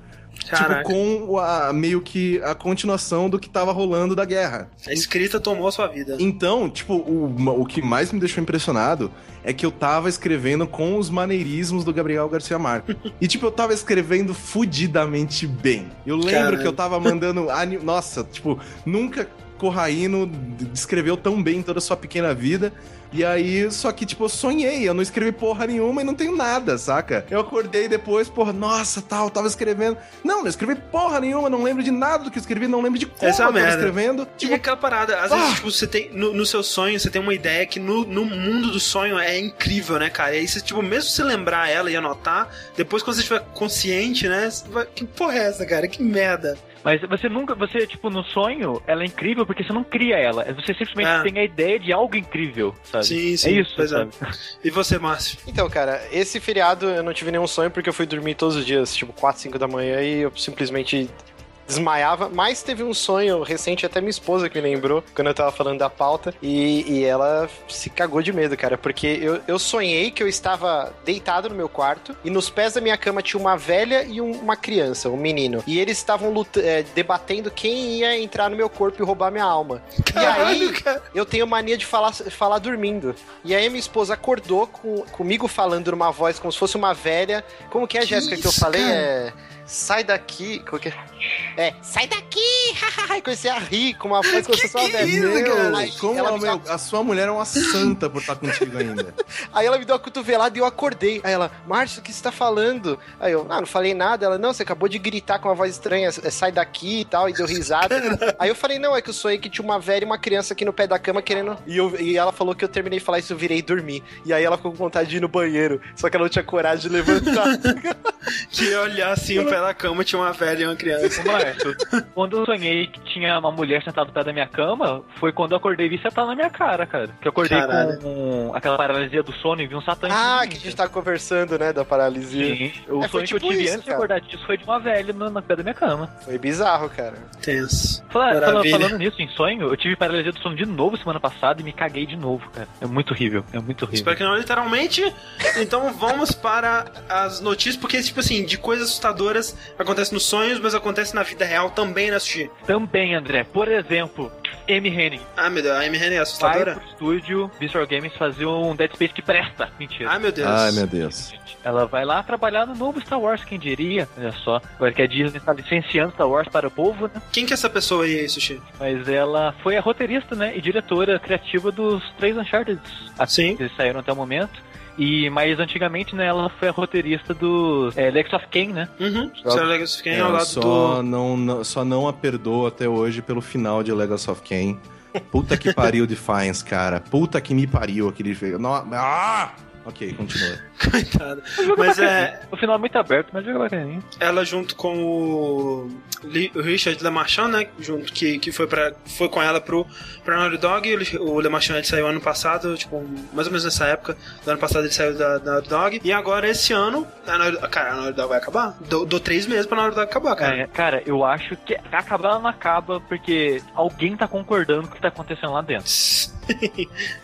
Caraca. Tipo, com a, meio que a continuação do que tava rolando da guerra. A escrita tomou a sua vida. Então, tipo, o, o que mais me deixou impressionado é que eu tava escrevendo com os maneirismos do Gabriel Garcia Marques. e, tipo, eu tava escrevendo fudidamente bem. Eu lembro Caralho. que eu tava mandando. Nossa, tipo, nunca Corraino descreveu tão bem toda a sua pequena vida. E aí, só que, tipo, eu sonhei, eu não escrevi porra nenhuma e não tenho nada, saca? Eu acordei depois, porra, nossa, tal, tava escrevendo. Não, não escrevi porra nenhuma, não lembro de nada do que escrevi, não lembro de como Essa é eu tava merda. escrevendo. Tipo, e aquela parada, às vezes, Ah! tipo, você tem. No, no seu sonho, você tem uma ideia que no, no mundo do sonho é incrível, né, cara? E aí você, tipo, mesmo se lembrar ela e anotar, depois quando você estiver consciente, né? você vai, que porra é essa, cara? Que merda. Mas você nunca, você, tipo, no sonho, ela é incrível porque você não cria ela. Você simplesmente Ah. tem a ideia de algo incrível, sabe? Sim, sim. É isso, pois é. sabe? E você, Márcio? Então, cara, esse feriado eu não tive nenhum sonho porque eu fui dormir todos os dias, tipo 4, 5 da manhã e eu simplesmente desmaiava. Mas teve um sonho recente, até minha esposa que me lembrou, quando eu tava falando da pauta, e, e ela se cagou de medo, cara, porque eu, eu sonhei que eu estava deitado no meu quarto e nos pés da minha cama tinha uma velha e um- uma criança, um menino. E eles estavam eh, debatendo quem ia entrar no meu corpo e roubar minha alma. e aí, Caralho, cara. eu tenho mania de falar, falar dormindo. E aí minha esposa acordou com, comigo falando numa voz como se fosse uma velha. Como que é, Que Jéssica, que eu falei? cara? É. Sai daqui. Como que é? É, sai daqui! e comecei a rir com uma voz se fosse uma que velha. isso, Meu, como ela a, me meu, a sua mulher é uma santa por estar contigo ainda. Aí ela me deu uma cotovelada e eu acordei. Aí ela, Márcio, o que você tá falando? Aí eu, ah, não falei nada. Ela, não, você acabou de gritar com uma voz estranha, é, sai daqui e tal, e deu risada. Aí eu falei, não, é que eu sonhei que tinha uma velha e uma criança aqui no pé da cama querendo. E, eu, e ela falou que eu terminei de falar isso, eu virei dormir. E aí ela ficou com vontade de ir no banheiro, só que ela não tinha coragem de levantar. Que ia olhar assim o pé da cama, tinha uma velha e uma criança. Quando eu sonhei que tinha uma mulher sentada no pé da minha cama, foi quando eu acordei e vi sentar na minha cara, cara. Que eu acordei Caralho. com aquela paralisia do sono e vi um satã ah, que a gente tá conversando, né, da paralisia. Sim, o É, sonho que eu tipo tive isso, antes de acordar disso foi de uma velha no, no pé da minha cama. Foi bizarro, cara. Tenso. Fala- fala- Maravilha. falando nisso, em sonho, eu tive paralisia do sono de novo semana passada e me caguei de novo, cara. É muito horrível, é muito horrível. Espero que não literalmente. Então vamos para as notícias, porque, tipo assim, de coisas assustadoras acontece nos sonhos, mas acontece na vida real também, né, Sushi? Também, André, por exemplo, Amy Hennig Ah, meu Deus, a Amy Hennig é vai assustadora? pro estúdio Visual Games fazer um Dead Space que presta. Mentira. Ai, meu Deus. Ai, meu Deus. Ela vai lá trabalhar no novo Star Wars, quem diria? Olha só. Agora que a Disney está licenciando Star Wars para o povo, né? Quem que é essa pessoa aí, Sushi? Mas ela foi a roteirista, né? E diretora criativa dos três Uncharted. Sim. Que eles saíram até o momento. E mais antigamente, né, ela foi a roteirista do é, Lex of Kain, né? Uhum. Sarah Legacy Kane ao É, lado só, do. não, não- só não a perdoo até hoje pelo final de Legacy of Kain. Puta que pariu Defiance, cara. Puta que me pariu aquele... No... Ah! Ok, continua. Coitada. Mas é. O final é muito aberto, mas joga bacaninho. Ela junto com o, Richard LeMarchand, né? Junto, que, que foi, pra, foi com ela pro, pra Naughty Dog. O LeMarchand ele saiu ano passado, tipo, mais ou menos nessa época. Do ano passado ele saiu da, da Naughty Dog. E agora, esse ano, a Naughty, cara, a Naughty Dog vai acabar. Dou, dou três meses pra Naughty Dog acabar, cara. É, cara, eu acho que acabar ela não acaba porque alguém tá concordando com o que tá acontecendo lá dentro.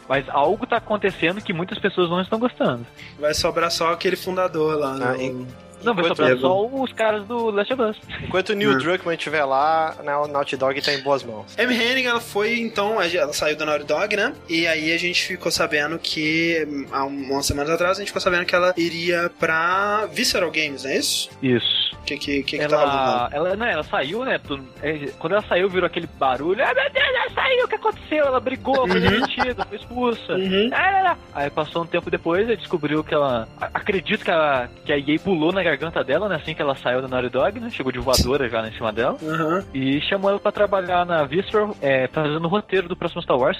Mas algo tá acontecendo que muitas pessoas não estão gostando. Vai sobrar só aquele fundador lá. Ah, né? E- Não, vai sobrar só os caras do Last of Us. Enquanto o Neil Hum. Druckmann estiver lá, a Naughty Dog tá em boas mãos. Amy Hennig, ela foi, então, ela saiu da Naughty Dog, né? E aí a gente ficou sabendo que, há umas semanas atrás, a gente ficou sabendo que ela iria pra Visceral Games, não é isso? Isso. O que que, que, que tava Ela, rolando? ela, né, ela saiu, né? é, quando ela saiu, virou aquele barulho. Ah, meu Deus, ela saiu, o que aconteceu? Ela brigou, foi Uhum. demitida, foi expulsa. Uhum. Lá, lá. Aí passou um tempo depois, ele descobriu que ela. Acredito que a, que a EA pulou na garganta dela, né? Assim que ela saiu da Naughty Dog, né? Chegou de voadora já em cima dela. Uhum. E chamou ela pra trabalhar na Visceral, é, fazendo o roteiro do próximo Star Wars.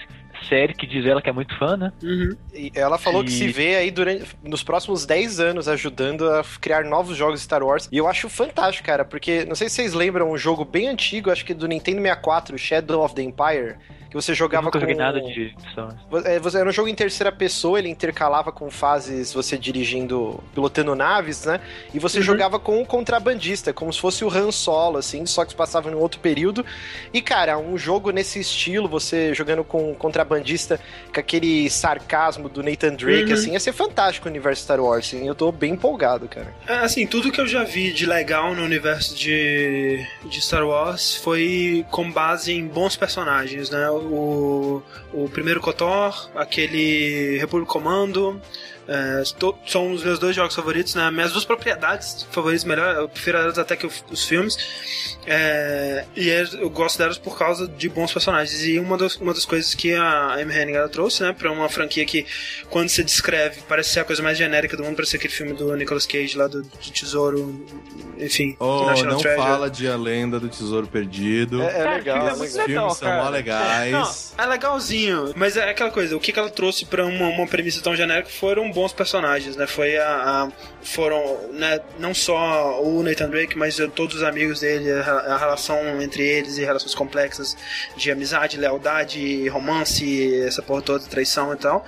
Série que diz ela que é muito fã, né? Uhum. E ela falou que E- se vê aí durante, nos próximos 10 anos ajudando a criar novos jogos Star Wars. E eu acho fantástico, cara, porque não sei se vocês lembram um jogo bem antigo, acho que do Nintendo 64, Shadow of the Empire, que você Eu jogava nunca com nada de. É, você- Era um jogo em terceira pessoa, ele intercalava com fases você dirigindo, pilotando naves, né? E você Uhum. jogava com um contrabandista, como se fosse o Han Solo, assim, só que se passava em outro período. E, cara, um jogo nesse estilo, você jogando com um contrabandista, com aquele sarcasmo do Nathan Drake, Uhum. assim, ia ser fantástico o universo Star Wars, assim, eu tô bem empolgado, cara. É, assim, tudo que eu já vi de legal no universo de, de Star Wars foi com base em bons personagens, né? O, o primeiro KOTOR, aquele Republic Commando, É, são os meus dois jogos favoritos, né? Minhas duas propriedades favoritas, melhor, eu prefiro elas até que os filmes. É, e é- eu gosto delas por causa de bons personagens. E uma das, uma das coisas que a Amy Hennig ela trouxe, né, pra uma franquia que, quando você descreve, parece ser a coisa mais genérica do mundo, parece ser aquele filme do Nicolas Cage lá do, de Tesouro, enfim, Oh, não Treasure. fala de A Lenda do Tesouro Perdido. É, é legal, é é muito legal. legal. filmes são mó legais. Não, é legalzinho, mas é aquela coisa, o que, que ela trouxe pra uma, uma premissa tão genérica foram bons personagens, né? Foi a. a- foram, né, não só o Nathan Drake, mas todos os amigos dele, a, a relação entre eles e relações complexas de amizade, lealdade, romance, essa porra toda, traição e tal.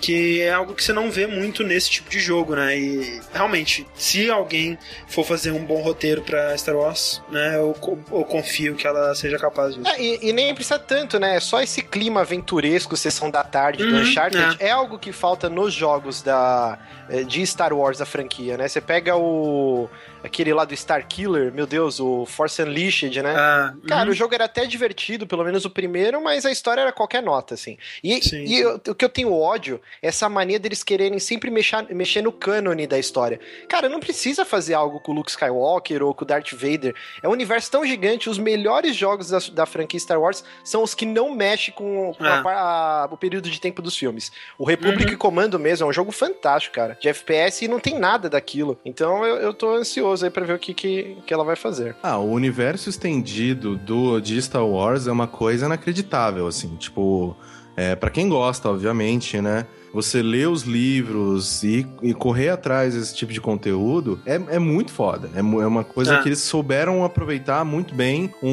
Que é algo que você não vê muito nesse tipo de jogo, né? E realmente, se alguém for fazer um bom roteiro pra Star Wars, né, eu, eu confio que ela seja capaz disso. É, e, e nem precisa tanto, né? Só esse clima aventuresco, sessão da tarde do Uhum, Uncharted, é. algo que falta nos jogos da, de Star Wars, da franquia, né? Você pega o. aquele lá do Star Killer, meu Deus, o Force Unleashed, né? Ah, Cara, uhum. o jogo era até divertido, pelo menos o primeiro, mas a história era qualquer nota, assim. E, Sim, e sim. eu- o que eu tenho ódio é essa mania deles quererem sempre mexer, mexer no cânone da história. Cara, não precisa fazer algo com o Luke Skywalker ou com o Darth Vader. É um universo tão gigante, os melhores jogos da, da franquia Star Wars são os que não mexem com, com a É. par- a- o período de tempo dos filmes. O Republic Uhum. Commando mesmo é um jogo fantástico, cara, de FPS e não tem nada daquilo. Então eu, eu tô ansioso aí pra ver o que, que, que ela vai fazer. Ah, o universo estendido do de Star Wars é uma coisa inacreditável, assim, tipo, é, para quem gosta, obviamente, né? Você ler os livros e, e correr atrás desse tipo de conteúdo é, é muito foda. É, é uma coisa É. que eles souberam aproveitar muito bem um,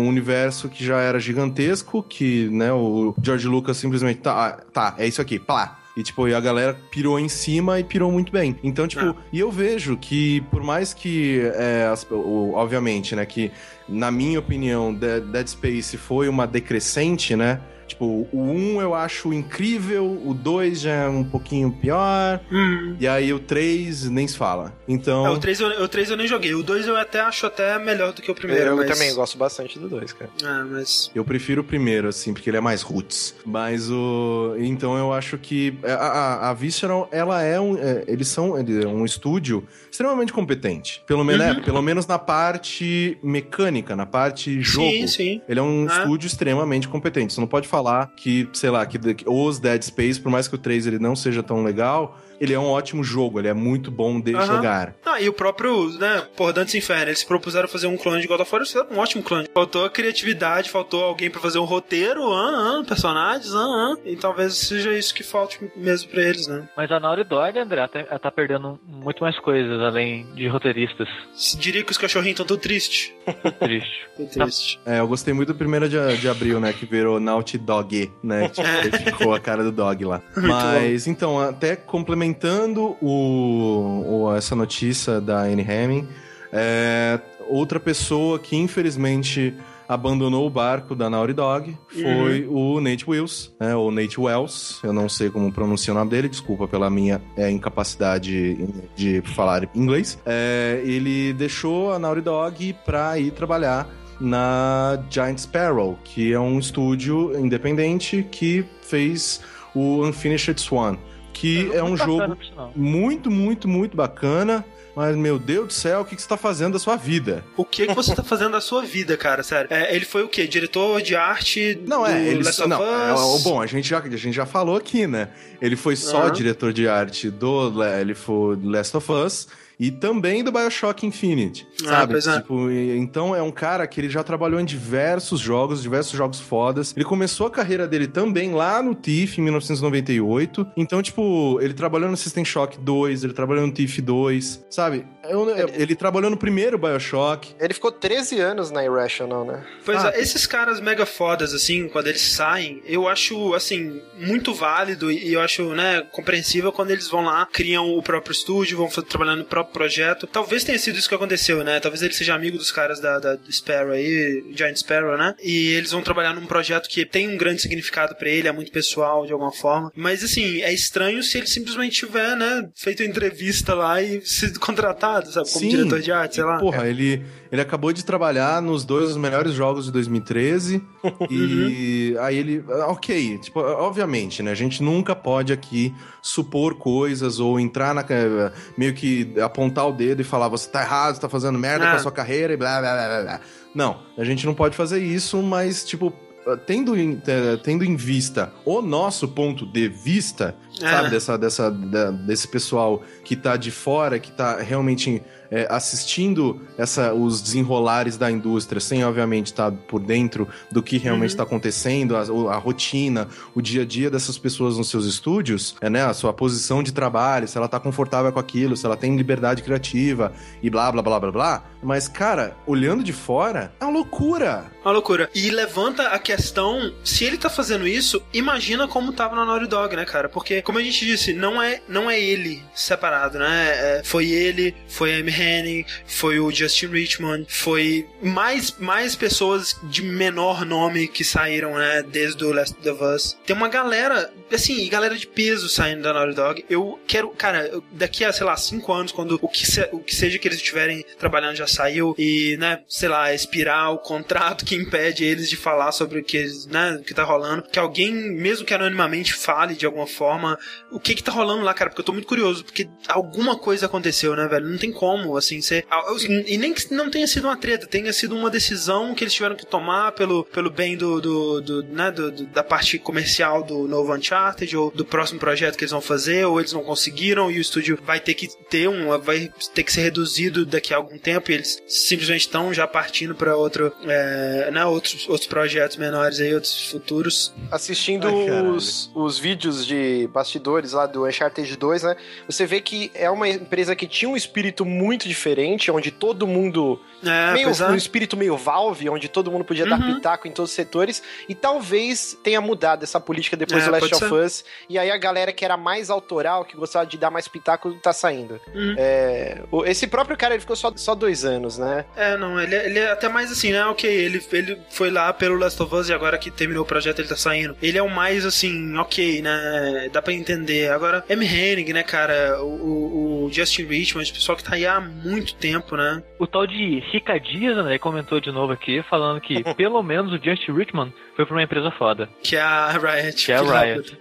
um universo que já era gigantesco, que, né, o George Lucas simplesmente tá, ah, tá, é isso aqui, plá. E, tipo, e a galera pirou em cima e pirou muito bem. Então, tipo, Ah. e eu vejo que, por mais que, é, as- o- obviamente, né, que, na minha opinião, Dead, Dead Space foi uma decrescente, né? Tipo, o 1 eu acho incrível, o 2 já é um pouquinho pior, Hum. e aí o 3 nem se fala. Então, É, o 3 eu, o 3 eu nem joguei. O 2 eu até acho até melhor do que o primeiro. eu mas... também gosto bastante do 2, cara. É, mas. Eu prefiro o primeiro, assim, porque ele é mais roots. Mas o. Então eu acho que a, a, a Visceral, ela é um. é, eles são ele é um estúdio extremamente competente. Pelo, menos Uhum. é, pelo menos na parte mecânica, na parte jogo. Sim, sim. Ele é um Ah. estúdio extremamente competente. Você não pode falar que, sei lá, que, que os Dead Space, por mais que o 3 ele não seja tão legal, ele é um ótimo jogo, ele é muito bom de jogar. Ah, e o próprio, né, por Dantes Inferno, eles propuseram fazer um clone de God of War, eles fizeram um ótimo clone. Faltou a criatividade, faltou alguém pra fazer um roteiro, ah, ah, personagens, ah, ah. E talvez seja isso que falte mesmo pra eles, né? Mas a Naughty Dog, André, ela tá- ela tá perdendo muito mais coisas além de roteiristas. Se diria que os cachorrinhos estão tão tristes. Triste. Tô triste. É, eu gostei muito do primeiro de, de abril, né? Que virou Naughty Dog, né? Tipo, aí ficou a cara do dog lá. Muito Mas, então, até complementando o, o- essa notícia da Anne Hamming, é, outra pessoa que infelizmente abandonou o barco da Naughty Dog foi o Nate Wills, né, ou Nate Wells, eu não sei como pronunciar o nome dele, desculpa pela minha é, incapacidade de falar inglês. É, ele deixou a Naughty Dog pra ir trabalhar na Giant Sparrow, que é um estúdio independente que fez o Unfinished Swan, que é um Muito bacana, jogo muito, muito, muito bacana. Mas, meu Deus do céu, o que que você tá fazendo da sua vida? O que, que você tá fazendo da sua vida, cara? Sério. É, ele foi o quê? Diretor de arte Não, do é, ele Last of não, é, bom, a gente, já, a gente já falou aqui, né? Ele foi só Aham. diretor de arte do Le- ele foi do Last of Us e também do BioShock Infinite, Ah, sabe? pois é. Tipo, e- então é um cara que ele já trabalhou em diversos jogos, diversos jogos fodas. Ele começou a carreira dele também lá no TIFF em 1998. Então, tipo, ele trabalhou no System Shock 2, ele trabalhou no TIFF 2, sabe? Eu- eu- ele trabalhou no primeiro BioShock. Ele ficou 13 anos na Irrational, né? Pois Ah, é, esses caras mega fodas, assim, quando eles saem, eu acho, assim, muito válido e eu acho, né, compreensível quando eles vão lá, criam o próprio estúdio, vão trabalhar no próprio próprio projeto. Talvez tenha sido isso que aconteceu, né? Talvez ele seja amigo dos caras da, da Sparrow aí, Giant Sparrow, né? E eles vão trabalhar num projeto que tem um grande significado para ele, é muito pessoal de alguma forma. Mas assim, é estranho se ele simplesmente tiver, né, feito entrevista lá e sido contratado, sabe, como Sim. diretor de arte, sei lá. Porra, ele, ele acabou de trabalhar nos dois dos melhores jogos de 2013 e aí ele, ok, tipo, obviamente, né, a gente nunca pode aqui supor coisas ou entrar na, meio que apontar o dedo e falar, você tá errado, você tá fazendo merda Ah. com a sua carreira e blá, blá, blá, blá, blá. Não, a gente não pode fazer isso, mas, tipo, tendo em, eh, tendo em vista o nosso ponto de vista, É. sabe, dessa, dessa, da- desse pessoal que tá de fora, que tá realmente é, assistindo essa, os desenrolares da indústria, sem obviamente estar por dentro do que realmente está acontecendo, a, a rotina, o dia a dia dessas pessoas nos seus estúdios, é, né, a sua posição de trabalho, se ela tá confortável com aquilo, se ela tem liberdade criativa e blá blá blá blá blá. Mas, cara, olhando de fora, é uma loucura. Uma loucura. E levanta a questão, se ele tá fazendo isso, imagina como tava na Naughty Dog, né, cara? Porque, como a gente disse, não é, não é ele separado, né? É, foi ele, foi a Amy Hennig, foi o Justin Richmond, foi mais, mais pessoas de menor nome que saíram, né, desde o Last of Us. Tem uma galera, assim, galera de peso saindo da Naughty Dog. Eu quero, cara, daqui a, sei lá, cinco anos, quando o que, se- o que seja que eles estiverem trabalhando já saiu e, né, sei lá, expirar o contrato que impede eles de falar sobre o que, né, o que tá rolando, que alguém, mesmo que anonimamente, fale de alguma forma o que que tá rolando lá, cara, porque eu tô muito curioso, porque alguma coisa aconteceu, né, velho? Não tem como, assim, ser... E nem que não tenha sido uma treta, tenha sido uma decisão que eles tiveram que tomar pelo, pelo bem do, do, do, né, do- do- da parte comercial do novo Uncharted, ou do próximo projeto que eles vão fazer, ou eles não conseguiram e o estúdio vai ter que ter um... vai ter que ser reduzido daqui a algum tempo e eles simplesmente estão já partindo pra outro, é, né, outros, outros projetos menores aí, outros futuros. Assistindo Ai, os, os vídeos de bastidores lá do Uncharted 2, né? Você vê que é uma empresa que tinha um espírito muito diferente, onde todo mundo. É, meio, é. um espírito meio Valve, onde todo mundo podia dar Uhum. pitaco em todos os setores. E talvez tenha mudado essa política depois É, do Last of Us. E aí a galera que era mais autoral, que gostava de dar mais pitaco, tá saindo. Uhum. É, o- esse próprio cara, ele ficou só, só dois anos, né? É, não, ele, é- ele é até mais assim, né? Ok, ele, ele foi lá pelo Last of Us e agora que terminou o projeto ele tá saindo. Ele é o mais assim, ok, né? Dá pra entender. Agora, M. Hennig, né, cara? O, o- o Justin Richmond, o pessoal que tá aí há muito tempo, né? O tal de Rica Dias, André, comentou de novo aqui, falando que pelo menos o Justin Richmond foi pra uma empresa foda. Que é a Riot. Que é a Riot.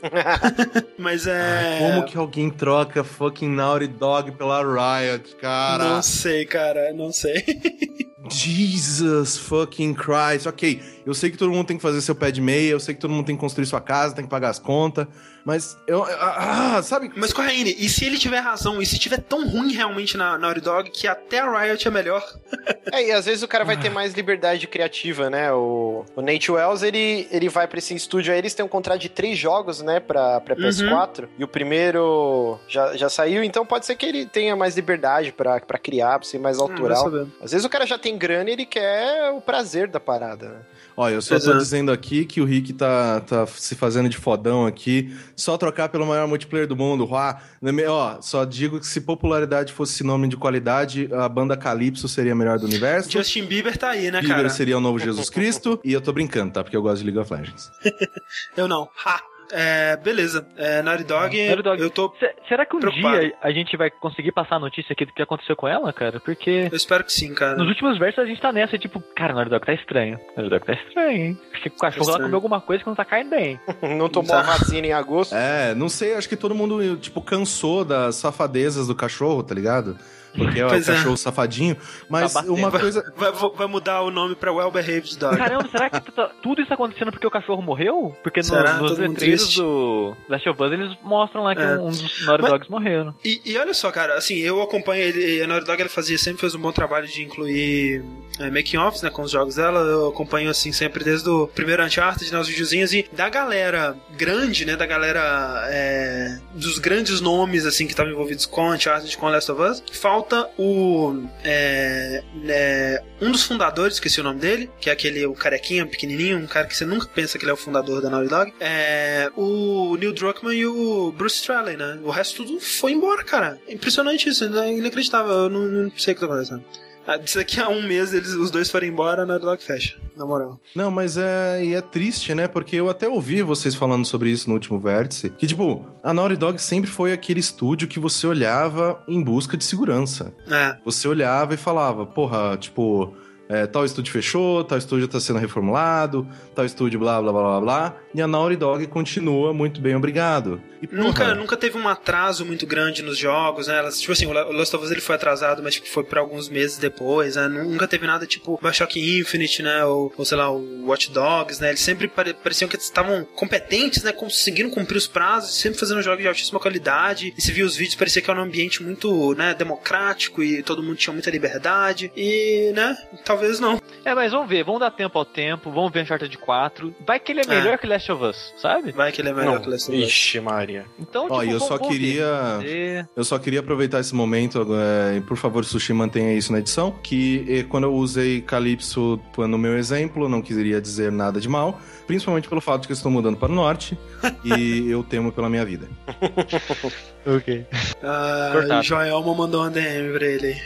Mas é. Como que alguém troca fucking Naughty Dog pela Riot, cara? Não sei, cara, não sei. Jesus fucking Christ. Ok, eu sei que todo mundo tem que fazer seu pé de meia, eu sei que todo mundo tem que construir sua casa, tem que pagar as contas, mas eu. Ah, sabe? Mas Corraine, e se ele tiver razão, e se tiver tão ruim realmente na na Naughty Dog que até a Riot é melhor? É, e às vezes o cara vai ter mais liberdade criativa, né? O, o Nate Wells, ele, ele vai pra esse estúdio aí, eles têm um contrato de três jogos, né, pra, pra PS4. E o primeiro já, já saiu, então pode ser que ele tenha mais liberdade pra, pra criar, pra ser mais Hum, autoral. saber. Às vezes o cara já tem grana e ele quer o prazer da parada, né? Olha, eu só tô Exato. dizendo aqui que o Rick tá, tá se fazendo de fodão aqui. Só trocar pelo maior multiplayer do mundo, Ruá. Ó, só digo que se popularidade fosse sinônimo de qualidade, a banda Calypso seria a melhor do universo. Justin Bieber tá aí, né, Bieber cara? seria o novo Jesus Cristo. e eu tô brincando, tá? Porque eu gosto de League of Legends. Eu não. Ha! É, beleza. É, Naughty Dog, Naughty Dog. eu tô. Se- será que um Preocupado. dia a gente vai conseguir passar a notícia aqui do que aconteceu com ela, cara? Porque Eu espero que sim, cara. nos últimos versos a gente tá nessa, tipo, cara, o Naughty Dog tá estranho. Naughty Dog tá estranho, hein? Acho que o cachorro lá comeu alguma coisa que não tá caindo bem. Não tomou Tá. a vacina em agosto. É, não sei, acho que todo mundo, tipo, cansou das safadezas do cachorro, tá ligado? Porque é o é. cachorro safadinho. Mas Tá uma coisa. Vai, vai mudar o nome pra Well Behaved Dog. Caramba, será que tá- tudo isso tá acontecendo porque o cachorro morreu? Porque no- Será? nos mundo letreiros do Last of Us eles mostram lá que É. um dos Naughty Dogs morreram. E, e olha só, cara, assim, eu acompanho ele, a Naughty Dog ela fazia sempre fez um bom trabalho de incluir é, making offs, né, com os jogos dela. Eu acompanho assim sempre desde o primeiro Uncharted, né, os videozinhos e da galera grande, né, da galera é, dos grandes nomes assim que estavam envolvidos com Uncharted, com Last of Us. volta o. é, é, um dos fundadores, esqueci o nome dele, que é aquele o carequinha pequenininho, um cara que você nunca pensa que ele é o fundador da Naughty Dog. É, o Neil Druckmann e o Bruce Straley, né? O resto tudo foi embora, cara. Impressionante isso, inacreditável. Eu não, não sei o que tá acontecendo. Ah, Daqui a um mês eles, os dois forem embora, a Naughty Dog fecha, na moral. Não, mas é, e é triste, né? Porque eu até ouvi vocês falando sobre isso no último vértice. Que, tipo, a Naughty Dog sempre foi aquele estúdio que você olhava em busca de segurança. É. Você olhava e falava, porra, tipo, é, tal estúdio fechou, tal estúdio tá sendo reformulado, tal estúdio blá blá blá blá blá. E a Naughty Dog continua muito bem, obrigado. E, Nunca, nunca teve um atraso muito grande nos jogos, né? Tipo assim, o La- o Last of Us ele foi atrasado, mas tipo, foi por alguns meses depois, né? Nunca teve nada tipo Bioshock Infinite, né? Ou, ou sei lá, o Watch Dogs, né? Eles sempre pare- pareciam que estavam competentes, né? Conseguiram cumprir os prazos, sempre fazendo jogos de altíssima qualidade. E se viu os vídeos, parecia que era um ambiente muito, né? Democrático e todo mundo tinha muita liberdade. E, né? Talvez não. É, mas vamos ver, vamos dar tempo ao tempo, vamos ver Uncharted 4. Vai que ele é É. melhor que Last of Us, sabe? Vai que ele é melhor Não. que o Last of Us. Ixi, Maria. Então, Ó, tipo, e eu só queria- ver. Eu só queria aproveitar esse momento, é, e por favor, Sushi, mantenha isso na edição, que eh, quando eu usei Calypso no meu exemplo, não queria dizer nada de mal, principalmente pelo fato de que eu estou mudando para o norte e eu temo pela minha vida. Ok. Ah, Cortado. Joelma mandou uma DM pra ele aí.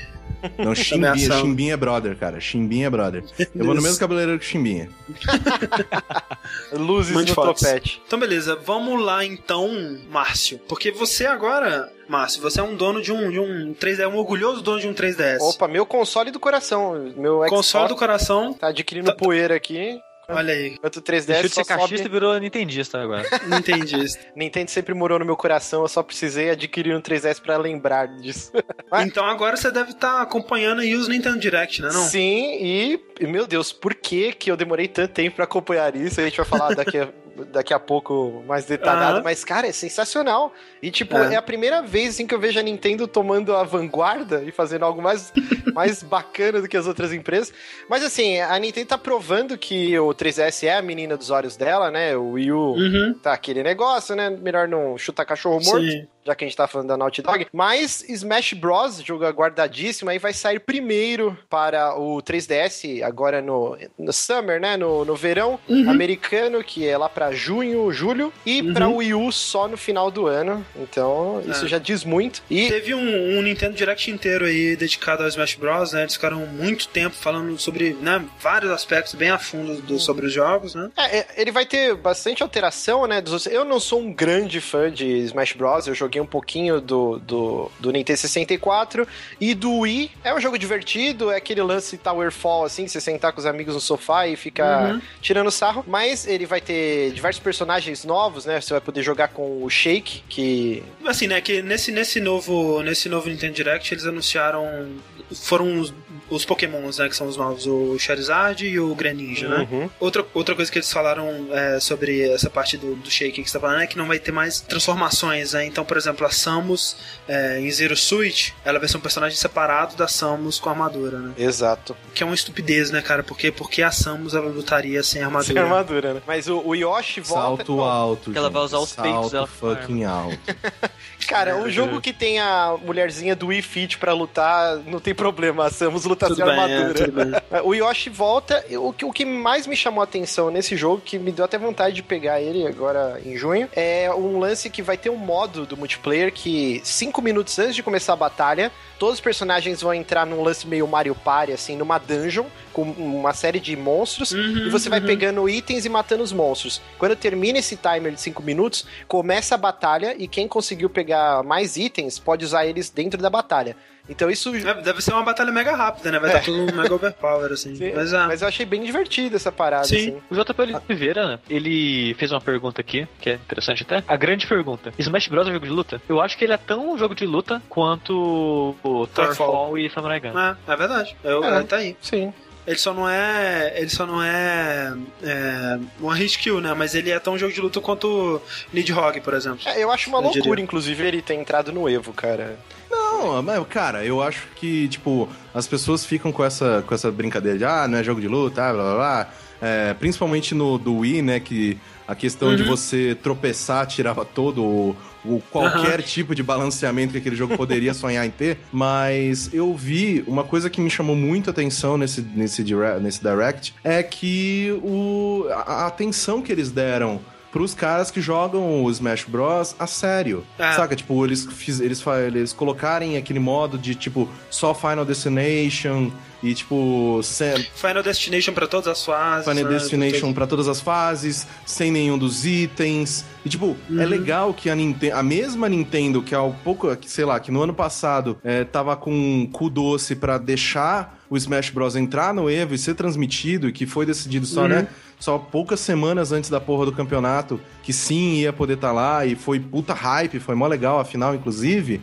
Não, Chimbinha. Chimbinha é brother, cara. Chimbinha é brother. Eu vou no mesmo cabeleireiro que Chimbinha. Luzes Mande no fotos. topete. Então, beleza, vamos lá então, Márcio. Porque você agora, Márcio, você é um dono de um, de um 3DS, um orgulhoso dono de um 3DS. Opa, meu console do coração. Meu Console do Xbox coração, tá adquirindo Tá- poeira aqui. Olha aí, Enquanto o 3DS Deixou de só ser cachista sobe... virou nintendista agora. não entendi isso. Nintendo sempre morou no meu coração, eu só precisei adquirir um 3DS pra lembrar disso. Ah. Então agora você deve estar acompanhando aí os Nintendo Direct, né não? Sim, e, e, meu Deus, por que que eu demorei tanto tempo pra acompanhar isso? A gente vai falar daqui a, daqui a pouco mais detalhado, Aham. mas cara, é sensacional. E tipo, É. é. a primeira vez assim, que eu vejo a Nintendo tomando a vanguarda e fazendo algo mais, mais bacana do que as outras empresas. Mas assim, a Nintendo tá provando que o 3DS é a menina dos olhos dela, né? O Wii U Uhum. tá aquele negócio, né? Melhor não chutar cachorro morto Sim. Já que a gente tá falando da Naughty Dog. Mas Smash Bros, jogo aguardadíssimo, aí vai sair primeiro para o 3DS, agora no, no Summer, né? No, no verão Uhum. americano, que é lá pra junho, julho, e Uhum. pra Wii U só no final do ano. Então, isso É. já diz muito. E Teve um, um Nintendo Direct inteiro aí dedicado ao Smash Bros, né? Eles ficaram muito tempo falando sobre, né, vários aspectos bem a fundo do- sobre os jogos, né? É, é, ele vai ter bastante alteração, né? dos- Eu não sou um grande fã de Smash Bros. Eu joguei um pouquinho do, do, do Nintendo 64 e do Wii. É um jogo divertido, é aquele lance Towerfall, assim, que você sentar com os amigos no sofá e ficar Uhum. tirando sarro. Mas ele vai ter diversos personagens novos, né? Você vai poder jogar com o Shake, que. Assim, né, que nesse, nesse, novo, nesse novo Nintendo Direct eles anunciaram. Foram os, Pokémons, né, que são os novos, o Charizard e o Greninja, né? Uhum. Outra, outra coisa que eles falaram é, sobre essa parte do, do Shake que você tá falando é que não vai ter mais transformações, né? Então, por exemplo, a Samus é, em Zero Suit, ela vai ser um personagem separado da Samus com armadura, né? Exato. Que é uma estupidez, né, cara? Porque, porque a Samus ela lutaria sem armadura. Sem armadura, né? Mas o, o Yoshi volta. Salto alto, Porque ela vai usar os peitos dela fucking alto. Cara, É, um é. jogo que tem a mulherzinha do Wii Fit pra lutar, não tem problema. A Samus luta Tudo sem bem, é, armadura. tudo bem. O Yoshi volta. O que, o que mais me chamou a atenção nesse jogo, que me deu até vontade de pegar ele agora em junho, é um lance que vai ter um modo do multiplayer que, cinco minutos antes de começar a batalha, todos os personagens vão entrar num lance meio Mario Party, assim, numa dungeon, com uma série de monstros, Uhum, e você vai uhum. pegando itens e matando os monstros. Quando termina esse timer de 5 minutos, começa a batalha e quem conseguiu pegar mais itens pode usar eles dentro da batalha. Então isso. É, Deve ser uma batalha mega rápida, né? Vai É. estar tudo mega overpower, assim. Sim, Mas, ah, Mas eu achei bem divertido essa parada, Sim. assim. O JP Oliveira, né, ele fez uma pergunta aqui, que é interessante até. A grande pergunta: Smash Bros. é um jogo de luta? Eu acho que ele é tão um jogo de luta quanto o Towerfall e Samurai Gun. é, é verdade. Eu, É. Tá aí. Sim. Ele só não é. Ele só não é. é One Hit Kill, né? Mas ele é tão jogo de luta quanto Nidhogg, por exemplo. É, eu acho uma Eu loucura, diria. inclusive, ele ter entrado no Evo, cara. Não, mas, cara, eu acho que, tipo, as pessoas ficam com essa, com essa brincadeira de, ah, não é jogo de luta, ah, blá blá blá. é, principalmente no do Wii, né? Que a questão Uhum. de você tropeçar tirava todo o, o qualquer tipo de balanceamento que aquele jogo poderia sonhar em ter. Mas eu vi uma coisa que me chamou muito a atenção nesse, nesse, nesse Direct é que o, a, a atenção que eles deram pros caras que jogam o Smash Bros. a sério. Ah. Saca? Tipo, eles, fiz, eles, eles colocarem aquele modo de, tipo, só Final Destination e, tipo, sem, Final Destination pra todas as fases. Final né? Destination pra todas as fases, sem nenhum dos itens. E, tipo, é legal que a Nintendo, a mesma Nintendo que há pouco, sei lá, que no ano passado é, tava com um cu doce pra deixar o Smash Bros entrar no Evo e ser transmitido, e que foi decidido só, né? Só poucas semanas antes da porra do campeonato, que sim ia poder estar lá, e foi puta hype, foi mó legal a final, inclusive.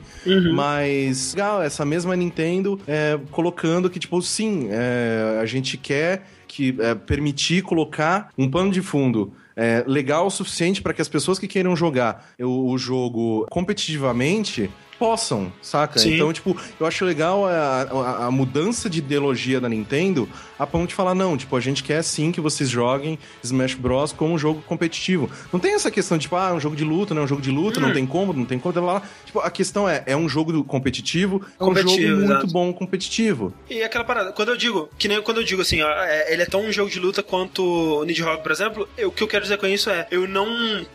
Mas, legal, essa mesma Nintendo é, colocando que, tipo, sim, é, a gente quer que é, permitir colocar um pano de fundo é, legal o suficiente para que as pessoas que queiram jogar o, o jogo competitivamente possam, saca? Sim. Então, tipo, eu acho legal a, a- a mudança de ideologia da Nintendo a ponto de falar, não, tipo, a gente quer sim que vocês joguem Smash Bros. como um jogo competitivo. Não tem essa questão de, tipo, ah, é um jogo de luta, não é um jogo de luta, Hum. não tem como, não tem como, blá, blá. Tipo, a questão é, é um jogo do- competitivo, é um Competitivo, jogo muito exato. bom competitivo. E aquela parada, quando eu digo, que nem quando eu digo assim, ó, é, ele é tão um jogo de luta quanto o Nidhogg, por exemplo, eu- o que eu quero dizer com isso é, eu não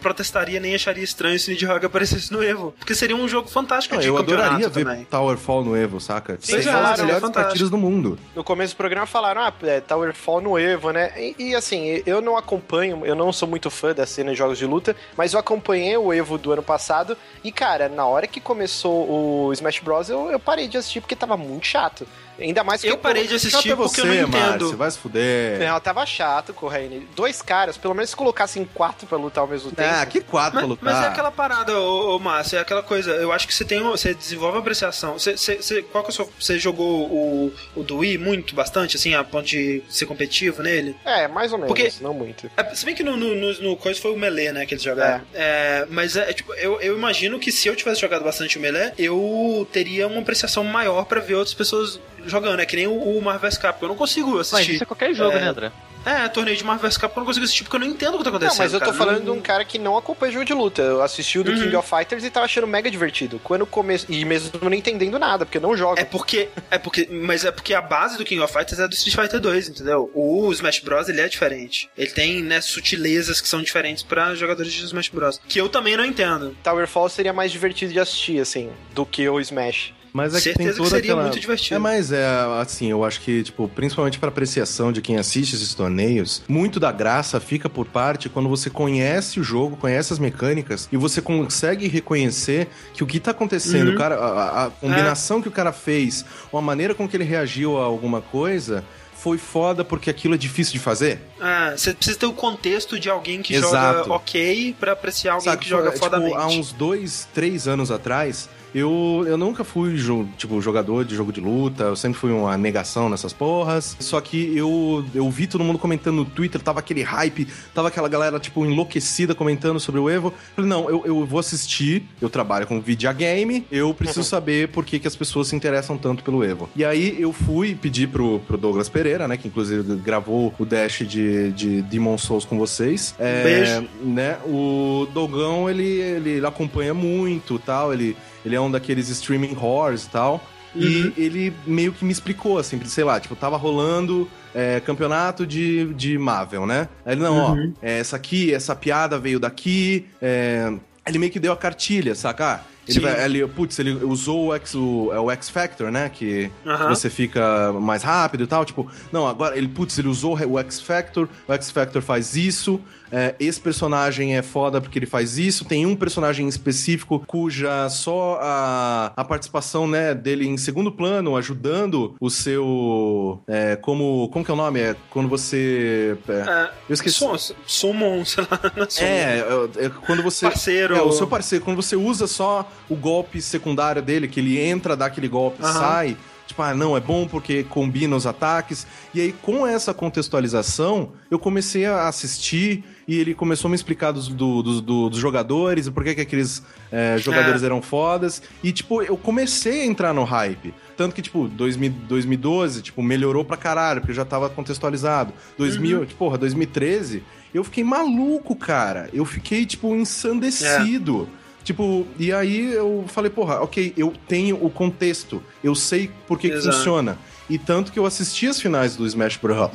protestaria nem acharia estranho se o Nidhogg aparecesse no Evo, porque seria um jogo fantástico Não, de eu adoraria ver também. Towerfall no Evo, saca? Sim, Seria uma claro, das é melhores partidas do mundo. No começo do programa falaram, ah, é, Towerfall no Evo, né? E, e, assim, eu não acompanho, eu não sou muito fã da cena de jogos de luta, mas eu acompanhei o Evo do ano passado e, cara, na hora que começou o Smash Bros, eu, eu parei de assistir porque tava muito chato. Ainda mais que Eu parei de assistir Até porque você, eu não entendo. Márcio, vai se fuder. Não, tava chato, Corraine. Dois caras, pelo menos se colocassem quatro pra lutar ao mesmo tempo. Ah, que quatro pra Mas, lutar. mas é aquela parada, ô, ô Márcio, é aquela coisa. Eu acho que você tem. Você desenvolve apreciação. Você, você, você- qual que é o seu, Você jogou o, o do Wii muito, bastante, assim, a ponto de ser competitivo nele? É, mais ou menos, Porque- não muito. É, se bem que no, no, no, no coisa foi o Melee, né, que eles jogaram. É, mas é, tipo, eu, eu imagino que se eu tivesse jogado bastante o Melee, eu teria uma apreciação maior pra ver outras pessoas jogando. É que nem o, o Marvel vs Capcom. Eu não consigo Mas assistir. isso é qualquer jogo, É, né, André? É, torneio de Marvel vs Capcom eu não consigo assistir porque eu não entendo o que tá acontecendo. Não, mas eu tô cara. falando Não- de um cara que não acompanha jogo de luta. Eu assisti o do Uhum. King of Fighters e tava achando mega divertido. Quando começo. E mesmo não entendendo nada, porque eu não jogo. É porque, é porque, mas é porque a base do King of Fighters é do Street Fighter 2, entendeu? O Smash Bros ele é diferente. Ele tem, né, sutilezas que são diferentes pra jogadores de Smash Bros. Que eu também não entendo. Towerfall seria mais divertido de assistir, assim, do que o Smash. Mas é que Certeza tem que toda seria aquela... muito divertido. É, mas é assim, eu acho que, tipo, principalmente pra apreciação de quem assiste esses torneios, muito da graça fica por parte quando você conhece o jogo, conhece as mecânicas e você consegue reconhecer que o que tá acontecendo, Uhum. o cara, a, a combinação que o cara fez, ou a maneira com que ele reagiu a alguma coisa, foi foda porque aquilo é difícil de fazer. Ah, você precisa ter o contexto de alguém que Exato. joga ok pra apreciar alguém Sabe, que joga tipo, fodamente. há uns dois, três anos atrás, eu, eu nunca fui tipo, jogador de jogo de luta, eu sempre fui uma negação nessas porras. Só que eu, eu vi todo mundo comentando no Twitter, tava aquele hype, tava aquela galera, tipo, enlouquecida comentando sobre o Evo. Falei, não, eu, eu vou assistir, eu trabalho com videogame, eu preciso saber por que, que as pessoas se interessam tanto pelo Evo. E aí eu fui pedir pro, pro Douglas Pereira, né, que inclusive gravou o Dash de, de Demon Souls com vocês. É, Beijo. né, o Dogão, ele, ele acompanha muito tal, ele, ele é um daqueles streaming horrors e tal. Uhum. E ele meio que me explicou, assim, sei lá, tipo, tava rolando é, campeonato de, de Marvel, né? Aí ele, não, Uhum. ó, é, essa aqui, essa piada veio daqui, é, ele meio que deu a cartilha, saca? Ele, Sim. vai- ele, putz, ele usou o X, o, é o X Factor, né? Que Aham. você fica mais rápido e tal. Tipo, não, agora ele, putz, ele usou o X Factor, o X Factor faz isso. É, esse personagem é foda porque ele faz isso. Tem um personagem específico cuja só a, a participação, né, dele em segundo plano, ajudando o seu. é, como. Como que é o nome? É quando você. é, É, eu esqueci. Summon, sei lá. é. É, é, quando você. Parceiro. É, o seu parceiro, quando você usa só o golpe secundário dele, que ele entra, dá aquele golpe, Aham. sai. Tipo, ah, não, é bom porque combina os ataques. E aí, com essa contextualização, eu comecei a assistir e ele começou a me explicar dos, do- dos, do- dos jogadores, e por que, que aqueles é, jogadores eram fodas. E, tipo, eu comecei a entrar no hype. tanto que, tipo, 2000, 2012, tipo, melhorou pra caralho, porque já tava contextualizado. 2000, Uhum. porra, 2013, eu fiquei maluco, cara. Eu fiquei, tipo, ensandecido. Tipo, e aí eu falei, porra, ok, eu tenho o contexto, eu sei por que, que funciona. E tanto que eu assisti as finais do Smash Bros.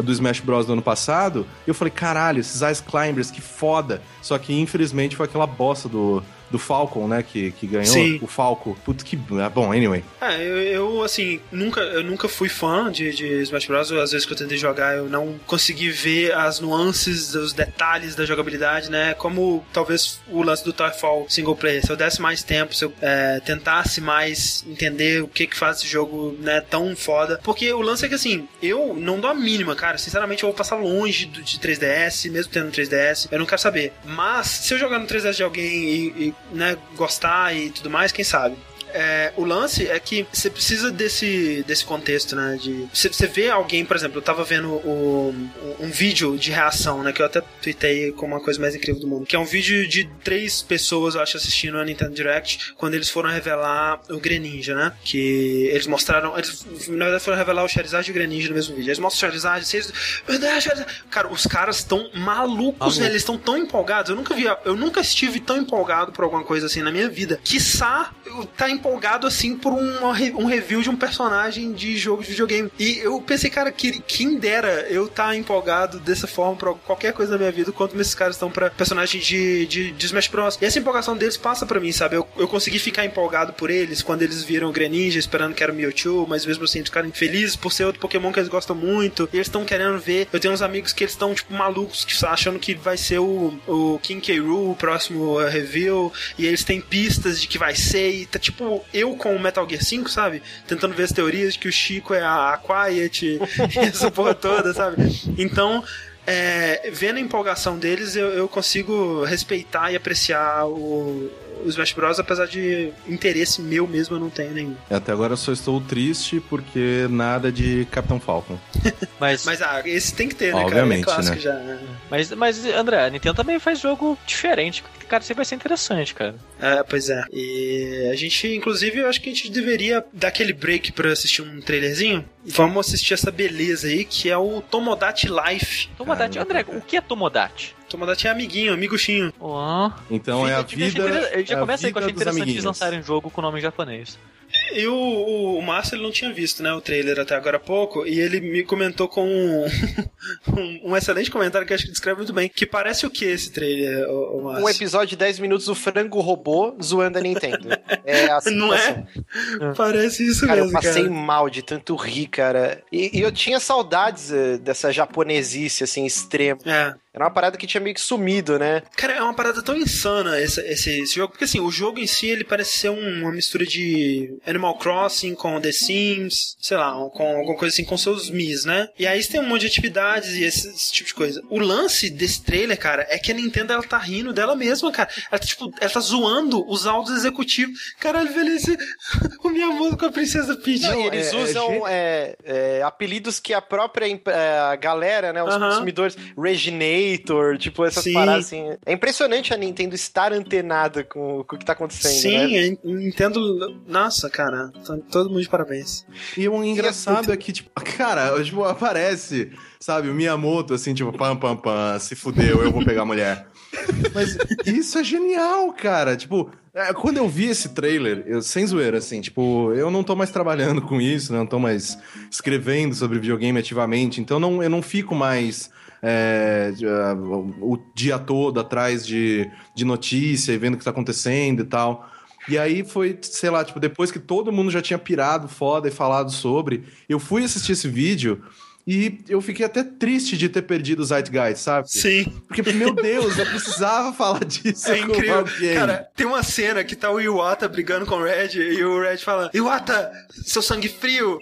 A do Smash Bros. do ano passado, eu falei, caralho, esses Ice Climbers, que foda. Só que infelizmente foi aquela bosta do, do Falcon, né, que, que ganhou. Sim. O Falco. Puta que. ah, Bom, anyway. É, eu, eu, assim, nunca, eu nunca fui fã de, de Smash Bros. Às vezes que eu tentei jogar, eu não consegui ver as nuances, os detalhes da jogabilidade, né? Como talvez o lance do Towerfall single player. Se eu desse mais tempo, se eu é, tentasse mais entender o que que faz esse jogo, né, tão foda. Porque o lance é que, assim, eu não dou a mínima, cara. Sinceramente, eu vou passar longe do, de 3DS, mesmo tendo 3DS. Eu não quero saber. Mas, se eu jogar no 3DS de alguém e, e, né, gostar e tudo mais, quem sabe? É, o lance é que você precisa desse, desse contexto, né? De você, vê alguém, por exemplo, eu tava vendo o, um vídeo de reação, né? Que eu até tuitei como uma coisa mais incrível do mundo. Que é um vídeo de três pessoas, eu acho, assistindo a Nintendo Direct quando eles foram revelar o Greninja, né? Que eles mostraram. Eles, na verdade, foram revelar o Charizard e o Greninja no mesmo vídeo. Eles mostram o Charizard, vocês. Meu Deus, Charizard. Cara, os caras estão malucos, Maluco. né? Eles estão tão empolgados. Eu nunca vi, eu nunca estive tão empolgado por alguma coisa assim na minha vida. Quiçá eu tá empolgado assim por um, um review de um personagem de jogo de videogame. E eu pensei, cara, que quem dera eu tá empolgado dessa forma pra qualquer coisa na minha vida, quanto esses caras estão pra personagens de, de, de Smash Bros. E essa empolgação deles passa pra mim, sabe? Eu, eu consegui ficar empolgado por eles quando eles viram o Greninja, esperando que era o Mewtwo, mas mesmo assim ficaram felizes por ser outro Pokémon que eles gostam muito. E eles estão querendo ver. Eu tenho uns amigos que eles estão, tipo, malucos, que achando que vai ser o, o King K. Rool, o próximo uh, review. E eles têm pistas de que vai ser. E tá tipo, eu com o Metal Gear 5, sabe? Tentando ver as teorias de que o Chico é a, a Quiet e essa porra toda, sabe? Então. É, vendo a empolgação deles, eu, eu consigo respeitar e apreciar o, o Smash Bros. Apesar de interesse meu mesmo, eu não tenho nenhum. Até agora eu só estou triste porque nada de Capitão Falcon. Mas, mas, Mas ah, esse tem que ter, né, Obviamente, cara? É clássico né? já. né? mas, André, a Nintendo também faz jogo diferente. Cara, aí vai ser interessante, cara. É, pois é. E a gente, inclusive, eu acho que a gente deveria dar aquele break pra assistir um trailerzinho. Vamos assistir essa beleza aí, que é o Tomodachi Life. Tomodachi. André, o que é Tomodachi? Tomodachi é amiguinho, amiguchinho. Ó. Então é a vida. interessante- Já é começa aí que eu achei interessante eles lançarem um jogo com nome em japonês. E o, o, o Márcio ele não tinha visto, né, o trailer até agora há pouco, e ele me comentou com um, um, um excelente comentário que eu acho que descreve muito bem. Que parece o que esse trailer, o, o Márcio? Um episódio de 10 minutos do frango robô zoando a Nintendo. É a Não é? Parece isso Cara, eu mesmo, passei cara. mal de tanto rir, cara. E, e eu tinha saudades eh, dessa japonesice, assim, extrema. É. Era uma parada que tinha meio que sumido, né? Cara, é uma parada tão insana esse, esse, esse jogo, porque assim, o jogo em si ele parece ser um- uma mistura de Animal Crossing com The Sims, sei lá, com alguma coisa assim, com seus Mis, né? E aí você tem um monte de atividades e esse, esse tipo de coisa. O lance desse trailer, cara, é que a Nintendo ela tá rindo dela mesma, cara. Ela tá, tipo, ela tá zoando os áudios executivos. Caralho, velho, esse, o Miyamoto com a Princesa Peach. Não, eles é- é usam é, é, apelidos que a própria é, a galera, né, os Aham. consumidores, Reginator, tipo, essas Sim. paradas assim. É impressionante a Nintendo estar antenada com, com o que tá acontecendo, Sim, né? a Nintendo. Nossa, cara, tá todo mundo de parabéns. E o engraçado é que, tipo, cara, tipo, aparece, sabe, o Miyamoto, assim, tipo, pam, pam, pam, se fudeu, eu vou pegar a mulher. Mas isso é genial, cara. Tipo, é, quando eu vi esse trailer, eu, sem zoeira, assim, tipo, eu não tô mais trabalhando com isso, né? Não tô mais escrevendo sobre videogame ativamente, então não, eu não fico mais. É, ah, o, dia todo atrás de, de notícia e vendo o que tá acontecendo e tal. E aí foi, sei lá, tipo, depois que todo mundo já tinha pirado foda e falado sobre, eu fui assistir esse vídeo e eu fiquei até triste de ter perdido o Zeitgeist, sabe? Sim. Porque, meu Deus, eu precisava falar disso É incrível. alguém. Cara, tem uma cena que tá o Iwata brigando com o Red e o Red fala: Iwata, seu sangue frio,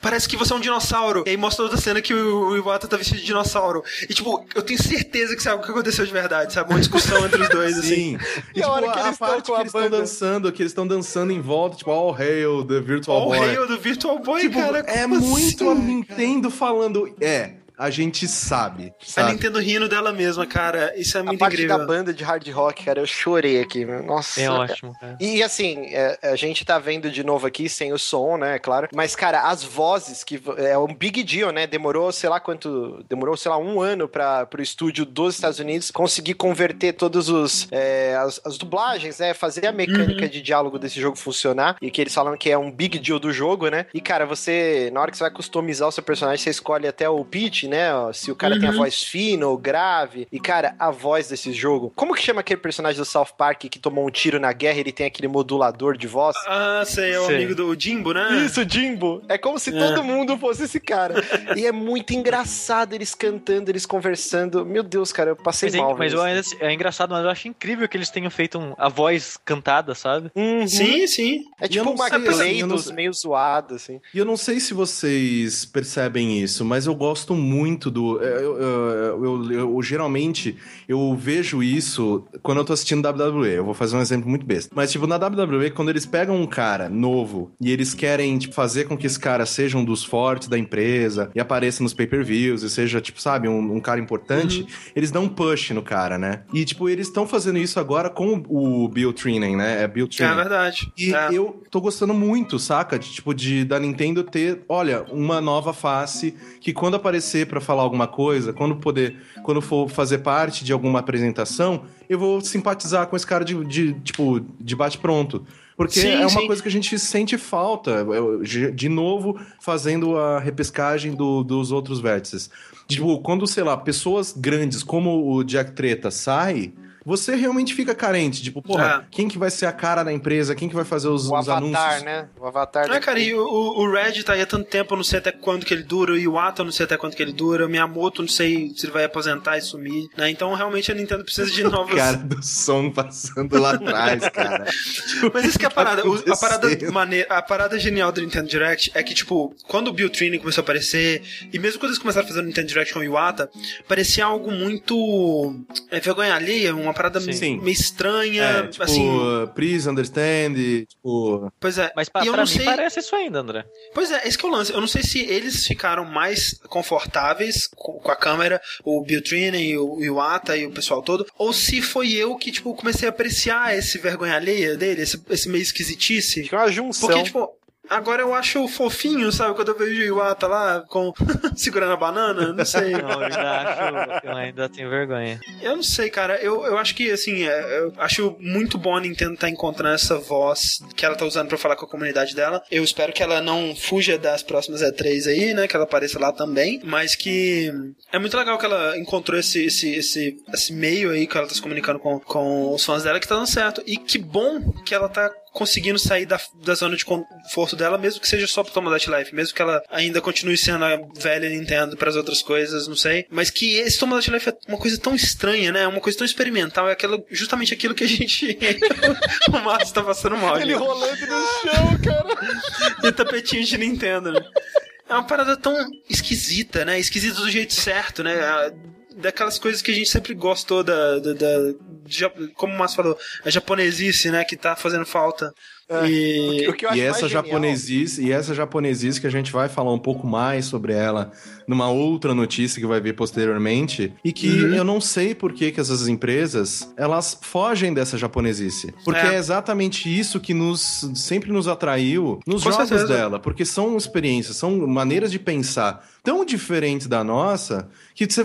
parece que você é um dinossauro. E aí mostra outra cena que o Iwata tá vestido de dinossauro. E tipo, eu tenho certeza que isso é algo que aconteceu de verdade, sabe? Uma discussão entre os dois, assim. Sim. E, E a tipo, hora que a, eles tão parte com que a eles estão dançando, que eles estão dançando em volta, tipo, all hail the virtual Olha o boy. rei do Virtual Boy, Tipo, cara. é muito a assim? Nintendo falando. É, a gente sabe. A sabe? Nintendo rindo dela mesma, cara. Isso é A muito parte incrível. da banda de hard rock, cara, eu chorei aqui. Nossa. É cara. ótimo, cara. E assim, é, a gente tá vendo de novo aqui sem o som, né, claro. Mas, cara, as vozes, que é um big deal, né? Demorou, sei lá quanto. Demorou, sei lá, um ano para pro estúdio dos Estados Unidos conseguir converter todos os. é, as, as dublagens, né? Fazer a mecânica de diálogo desse jogo funcionar. E que eles falam que é um big deal do jogo, né? E, cara, você, na hora que você vai customizar o seu personagem, você escolhe até o pitch, né? Se o cara tem a voz fina ou grave. E, cara, a voz desse jogo. Como que chama aquele personagem do South Park que tomou um tiro na guerra e ele tem aquele modulador de voz? Ah, sei, é o Sei. amigo do Jimbo, né? Isso, Jimbo. É como se É. todo mundo fosse esse cara. e é muito engraçado eles cantando, eles conversando. Meu Deus, cara, eu passei Mas, é, mal. mas isso. ainda, é engraçado, mas eu acho incrível que eles tenham feito um- a voz cantada, sabe? Uhum. Sim, sim. É tipo uma sei, assim, eu não Gleidos sei. meio zoada, assim. E eu não sei se vocês percebem isso, mas eu gosto muito do. Eu, eu- eu- eu- eu- geralmente eu vejo isso quando eu tô assistindo WWE. Eu vou fazer um exemplo muito besta. Mas, tipo, na WWE, quando eles pegam um cara novo e eles querem, tipo, fazer com que esse cara seja um dos fortes da empresa e apareça nos pay-per-views e seja, tipo, sabe, um, um cara importante, eles dão um push no cara, né? E, tipo, eles estão fazendo isso agora com o Bill Trinan, né? É Bill É Trinan. verdade. E É. eu tô gostando muito, saca? De, tipo, de da Nintendo ter, olha, uma nova face que quando aparecer pra falar alguma coisa, quando poder, quando for fazer parte de alguma apresentação, eu vou simpatizar com esse cara de, de tipo, de bate-pronto. Porque Sim, é uma sim. coisa que a gente sente falta, de de novo, fazendo a repescagem do- dos outros vértices. Tipo, quando, sei lá, pessoas grandes como o Jack Treta sai, você realmente fica carente. Tipo, porra, É. quem que vai ser a cara da empresa? Quem que vai fazer os, O os Avatar, anúncios? né? O Avatar. É, cara, e o, o Red tá aí há tanto tempo, eu não sei até quando que ele dura, o Iwata eu não sei até quando que ele dura, o Miyamoto eu não sei se ele vai aposentar e sumir, né? Então realmente a Nintendo precisa de novos... Cara do som passando lá atrás, cara. Mas isso que é a parada. o- a parada maneira, a parada genial do Nintendo Direct é que, tipo, quando o Bill Training começou a aparecer, e mesmo quando eles começaram a fazer o Nintendo Direct com o Iwata, parecia algo muito é, vergonha alheia, uma parada Sim. Meio estranha, É, tipo, assim. please understand, tipo... Pois é. Mas pra, E eu pra não mim sei- parece isso ainda, André. Pois é, esse que é o lance. Eu não sei se eles ficaram mais confortáveis com, com a câmera, o Bill Trinen, o Iwata e o pessoal todo, ou se foi eu que, tipo, comecei a apreciar esse vergonha alheia dele, esse, esse meio esquisitice. Fica uma junção. Porque, tipo, agora eu acho fofinho, sabe? Quando eu vejo o Iwata lá com segurando a banana, não sei. Não, eu ainda acho. Eu ainda tenho vergonha. Eu não sei, cara. Eu, eu acho que, assim, é, eu acho muito bom a Nintendo estar encontrando essa voz que ela tá usando pra falar com a comunidade dela. Eu espero que ela não fuja das próximas E3 aí, né? Que ela apareça lá também. Mas que é muito legal que ela encontrou esse, esse, esse, esse meio aí que ela tá se comunicando com, com os fãs dela que tá dando certo. E que bom que ela tá conseguindo sair da, da zona de conforto dela, mesmo que seja só pro Tomodachi Life, mesmo que ela ainda continue sendo a velha Nintendo pras outras coisas, não sei. Mas que esse Tomodachi Life é uma coisa tão estranha, né? É uma coisa tão experimental, é aquela, justamente aquilo que a gente. o Márcio tá passando mal. Ele gente. rolando no chão, cara. E tapetinho de Nintendo, né? É uma parada tão esquisita, né? Esquisita do jeito certo, né? Daquelas coisas que a gente sempre gostou da. da, da- como o Márcio falou, a japonesice, né? Que tá fazendo falta. É. E. O que eu acho E essa japonesice, e essa japonesice que a gente vai falar um pouco mais sobre ela numa outra notícia que vai vir posteriormente, e que Uhum. eu não sei por que, que essas empresas, elas fogem dessa japonesice. Porque é, É. exatamente isso que nos sempre nos atraiu nos Com jogos certeza. dela, porque são experiências, são maneiras de pensar tão diferentes da nossa, que você,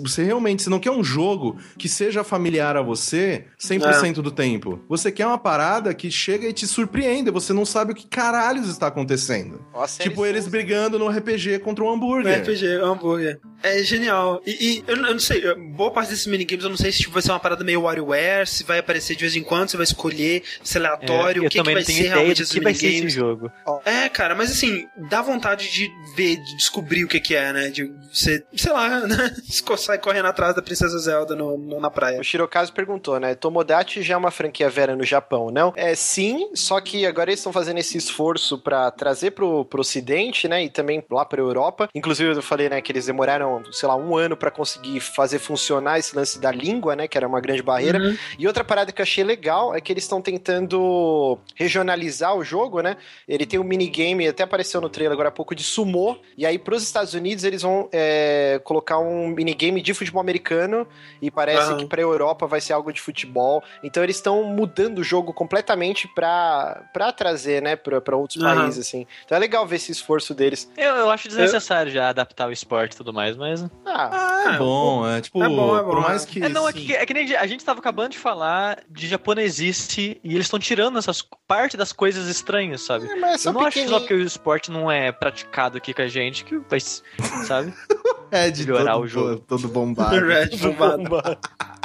você realmente você não quer um jogo que seja familiar a você 100% É. do tempo. Você quer uma parada que chega e te surpreende, você não sabe o que caralhos está acontecendo. Ó, a série Tipo, eles Souls. brigando no RPG contra um hambúrguer. RPG, hambúrguer. É genial. E, e eu, não- eu não sei, boa parte desses minigames eu não sei se tipo, vai ser uma parada meio WarioWare, se vai aparecer de vez em quando, se vai escolher, se é aleatório, É, o que, que vai ser realmente que vai ser esse jogo. É, cara, mas assim, dá vontade de ver, de descobrir o que, que é, né? De você, sei lá, né? Sai correndo atrás da Princesa Zelda no, no- na praia. O Shirokazu perguntou, né? Tomodachi já é uma franquia vera no Japão, não? É sim, só que agora eles estão fazendo esse esforço pra trazer pro, pro ocidente, né? E também lá pra Europa. Inclusive, eu falei, né, que eles demoraram sei lá, um ano para conseguir fazer funcionar esse lance da língua, né? Que era uma grande barreira. Uhum. E outra parada que eu achei legal é que eles estão tentando regionalizar o jogo, né? Ele tem um minigame, até apareceu no trailer agora há pouco, de sumô. E aí, pros Estados Unidos, eles vão é, colocar um minigame de futebol americano. E parece uhum. que pra Europa vai ser algo de futebol. Então, eles estão mudando o jogo completamente pra, pra trazer, né? Pra, pra outros uhum. países, assim. Então é legal ver esse esforço deles. Eu, eu acho desnecessário eu... já adaptar o esporte e tudo mais, mas. Ah, ah é, é bom, é tipo. É bom, é bom. Por mais que. É, não, é que, é que nem a gente tava acabando de falar de japonesice e eles estão tirando essas parte das coisas estranhas, sabe? É, mas eu não acho só que o esporte não é praticado aqui com a gente que vai, sabe? é, de melhorar todo, o jogo. Todo bombado. Red bombado.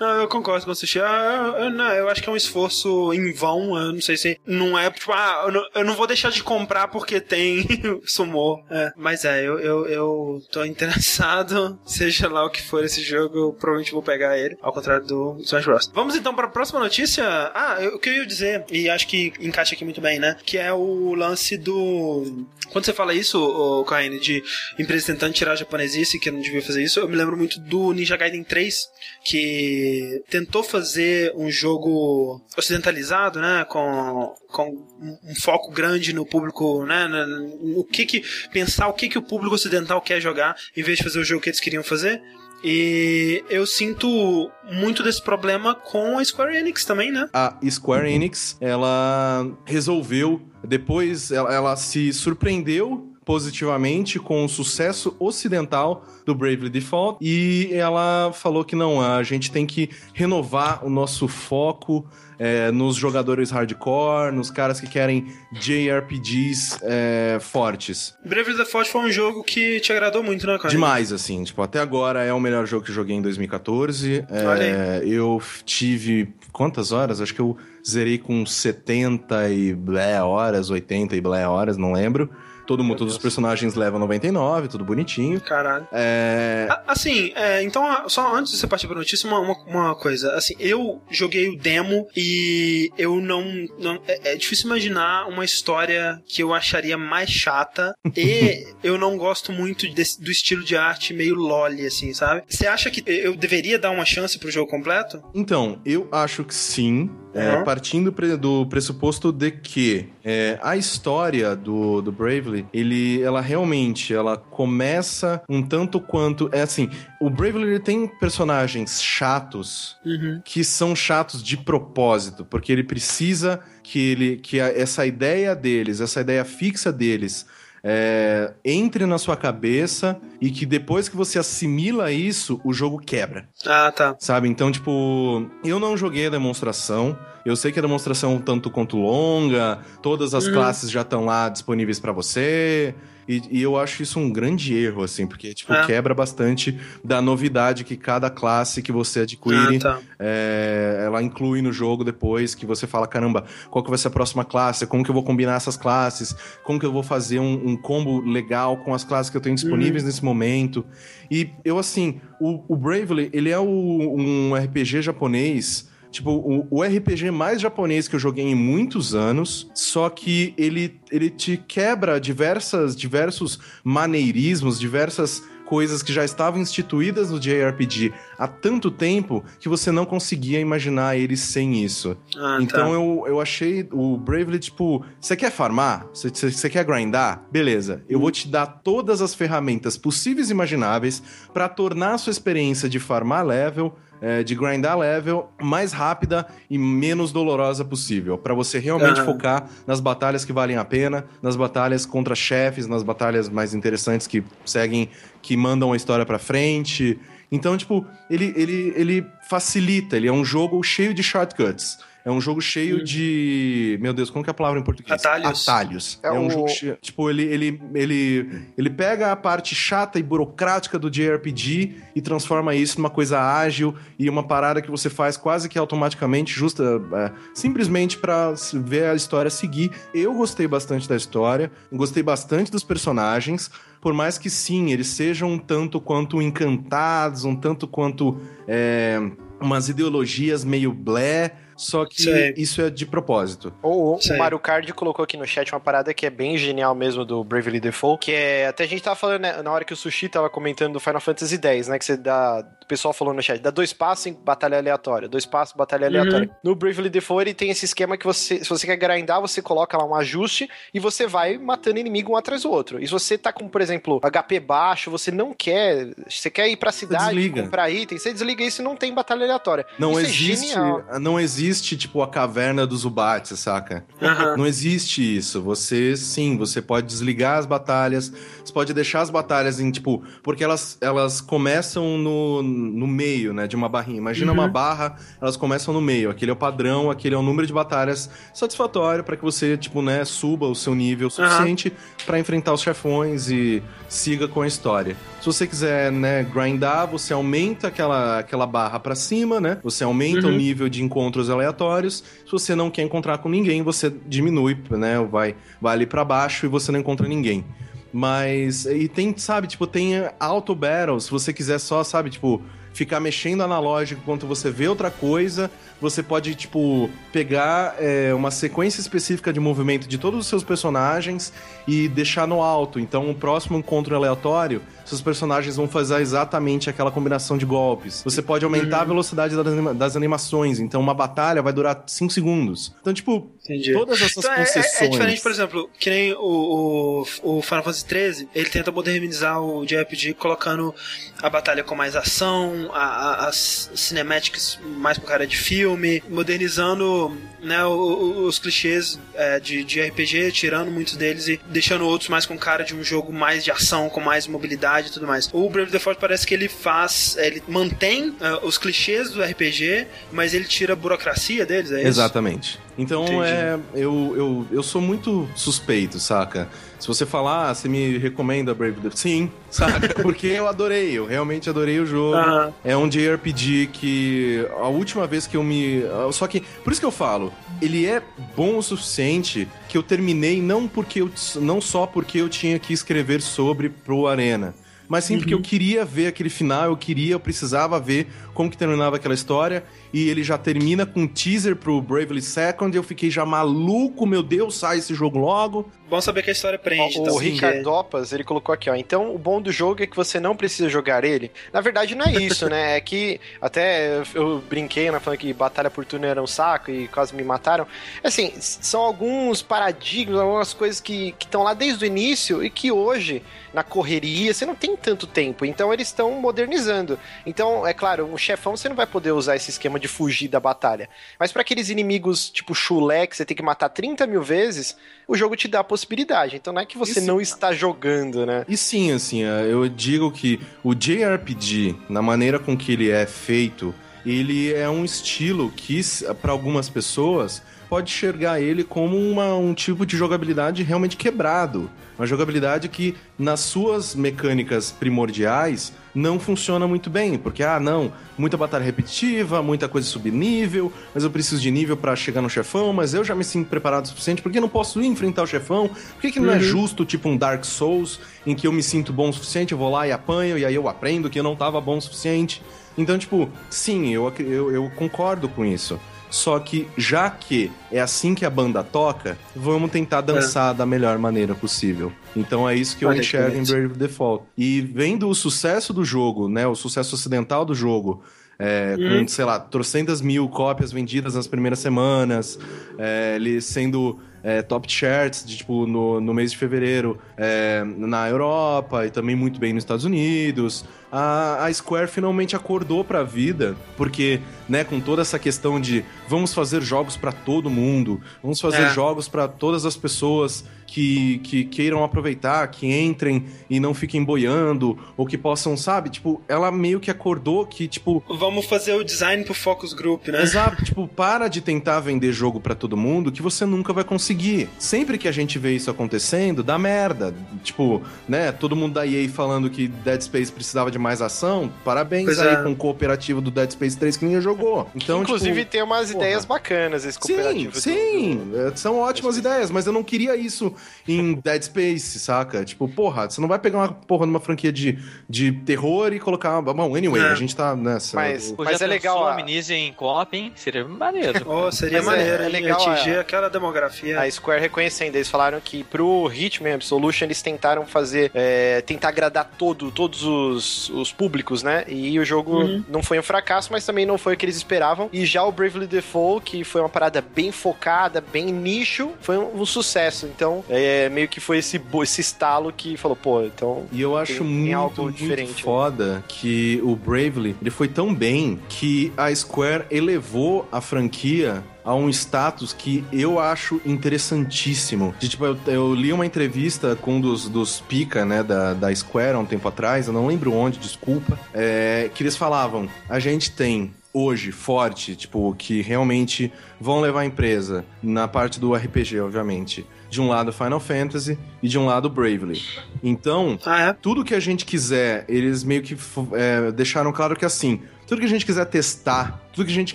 Não, eu concordo com o. Eu, não, eu acho que é um esforço em vão. Eu não sei se. Não é tipo, ah, eu não, eu não vou deixar de comprar porque tem sumô. É, mas é, eu, eu, eu tô interessado. Seja lá o que for esse jogo, eu provavelmente vou pegar ele. Ao contrário do Smash Bros. Vamos então para a próxima notícia. Ah, o que eu ia dizer, e acho que encaixa aqui muito bem, né? Que é o lance do. Quando você fala isso, Kaine, de empresa tentando tirar a japonesice, que não devia fazer isso, eu me lembro muito do Ninja Gaiden 3, que tentou fazer um jogo ocidentalizado, né, com, com um foco grande no público, né, no que que pensar o que que o público ocidental quer jogar, em vez de fazer o jogo que eles queriam fazer. E eu sinto muito desse problema com a Square Enix também, né? A Square Enix, ela resolveu, depois ela, ela se surpreendeu positivamente com o sucesso ocidental do Bravely Default e ela falou que não, a gente tem que renovar o nosso foco é, nos jogadores hardcore, nos caras que querem JRPGs é, fortes. Bravely Default foi um jogo que te agradou muito, né, cara? Demais, assim. Tipo, até agora é o melhor jogo que joguei em 2014. É, eu tive quantas horas? Acho que eu zerei com 70 e blé horas, 80 e blé horas, não lembro. Todo mundo, todos os personagens levam 99, tudo bonitinho. Caralho. É... Assim, é, então, só antes de você partir pra notícia, uma, uma, uma, coisa. Assim, eu joguei o demo e eu não. não é, é, difícil imaginar uma história que eu acharia mais chata. e eu não gosto muito desse, do estilo de arte meio lolly, assim, sabe? Você acha que eu deveria dar uma chance pro jogo completo? Então, eu acho que sim. É, partindo do pressuposto de que é, a história do, do Bravely, ele, ela realmente, ela começa um tanto quanto, é assim, o Bravely ele tem personagens chatos uhum. que são chatos de propósito, porque ele precisa que ele, que a, essa ideia deles, essa ideia fixa deles é, entre na sua cabeça e que depois que você assimila isso, o jogo quebra. Ah, tá. Sabe? Então, tipo, eu não joguei a demonstração. Eu sei que a demonstração é um tanto quanto longa, todas as uhum. classes já estão lá disponíveis para você. E, e, eu acho isso um grande erro, assim, porque, tipo, é. quebra bastante da novidade que cada classe que você adquire, ah, tá. é, ela inclui no jogo depois, que você fala, caramba, qual que vai ser a próxima classe? Como que eu vou combinar essas classes? Como que eu vou fazer um, um combo legal com as classes que eu tenho disponíveis uhum. nesse momento? E eu, assim, o, o Bravely, ele é o, um RPG japonês Tipo, o, o, RPG mais japonês que eu joguei em muitos anos, só que ele, ele te quebra diversas, diversos maneirismos, diversas coisas que já estavam instituídas no JRPG há tanto tempo que você não conseguia imaginar eles sem isso. Ah, tá. então tá. eu, eu achei o Bravely, tipo, você quer farmar? Você quer grindar? Beleza, eu hum. vou te dar todas as ferramentas possíveis e imagináveis para tornar a sua experiência de farmar level é, de grindar level mais rápida e menos dolorosa possível, para você realmente uhum. focar nas batalhas que valem a pena, nas batalhas contra chefes, nas batalhas mais interessantes que seguem, que mandam a história para frente. Então, tipo, ele, ele, ele facilita, ele é um jogo cheio de shortcuts. É um jogo cheio uhum. de. Meu Deus, como que é a palavra em português? Atalhos. Atalhos. É, é um o... jogo cheio. Tipo, ele, ele, ele, ele pega a parte chata e burocrática do JRPG e transforma isso numa coisa ágil e uma parada que você faz quase que automaticamente, justa, é, simplesmente para ver a história seguir. Eu gostei bastante da história, gostei bastante dos personagens por mais que sim, eles sejam um tanto quanto encantados, um tanto quanto é, umas ideologias meio blé, Só que Sei. isso é de propósito. Ou o. Mario Kart colocou aqui no chat uma parada que é bem genial mesmo do Bravely Default, que é. Até a gente tava falando né, na hora que o Sushi tava comentando do Final Fantasy X, né? Que você dá. O pessoal falou no chat, dá dois passos em batalha aleatória, dois passos, batalha aleatória. No Bravely Default ele tem esse esquema que você, se você quer grindar, você coloca lá um ajuste e você vai matando inimigo um atrás do outro. E se você tá com, por exemplo, HP baixo, você não quer. Você quer ir pra cidade, comprar item, você desliga isso e não tem batalha aleatória. Não Isso é existe, genial. não existe tipo a caverna dos Zubat, saca? Aham. Não existe isso. Você, sim, você pode desligar as batalhas, você pode deixar as batalhas em, tipo, porque elas, elas começam no, no meio, né, de uma barrinha. Imagina uma barra, elas começam no meio. Aquele é o padrão, aquele é o número de batalhas satisfatório para que você, tipo, né, suba o seu nível suficiente pra enfrentar os chefões e siga com a história. Se você quiser, né, grindar, você aumenta aquela, aquela barra pra cima, né? Você aumenta o nível de encontros aleatórios. Se você não quer encontrar com ninguém, você diminui, né? Vai, vai ali pra baixo e você não encontra ninguém. Mas. E tem, sabe, tipo, tem auto battle, se você quiser só, sabe, tipo, ficar mexendo analógico enquanto você vê outra coisa. Você pode, tipo, pegar é, uma sequência específica de movimento de todos os seus personagens e deixar no alto. Então, o próximo encontro aleatório, seus personagens vão fazer exatamente aquela combinação de golpes. Você pode aumentar a velocidade das, anima- das animações. Então, uma batalha vai durar 5 segundos. Então, tipo, Entendi. todas essas Então, é, concessões. é- é diferente, por exemplo, que nem o, o, o Final Fantasy XIII, ele tenta modernizar o JRPG colocando a batalha com mais ação, a- a- as cinematics mais com cara de filme, modernizando né, os clichês é, de, de RPG, tirando muitos deles e deixando outros mais com cara de um jogo mais de ação, com mais mobilidade e tudo mais. O Brave Default parece que ele faz, ele mantém é, os clichês do RPG, mas ele tira a burocracia deles, é isso? Exatamente. Então Entendi. é. Eu, eu, eu sou muito suspeito, saca? Se você falar, ah, você me recomenda Brave Default? Sim, saca? Porque eu adorei, eu realmente adorei o jogo. É um JRPG que a última vez que eu me. Só que. Por isso que eu falo, ele é bom o suficiente que eu terminei não porque eu, não só porque eu tinha que escrever sobre pro Arena. Mas sim porque eu queria ver aquele final, eu queria, eu precisava ver como que terminava aquela história. E ele já termina com um teaser pro Bravely Second. Eu fiquei já maluco, meu Deus, sai esse jogo logo. Bom saber que a história prende. Ó, tá? o Porque- Ricardopas, ele colocou aqui, ó. Então, o bom do jogo é que você não precisa jogar ele. Na verdade, não é isso, né? É que até eu- brinquei, né? Falando que batalha por turno era um saco e quase me mataram. Assim, são alguns paradigmas, algumas coisas que estão lá desde o início e que hoje, na correria, você não tem tanto tempo. Então, eles estão modernizando. Então, é claro, um chefão você não vai poder usar esse esquema de fugir da batalha. Mas para aqueles inimigos tipo chulé que você tem que matar 30 mil vezes, o jogo te dá a possibilidade. Então não é que você não está jogando, né? E sim, assim, eh, eu digo que o JRPG, na maneira com que ele é feito, ele é um estilo que, para algumas pessoas, pode enxergar ele como uma- um tipo de jogabilidade realmente quebrado. Uma jogabilidade que, nas suas mecânicas primordiais, não funciona muito bem. Porque, ah, não, muita batalha repetitiva, muita coisa subnível, mas eu preciso de nível para chegar no chefão, mas eu já me sinto preparado o suficiente, porque não posso ir enfrentar o chefão? Por que, que não é justo, tipo um Dark Souls, em que eu me sinto bom o suficiente, eu vou lá e apanho, e aí eu aprendo que eu não tava bom o suficiente? Então, tipo, sim, eu, eu, eu concordo com isso. Só que, já que é assim que a banda toca, vamos tentar dançar da melhor maneira possível. Então é isso que eu enxergo em. Brave Default. E vendo o sucesso do jogo, né, o sucesso ocidental do jogo, é, com, sei lá, trocentas mil cópias vendidas nas primeiras semanas, é, ele sendo é, top charts de, tipo, no, no mês de fevereiro é, na Europa e também muito bem nos Estados Unidos. A, a Square finalmente acordou pra vida, porque, né, com toda essa questão de vamos fazer jogos pra todo mundo, vamos fazer É. jogos pra todas as pessoas que, que queiram aproveitar, que entrem e não fiquem boiando, ou que possam, sabe? Tipo, ela meio que acordou que, tipo, Vamos fazer o design pro focus group, né? Exato, tipo, para de tentar vender jogo pra todo mundo que você nunca vai conseguir. Conseguir. Sempre que a gente vê isso acontecendo, dá merda. Tipo, né, todo mundo da EA falando que Dead Space precisava de mais ação, parabéns Pois aí é. com o cooperativo do Dead Space 3 que ninguém jogou. Então, Inclusive tipo, tem umas porra. ideias bacanas esse Sim, cooperativo. do- sim, é, são ótimas ideias, mas eu não queria isso em Dead Space, saca? Tipo, porra, você não vai pegar uma porra numa franquia de, de terror e colocar. Bom, anyway, É. a gente tá nessa. Mas- Pô, Mas é legal a- Amnesia em co-op, hein? Seria maneiro. Oh, seria Mas é- maneiro é hein, legal atingir a- aquela demografia. A Square reconhecendo, eles falaram que pro Hitman Absolution eles tentaram fazer, é, tentar agradar todo, todos os, os públicos, né? E o jogo Uhum. não foi um fracasso, mas também não foi o que eles esperavam. E já o Bravely Default, que foi uma parada bem focada, bem nicho, foi um, um sucesso. Então, é, meio que foi esse, esse estalo que falou, pô, então... E eu acho Tem- tem muito, algo muito diferente, né? foda que o Bravely ele foi tão bem que a Square elevou a franquia a um status que eu acho interessantíssimo. De, tipo, eu, eu li uma entrevista com um dos, dos pica, né, da, da Square há um tempo atrás, eu não lembro onde, desculpa, é, que eles falavam, a gente tem hoje forte, tipo, que realmente vão levar a empresa na parte do RPG, obviamente. De um lado Final Fantasy e de um lado Bravely. Então, Ah, é? tudo que a gente quiser, eles meio que é, deixaram claro que assim, tudo que a gente quiser testar, tudo que a gente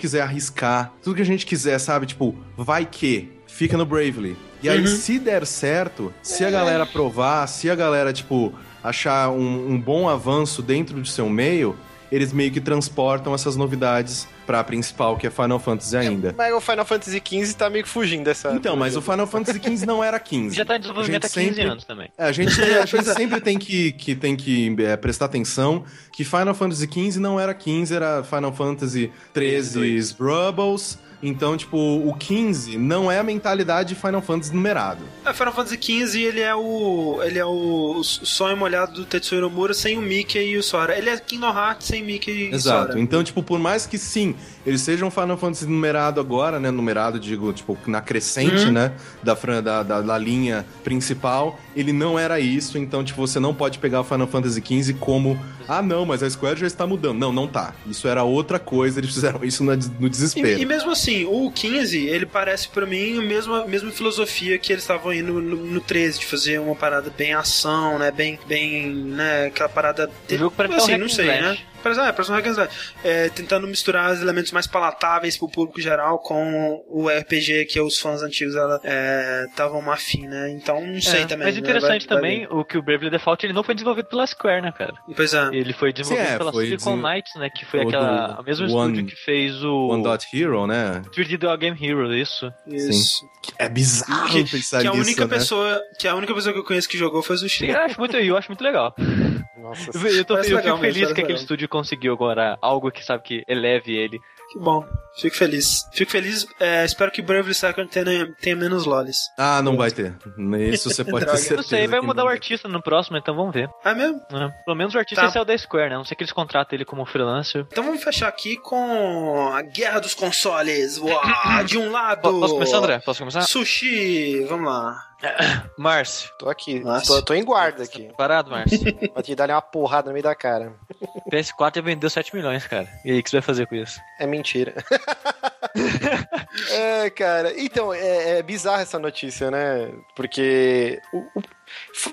quiser arriscar, tudo que a gente quiser, sabe, tipo, vai que, fica no Bravely. E aí, Uhum. se der certo, se a galera aprovar, se a galera, tipo, achar um, um bom avanço dentro do seu meio, eles meio que transportam essas novidades pra principal, que é Final Fantasy ainda. Mas o Final Fantasy XV tá meio que fugindo dessa... Então, mas o Final Fantasy XV não era 15. Já tá em desenvolvimento há A gente 15 sempre- anos também. É, a gente, a gente sempre tem que, que, tem que é, prestar atenção que Final Fantasy XV não era 15, era Final Fantasy 13 Rubbles. Então, tipo, o 15 não é a mentalidade de Final Fantasy numerado. É, Final Fantasy XV, ele é o. Ele é o, sonho molhado do Tetsuya Nomura sem o Mickey e o Sora. Ele é Kingdom Hearts sem Mickey e Exato. Sora. Então, tipo, por mais que sim, eles sejam Final Fantasy numerado agora, né? Numerado, digo, tipo, na crescente, Uhum. né? Da, fran- da, da, da linha principal, ele não era isso. Então, tipo, você não pode pegar o Final Fantasy XV como. Ah, não, mas a Square já está mudando. Não, não tá. Isso era outra coisa, eles fizeram isso no, no desespero. E, e mesmo assim, o 15, ele parece pra mim a mesma, mesma filosofia que eles estavam indo no, no 13, de fazer uma parada bem ação, né? Bem, bem, né? Aquela parada... O jogo parece assim, não sei, né? Parece, é, parece um hack and slash. É, tentando misturar os elementos mais palatáveis pro público geral com o RPG que os fãs antigos estavam afim, né? Então, não sei É, também. Mas né? interessante Vai- vai também o que o Bravely Default ele não foi desenvolvido pela Square, né, cara? Pois é. Ele foi desenvolvido Sim, é, pela foi Silicon desen- Knights, né? Que foi o aquela. do O mesmo One- estúdio que fez o. One Dot Hero, né? 3D Dual Game Hero, isso. Isso. É bizarro Que, pensar que a nisso, única né? pessoa que a única pessoa que eu conheço que jogou foi o Sushi. Eu acho muito, eu acho muito legal. Nossa, Eu, eu tô- eu legal fico mesmo, feliz que aquele legal. estúdio conseguiu agora algo que sabe que eleve ele. Que bom. Fico feliz. Fico feliz. é, espero que Bravely Second tenha, tenha menos lolis. Ah, não vai ter. Isso você pode ter certeza. Não sei, vai mudar não o artista no próximo, então vamos ver. É mesmo? né? Pelo menos o artista Tá. esse é o da Square, né? A não sei que eles contratam ele como freelancer. Então vamos fechar aqui com a guerra dos consoles. Uau, de um lado. Po- Posso começar, André? Posso começar? Sushi, vamos lá. Márcio. Tô aqui, tô, tô em guarda Tá aqui. preparado, Márcio? Pra te dar uma porrada no meio da cara. PS4 vendeu 7 milhões, cara. E aí, o que você vai fazer com isso? É mentira. é, cara. Então, é, é bizarra essa notícia, né? Porque. o- o-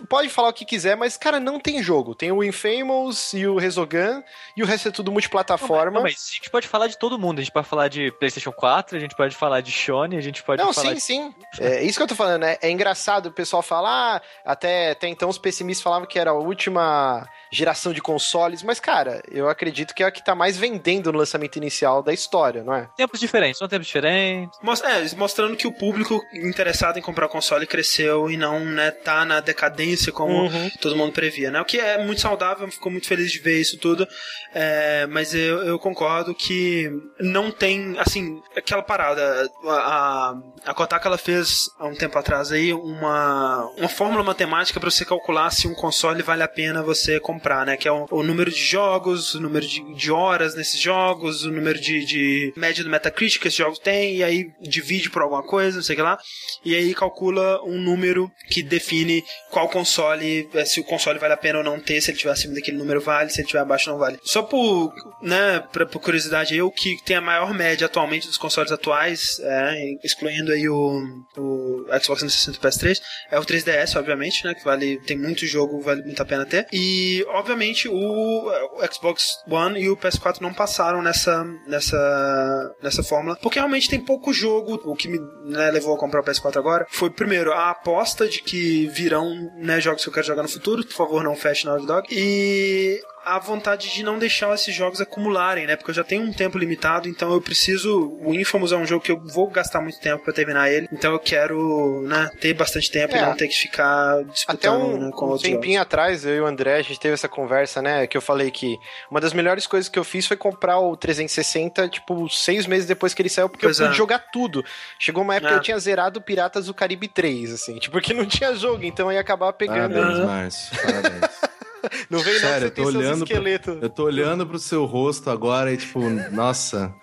pode falar o que quiser, mas, cara, não tem jogo. Tem o Infamous e o Resogun, e o resto é tudo multiplataforma. Não, mas a gente pode falar de todo mundo. A gente pode falar de PlayStation 4, a gente pode falar de Sony, a gente pode Não, falar sim, de... sim. É isso que eu tô falando, né? É engraçado o pessoal falar, ah, até, até então os pessimistas falavam que era a última geração de consoles, mas, cara, eu acredito que é a que tá mais vendendo no lançamento inicial da história, não é? Tempos diferentes, são tempos diferentes. É, mostrando que o público interessado em comprar console cresceu e não, né, tá na decadência como Uhum. todo mundo previa, né? O que é muito saudável, fico muito feliz de ver isso tudo. É, mas eu, eu concordo que não tem, assim, aquela parada. A, a, a Kotaku ela fez há um tempo atrás aí uma, uma fórmula matemática para você calcular se um console vale a pena você comprar, né? Que é o, o número de jogos, o número de, de horas nesses jogos, o número de, de média do Metacritic que esse jogo tem, e aí divide por alguma coisa, não sei o que lá, e aí calcula um número que define qual console, eh, se o console vale a pena ou não ter, se ele tiver acima daquele número vale, se ele tiver abaixo não vale. Só por, né, pra, por curiosidade, eu que tem a maior média atualmente dos consoles atuais, é, excluindo aí o, o Xbox 360 e PS3 é o 3DS, obviamente, né? Que vale, tem muito jogo, vale muito a pena ter. E, obviamente, o, Xbox One e o PS4 não passaram nessa, nessa, nessa fórmula, porque realmente tem pouco jogo. O que me né, levou a comprar o PS4 agora foi, primeiro, a aposta de que virão né, jogos que eu quero jogar no futuro. Por favor, não feche Naughty Dog. E a vontade de não deixar esses jogos acumularem, né? Porque eu já tenho um tempo limitado, então eu preciso. O Infamous é um jogo que eu vou gastar muito tempo para terminar ele, então eu quero, né, ter bastante tempo é. e não ter que ficar disputando Até um, né, com um tempinho jogos. atrás, eu e o André, a gente teve essa conversa, né? Que eu falei que uma das melhores coisas que eu fiz foi comprar o 360, tipo, seis meses depois que ele saiu, porque pois eu pude é. jogar tudo. Chegou uma época é. que eu tinha zerado Piratas do Caribe 3, assim, tipo, porque não tinha jogo, então eu ia acabar pegando. Parabéns, Márcio. Parabéns. Não vem Sério, não, eu tô olhando pro, Eu tô olhando pro seu rosto agora e, tipo, nossa.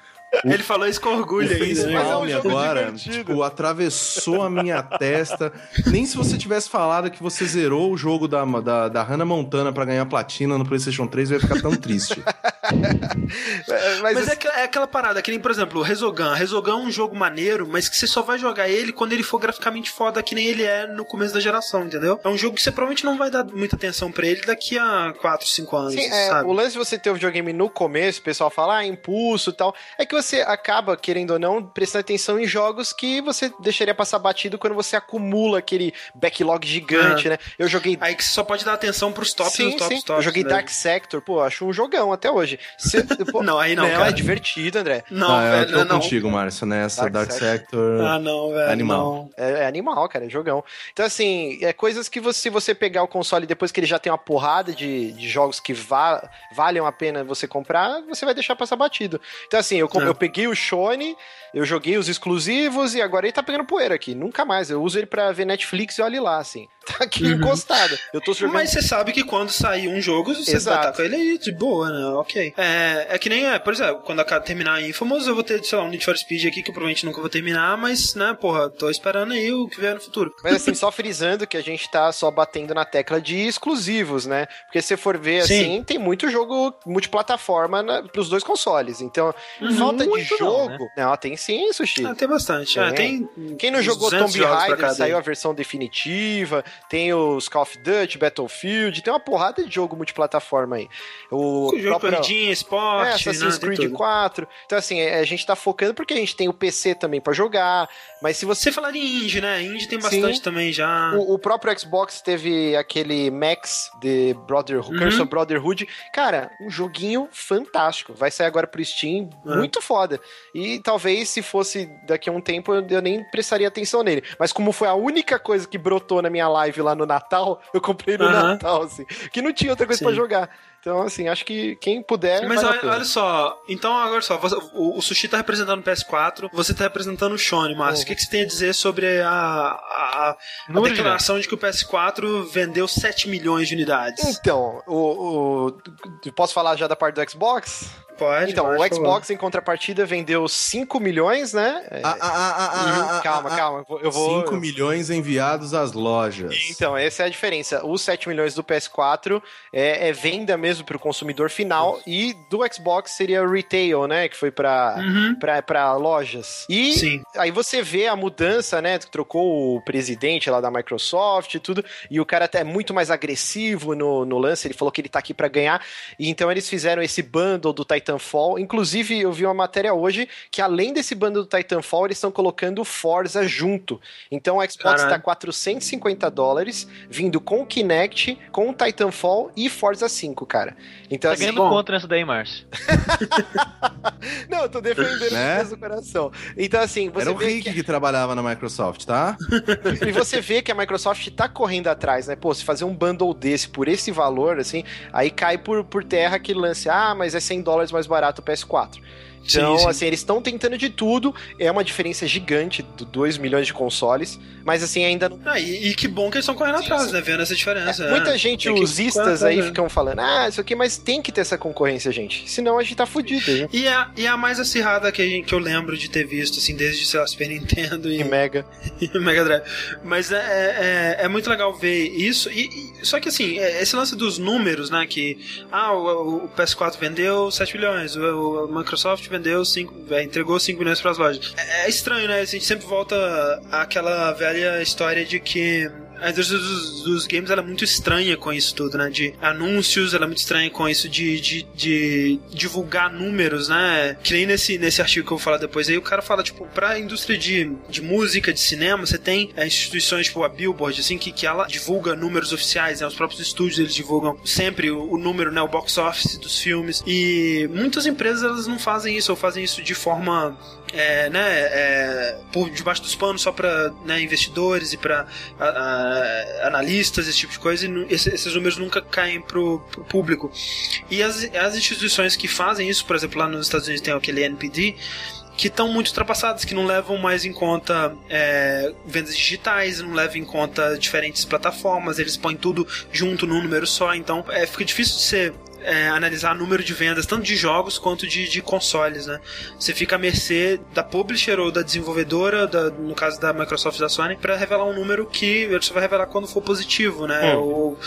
O, Ele falou isso com orgulho ainda. Né? É um agora, tipo, atravessou a minha testa. Nem se você tivesse falado que você zerou o jogo da, da, da Hannah Montana para ganhar platina no PlayStation 3, eu ia ficar tão triste. mas, mas é, é, aquela parada, que nem, por exemplo, o Resogun. Resogun é um jogo maneiro, mas que você só vai jogar ele quando ele for graficamente foda, que nem ele é no começo da geração, entendeu? É um jogo que você provavelmente não vai dar muita atenção para ele daqui a 4, 5 anos. Sim, é, o lance de você ter o videogame no começo, o pessoal fala, ah, impulso e tal, é que você acaba, querendo ou não, prestando atenção em jogos que você deixaria passar batido quando você acumula aquele backlog gigante, ah. né? Eu joguei. Aí que você só pode dar atenção pros tops sim, tops, sim. Tops, Eu joguei né? Dark Sector, pô, acho um jogão até hoje. Se, pô, não, aí não, não cara. é divertido, André. Não, não velho, eu tô não. contigo, Márcio, nessa. Dark, Dark Sector. Sector. Ah, não, velho. Animal. É, é, animal, cara, é jogão. Então, assim, é coisas que você, se você pegar o console depois que ele já tem uma porrada de, de jogos que va valham a pena você comprar, você vai deixar passar batido. Então, assim, eu, é. Eu peguei o Shone, eu joguei os exclusivos e agora ele tá pegando poeira aqui. Nunca mais. Eu uso ele pra ver Netflix e olhe lá, assim. Tá aqui uhum. encostado. Eu tô jogando... Mas você sabe que quando sair um jogo, você Exato. estar com ele aí de boa, né? Ok. É, é que nem, é, por exemplo, quando terminar a Infamous, eu vou ter, sei lá, um Need for Speed aqui que eu provavelmente nunca vou terminar, mas, né, porra, tô esperando aí o que vier no futuro. Mas assim, só frisando que a gente tá só batendo na tecla de exclusivos, né? Porque se você for ver, Sim. assim, tem muito jogo multiplataforma na, pros dois consoles. Então, uhum, falta de jogo... Não, né? não, tem sim, Sushi. Ah, tem bastante. É, tem. Quem não jogou Tomb Raider, saiu a versão definitiva. Tem os Call of Duty, Battlefield. Tem uma porrada de jogo multiplataforma aí. O, o jogo próprio... Corridinha, esporte. É, Assassin's né, Creed 4. Então, assim, é, a gente tá focando porque a gente tem o PC também para jogar. Mas se você. Você falar de indie, né? Indie tem bastante Sim. também já. O, o, próprio Xbox teve aquele Max de Brotherhood, uhum. Curse of Brotherhood. Cara, um joguinho fantástico. Vai sair agora pro Steam. Uhum. Muito foda. E talvez se fosse daqui a um tempo eu nem prestaria atenção nele. Mas como foi a única coisa que brotou na minha live lá no Natal, eu comprei no uhum. Natal, assim. Que não tinha outra coisa para jogar. Então, assim, acho que quem puder. Mas olha, olha, só, então agora só, você, o, o, Sushi tá representando o PS4, você tá representando o Shone, Márcio. O que, que você tem a dizer sobre a, a, a declaração de que o PS4 vendeu 7 milhões de unidades? Então, o, o, posso falar já da parte do Xbox? Pode. Então, o Xbox, em contrapartida, vendeu 5 milhões, né? Ah, ah, ah, ah, uhum. calma, calma. Eu vou... 5 milhões enviados às lojas. Então, essa é a diferença. Os 7 milhões do PS4 é, é venda mesmo para o consumidor final e do Xbox seria retail, né? Que foi para uhum. Pra, lojas. E Sim. aí você vê a mudança, né? Trocou o presidente lá da Microsoft e tudo, e o cara até é muito mais agressivo no, no lance. Ele falou que ele tá aqui para ganhar. E então eles fizeram esse bundle do Titan Titanfall. Inclusive, eu vi uma matéria hoje que além desse bando do Titanfall, eles estão colocando Forza junto. Então o Xbox está 450 dólares, vindo com o Kinect, com o Titanfall e Forza 5, cara. Então, tá assim, ganhando bom... contra essa daí, Márcio. Não, eu tô defendendo né? do coração. Então, assim, você Era o Rick que... que... trabalhava na Microsoft, tá? e você vê que a Microsoft tá correndo atrás, né? Pô, se fazer um bundle desse por esse valor, assim, aí cai por, por terra que lance, ah, mas é 100 dólares mais barato o PS4. Então, sim, sim. assim, eles estão tentando de tudo. É uma diferença gigante do 2 milhões de consoles. Mas, assim, ainda não. Ah, e, e, que bom que eles estão correndo atrás, né? Vendo essa diferença. É, muita gente, os istas aí, ficam falando, ah, isso aqui, mas tem que ter essa concorrência, gente. Senão a gente tá fudido. E a, e a mais acirrada que, gente, que eu lembro de ter visto, assim, desde, sei lá, Super Nintendo e. e Mega. e Mega Drive. Mas é, é, é, é, muito legal ver isso. E, e, só que, assim, é, esse lance dos números, né? Que, ah, o, o PS4 vendeu 7 milhões, o, o Microsoft vendeu 5, é, entregou 5 milhões para as lojas. É, é estranho, né? A gente sempre volta àquela velha história de que a indústria dos, dos, games ela é muito estranha com isso tudo, né? De anúncios, ela é muito estranha com isso de, de, de, divulgar números, né? Que nem nesse, nesse artigo que eu vou falar depois aí, o cara fala, tipo, pra indústria de, de música, de cinema, você tem é, instituições tipo a Billboard, assim, que, que ela divulga números oficiais, né? Os próprios estúdios eles divulgam sempre o, o número, né? O box office dos filmes. E muitas empresas elas não fazem isso, ou fazem isso de forma é, né, é, por debaixo dos panos só para né, investidores e para analistas, esse tipo de coisa, e esse, esses números nunca caem pro, pro público. E as, as instituições que fazem isso, por exemplo, lá nos Estados Unidos tem aquele NPD, que estão muito ultrapassadas, que não levam mais em conta é, vendas digitais, não levam em conta diferentes plataformas, eles põem tudo junto num número só, então é, fica difícil de ser é, analisar número de vendas, tanto de jogos quanto de, de consoles, né? Você fica à mercê da publisher ou da desenvolvedora, da, no caso da Microsoft e da Sony, para revelar um número que ele só vai revelar quando for positivo, né? Hum. Ou,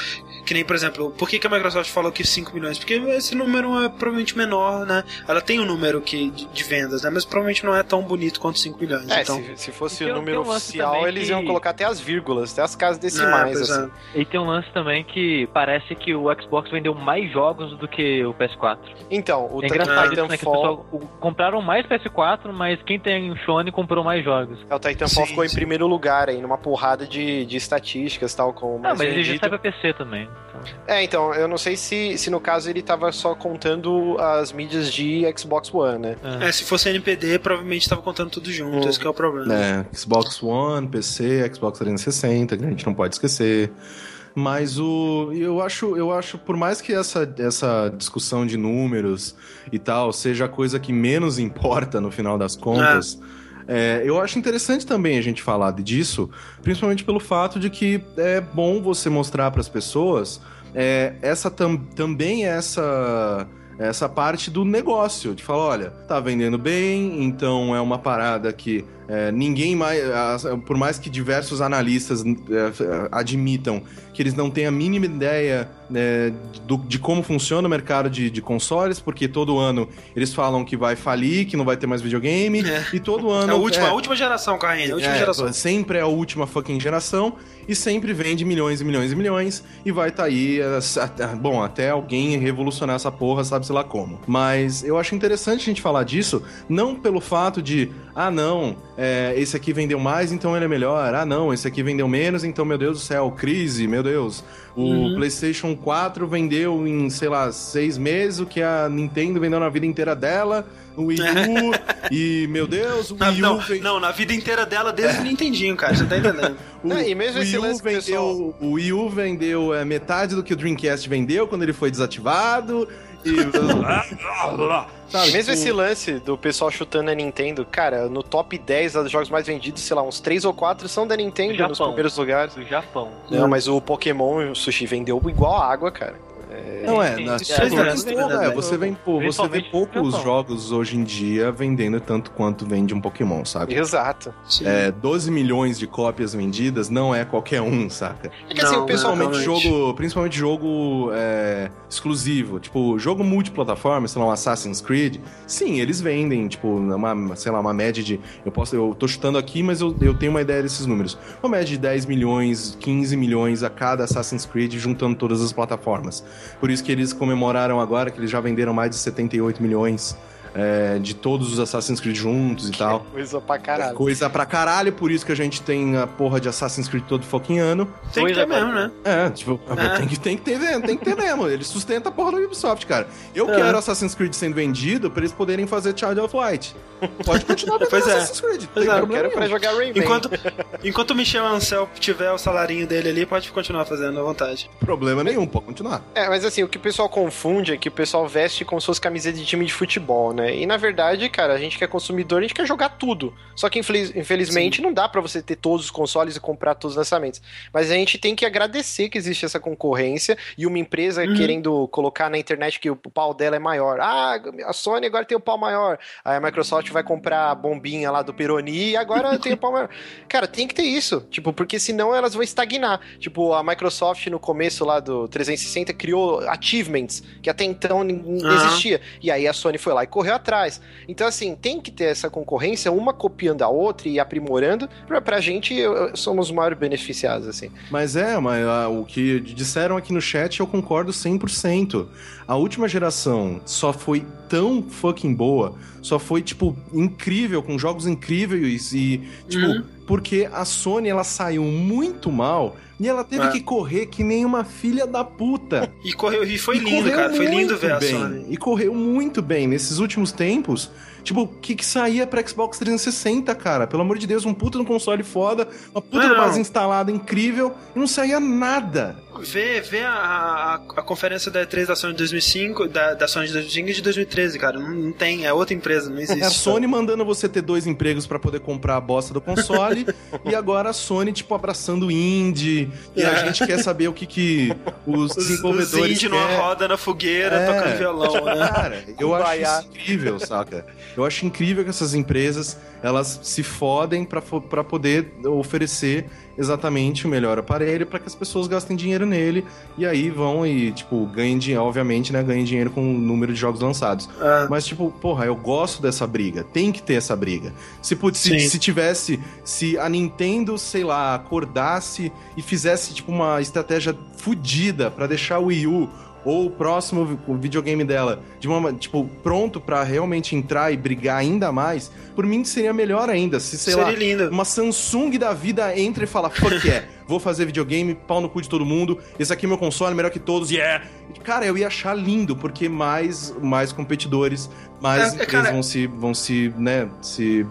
que nem, por exemplo, por que, que a Microsoft falou que 5 milhões? Porque esse número é provavelmente menor, né? Ela tem um número que, de, de vendas, né? Mas provavelmente não é tão bonito quanto 5 milhões. É, então... se, se fosse o número oficial, eles iam colocar até as vírgulas, até as casas decimais, é, assim. É. E tem um lance também que parece que o Xbox vendeu mais jogos do que o PS4. Então, o é engraçado Titanfall... Né, que pessoal, compraram mais PS4, mas quem tem o Sony comprou mais jogos. É, o Titanfall sim, ficou sim. em primeiro lugar aí, numa porrada de, de estatísticas, tal, como Ah, mas vendido. ele já sai pra PC também. Então. É, então, eu não sei se, se no caso ele tava só contando as mídias de Xbox One, né? É, é se fosse NPD, provavelmente tava contando tudo junto, hum. esse é o problema. É, Xbox One, PC, Xbox 360, que a gente não pode esquecer. Mas o eu acho, eu acho por mais que essa, essa discussão de números e tal seja a coisa que menos importa no final das contas, é. É, eu acho interessante também a gente falar disso, principalmente pelo fato de que é bom você mostrar para as pessoas é, essa tam, também essa essa parte do negócio, de falar, olha, tá vendendo bem, então é uma parada que é, ninguém mais, por mais que diversos analistas é, admitam que eles não têm a mínima ideia é, do, de como funciona o mercado de, de, consoles, porque todo ano eles falam que vai falir, que não vai ter mais videogame, é. e todo ano. É a última, é, a última geração, Carrinho, a última geração. Sempre é a última fucking geração, e sempre vende milhões e milhões e milhões, e vai estar tá aí, bom, até alguém revolucionar essa porra, sabe-se lá como. Mas eu acho interessante a gente falar disso, não pelo fato de, ah, não é, esse aqui vendeu mais, então ele é melhor. Ah, não, esse aqui vendeu menos, então, meu Deus do céu, crise, meu Deus. O uhum. PlayStation 4 vendeu em, sei lá, seis meses, o que a Nintendo vendeu na vida inteira dela. O Wii U, e, meu Deus, o Wii não, U. Vem... Não, na vida inteira dela, desde o Nintendinho, cara, você tá entendendo? o, não, e mesmo o Wii U vendeu, pessoal... O Wii U vendeu é, metade do que o Dreamcast vendeu quando ele foi desativado. E... Sabe, Mesmo tipo... esse lance do pessoal chutando a Nintendo, cara, no top 10 dos jogos mais vendidos, sei lá, uns 3 ou 4 são da Nintendo nos primeiros lugares. Do Japão. Não, mas o Pokémon o Sushi vendeu igual água, cara. É... Não é, na... é, é, você vê, pô, você vê poucos jogos hoje em dia vendendo tanto quanto vende um Pokémon, sabe? Exato. É, 12 milhões de cópias vendidas não é qualquer um, saca? É que assim, não, o pessoal principalmente jogo, principalmente jogo é, exclusivo, tipo, jogo multiplataforma, sei lá, um Assassin's Creed, sim, eles vendem, tipo, uma, sei lá, uma média de, eu posso, eu tô chutando aqui, mas eu, eu tenho uma ideia desses números. Uma média de 10 milhões, 15 milhões a cada Assassin's Creed juntando todas as plataformas. Por isso que eles comemoraram agora que eles já venderam mais de 78 milhões é, de todos os Assassin's Creed juntos e que tal. Coisa pra caralho. Coisa pra caralho, por isso que a gente tem a porra de Assassin's Creed todo fucking ano. Tem que ter mesmo, né? É, tipo, é. Tem, que, tem que ter mesmo, tem que ter mesmo. Ele sustenta a porra do Ubisoft, cara. Eu é. quero Assassin's Creed sendo vendido pra eles poderem fazer Child of Light. Pode continuar vendendo pois é. Assassin's Creed. Pois é, eu quero pra jogar Rayman. Enquanto, enquanto o Michel Ancel tiver o salarinho dele ali, pode continuar fazendo à vontade. Problema nenhum, pode continuar. É, mas assim, o que o pessoal confunde é que o pessoal veste como se fosse camiseta de time de futebol, né? E na verdade verdade, cara, a gente que é consumidor, a gente quer jogar tudo. Só que infeliz, infelizmente Sim. não dá para você ter todos os consoles e comprar todos os lançamentos. Mas a gente tem que agradecer que existe essa concorrência e uma empresa uhum. querendo colocar na internet que o pau dela é maior. Ah, a Sony agora tem o pau maior. Aí a Microsoft vai comprar a bombinha lá do Peroni e agora tem o pau maior. Cara, tem que ter isso. Tipo, porque senão elas vão estagnar. Tipo, a Microsoft no começo lá do 360 criou achievements que até então não uhum. existia. E aí a Sony foi lá e correu atrás. Então, assim, tem que ter essa concorrência, uma copiando a outra e aprimorando, pra, pra gente somos os maiores beneficiados, assim. Mas é, mas ah, o que disseram aqui no chat eu concordo 100%. A última geração só foi tão fucking boa, só foi, tipo, incrível, com jogos incríveis e, tipo, Uhum. porque a Sony, ela saiu muito mal e ela teve É. que correr que nem uma filha da puta. E correu e foi E lindo, cara. Foi lindo ver a bem. Sony. E correu muito bem nesses últimos tempos. Tipo, o que, que saía pra Xbox 360, cara? Pelo amor de Deus, um puta no console foda, uma puta Não. base instalada incrível, e não saía nada. Vê, vê a, a, a conferência da E3 da Sony de 2005, da, da Sony de 2005 e de 2013, cara. Não, não tem, é outra empresa, não existe. É a Sony mandando você ter dois empregos pra poder comprar a bosta do console, e agora a Sony, tipo, abraçando o indie, e a É. gente quer saber o que, que os, Os, os desenvolvedores indie numa roda na fogueira, É. tocando violão, né? Cara, eu acho isso incrível, saca? Eu acho incrível que essas empresas, elas se fodem pra poder oferecer exatamente o melhor aparelho pra que as pessoas gastem dinheiro nele e aí vão e, tipo, ganhem dinheiro, obviamente, né, ganhem dinheiro com o número de jogos lançados. Ah, Mas, tipo, porra, eu gosto dessa briga. Tem que ter essa briga. Se, put- se, se tivesse. Se a Nintendo, sei lá, acordasse e fizesse, tipo, uma estratégia fodida pra deixar o Wii U ou o próximo o videogame dela de uma, tipo, pronto pra realmente entrar e brigar ainda mais, por mim seria melhor ainda. Se, sei seria lá, lindo. uma Samsung da vida entra e fala, fuck yeah, vou fazer videogame, pau no cu de todo mundo, esse aqui é meu console, melhor que todos, yeah! Cara, eu ia achar lindo, porque mais, mais competidores, mais É, é, empresas cara- vão se, vão se, né, se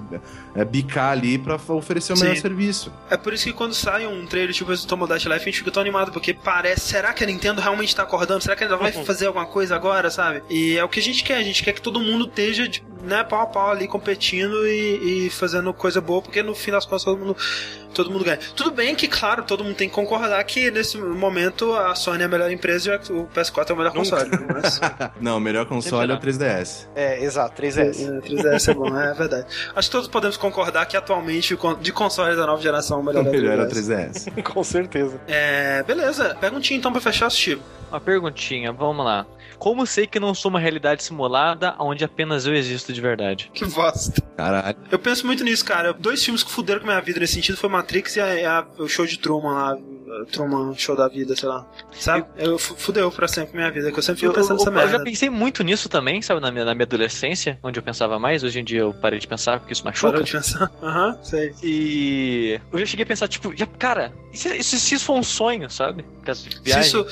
é, bicar ali pra oferecer o melhor Sim. serviço. É por isso que quando sai um trailer tipo esse do Tomodachi Life, a gente fica tão animado, porque parece, será que a Nintendo realmente tá acordando? Será que ela vai fazer alguma coisa agora, sabe? E é o que a gente quer, a gente quer que todo mundo esteja, tipo, né, pau a pau ali, competindo e, e fazendo coisa boa, porque no fim das contas todo mundo, todo mundo ganha. Tudo bem que, claro, todo mundo tem que concordar que nesse momento a Sony é a melhor empresa e o PS4 é o melhor Nunca. console. Mas, Não, o melhor console é o 3DS. É, exato, 3S. é, 3DS é bom, é verdade. Acho que todos podemos concordar que atualmente, de consoles da nova geração, o melhor O melhor é o 3DS. 3DS. Com certeza. É, beleza. Perguntinha então pra fechar, Steve. Uma perguntinha, vamos lá. Como sei que não sou uma realidade simulada onde apenas eu existo de verdade? Que bosta. Caralho. Eu penso muito nisso, cara. Dois filmes que fuderam com a minha vida nesse sentido foi Matrix e a- a- o show de Truman lá. Truman, show da vida, sei lá. Sabe? Eu, fu- fudeu pra sempre minha vida, que eu sempre fico Eu, pensando nessa eu- eu já merda. pensei muito nisso também, sabe, na minha, na minha adolescência, onde eu pensava mais. Hoje em dia eu parei de pensar porque isso machuca. Parou de pensar. Aham, sei. E eu já cheguei a pensar, tipo, já, cara, e se, se- se isso for um sonho, sabe? Se isso.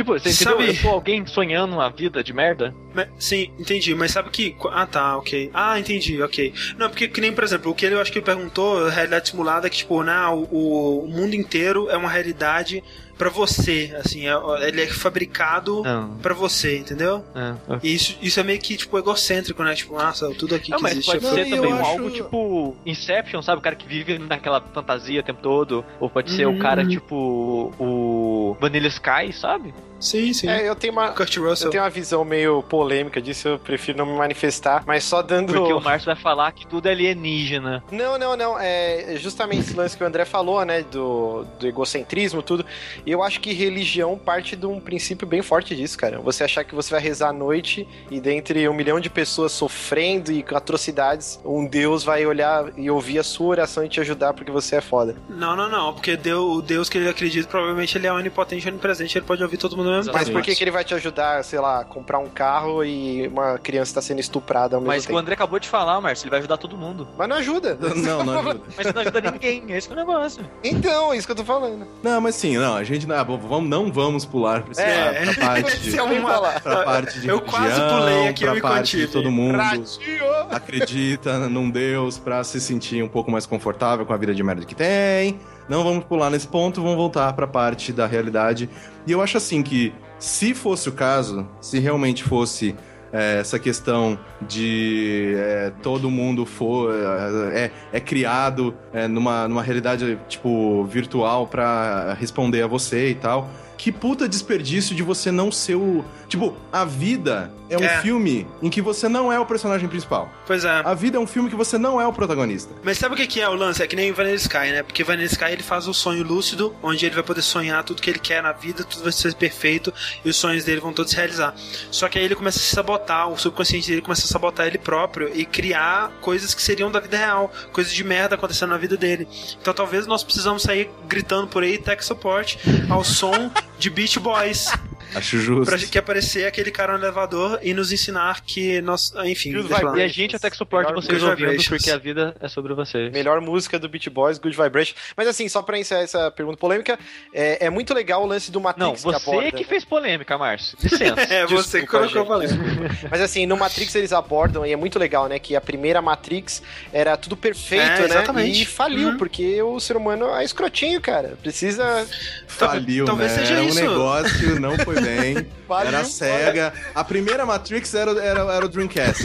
Tipo, você entendeu? Sabe- Eu sou alguém sonhando uma vida de merda? mas- Sim, entendi. Mas sabe que. Ah, tá, ok. Ah, entendi, ok. Não, porque que nem, por exemplo, o que ele eu acho que ele perguntou, a realidade simulada, que, tipo, né, o, o mundo inteiro é uma realidade pra você. Assim, é- ele é fabricado Não. pra você, entendeu? É. E isso, isso é meio que, tipo, egocêntrico, né? Tipo, nossa, tudo aqui Não, que mas existe pode é ser também acho- algo tipo Inception, sabe? O cara que vive naquela fantasia o tempo todo. Ou pode ser Uhum. o cara tipo o Vanilla Sky, sabe? Sim, sim. É, eu tenho uma. Kurt Eu tenho uma visão meio polêmica disso, eu prefiro não me manifestar, mas só dando. Porque o Márcio vai falar que tudo é alienígena. Não, não, não. É justamente esse lance que o André falou, né? Do, do egocentrismo, tudo. E eu acho que religião parte de um princípio bem forte disso, cara. Você achar que você vai rezar à noite e dentre um milhão de pessoas sofrendo e com atrocidades, um Deus vai olhar e ouvir a sua oração e te ajudar porque você é foda. Não, não, não. Porque Deus, o Deus que ele acredita, provavelmente ele é onipotente, onipresente, ele pode ouvir todo mundo ao mesmo Mas por que, que ele vai te ajudar, sei lá, a comprar um carro e uma criança tá sendo estuprada ao mesmo Mas o tempo? André acabou de falar, Márcio, ele vai ajudar todo mundo. Mas não ajuda. Não, não ajuda. Mas não ajuda ninguém, esse que é o negócio. Então, é isso que eu tô falando. Não, mas sim, não, a gente não, vamos, não vamos pular pra, esse- É. pra parte de, Esse é uma- pra parte de Eu quase religião, pulei aqui, eu pra me parte contive. de todo mundo Ratinho! acredita num Deus pra se sentir um pouco mais confortável com a vida de merda que tem. Não vamos pular nesse ponto, vamos voltar pra parte da realidade. E eu acho assim que, se fosse o caso, se realmente fosse é, essa questão de é, todo mundo for é, é- é criado é, numa, numa realidade tipo virtual pra responder a você e tal que puta desperdício de você não ser o. Tipo, a vida é um É. filme em que você não é o personagem principal. Pois é. A vida é um filme que você não é o protagonista. Mas sabe o que é o lance? É que nem Vanilla Sky, né? Porque Vanilla Sky ele faz o sonho lúcido, onde ele vai poder sonhar tudo que ele quer na vida, tudo vai ser perfeito e os sonhos dele vão todos se realizar. Só que aí ele começa a se sabotar, o subconsciente dele começa a sabotar ele próprio e criar coisas que seriam da vida real, coisas de merda acontecendo na vida dele. Então talvez nós precisamos sair gritando por aí tech support ao som de Beach Boys Acho justo. pra que aparecer aquele cara no elevador e nos ensinar que nós, enfim, eu falar. E a gente até que suporte Melhor vocês ouvindo, porque a vida é sobre vocês. Melhor música do Beat Boys, Good Vibration. Mas assim, só pra encerrar essa pergunta polêmica, é, é muito legal o lance do Matrix Não, que você aborda. que fez polêmica, Márcio. Licença. É, você que colocou valendo. Mas assim, no Matrix eles abordam, e é muito legal, né? Que a primeira Matrix era tudo perfeito, É, né? exatamente. E faliu, Uhum. porque o ser humano é escrotinho, cara. Precisa. Faliu, Talvez né? seja um isso. negócio, não foi bem. Faliu, era cega. A primeira Matrix era, era, era o Dreamcast.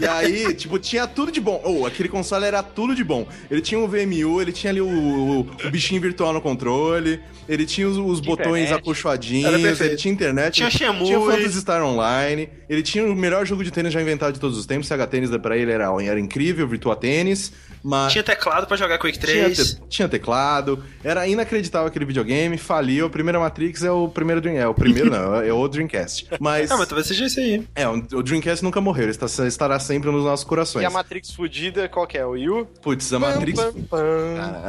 e aí, tipo, tinha tudo de bom. Oh, aquele console era tudo de bom. Ele tinha um VMU, ele tinha ali o, o, o bichinho virtual no controle, ele tinha os, os botões acolchoadinhos, ele tinha internet, Tinha ele Shenmue. tinha Phantasy Star Online, ele tinha o melhor jogo de tênis já inventado de todos os tempos. Sega Tênis pra ele era, era incrível, Virtua Tênis. Mas Tinha teclado pra jogar Quake tinha, 3. te- tinha teclado, era inacreditável aquele videogame, faliu. A primeira Matrix é o primeiro Dream, é o primeiro não, é o Dreamcast. Mas, Ah, mas talvez seja isso aí. é, o Dreamcast nunca morreu, ele estará sempre nos nossos corações. E a Matrix fudida, qual que é? O Yu? Putz, a Matrix. Pam, pam.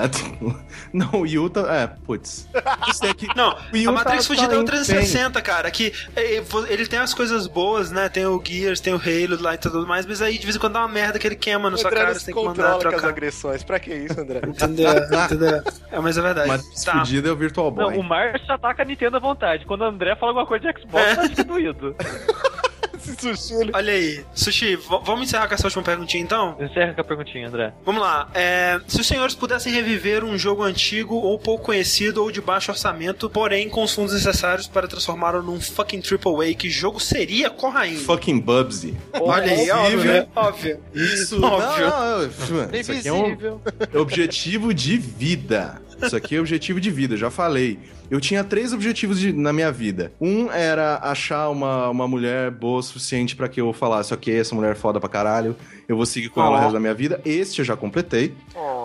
Não, o Yu tá. É, putz. Isso é que. Não, a Matrix tá- Fugida tá é o em 360, cara. Que é, vo- ele tem as coisas boas, né? Tem o Gears, tem o Halo lá e tudo mais, mas aí de vez em quando dá uma merda que ele queima na sua cara, você tem que mandar com as agressões. Pra que isso, André? Entendeu? Entendeu? É, mas é verdade. Matrix Tá. é o Virtual Boy. Não, o Márcio ataca a Nintendo à vontade. Quando o André fala alguma coisa de Xbox, É. tá distribuído. Esse sushi, ele... Olha aí, Sushi, vamos encerrar com essa última perguntinha então? Encerra com a perguntinha, André. Vamos lá. É, se os senhores pudessem reviver um jogo antigo ou pouco conhecido ou de baixo orçamento, porém com os fundos necessários para transformá-lo num fucking triple A, que jogo seria Corraine? Fucking Bubsy. Olha aí, óbvio, Incrível. né? Óbvio. Isso. Óbvio. Não, não, isso aqui é um objetivo de vida. Isso aqui é objetivo de vida, já falei. Eu tinha três objetivos de- na minha vida. Um era achar uma, uma mulher boa o suficiente pra que eu falasse, ok, essa mulher é foda pra caralho, eu vou seguir com ela o resto da minha vida. Este eu já completei.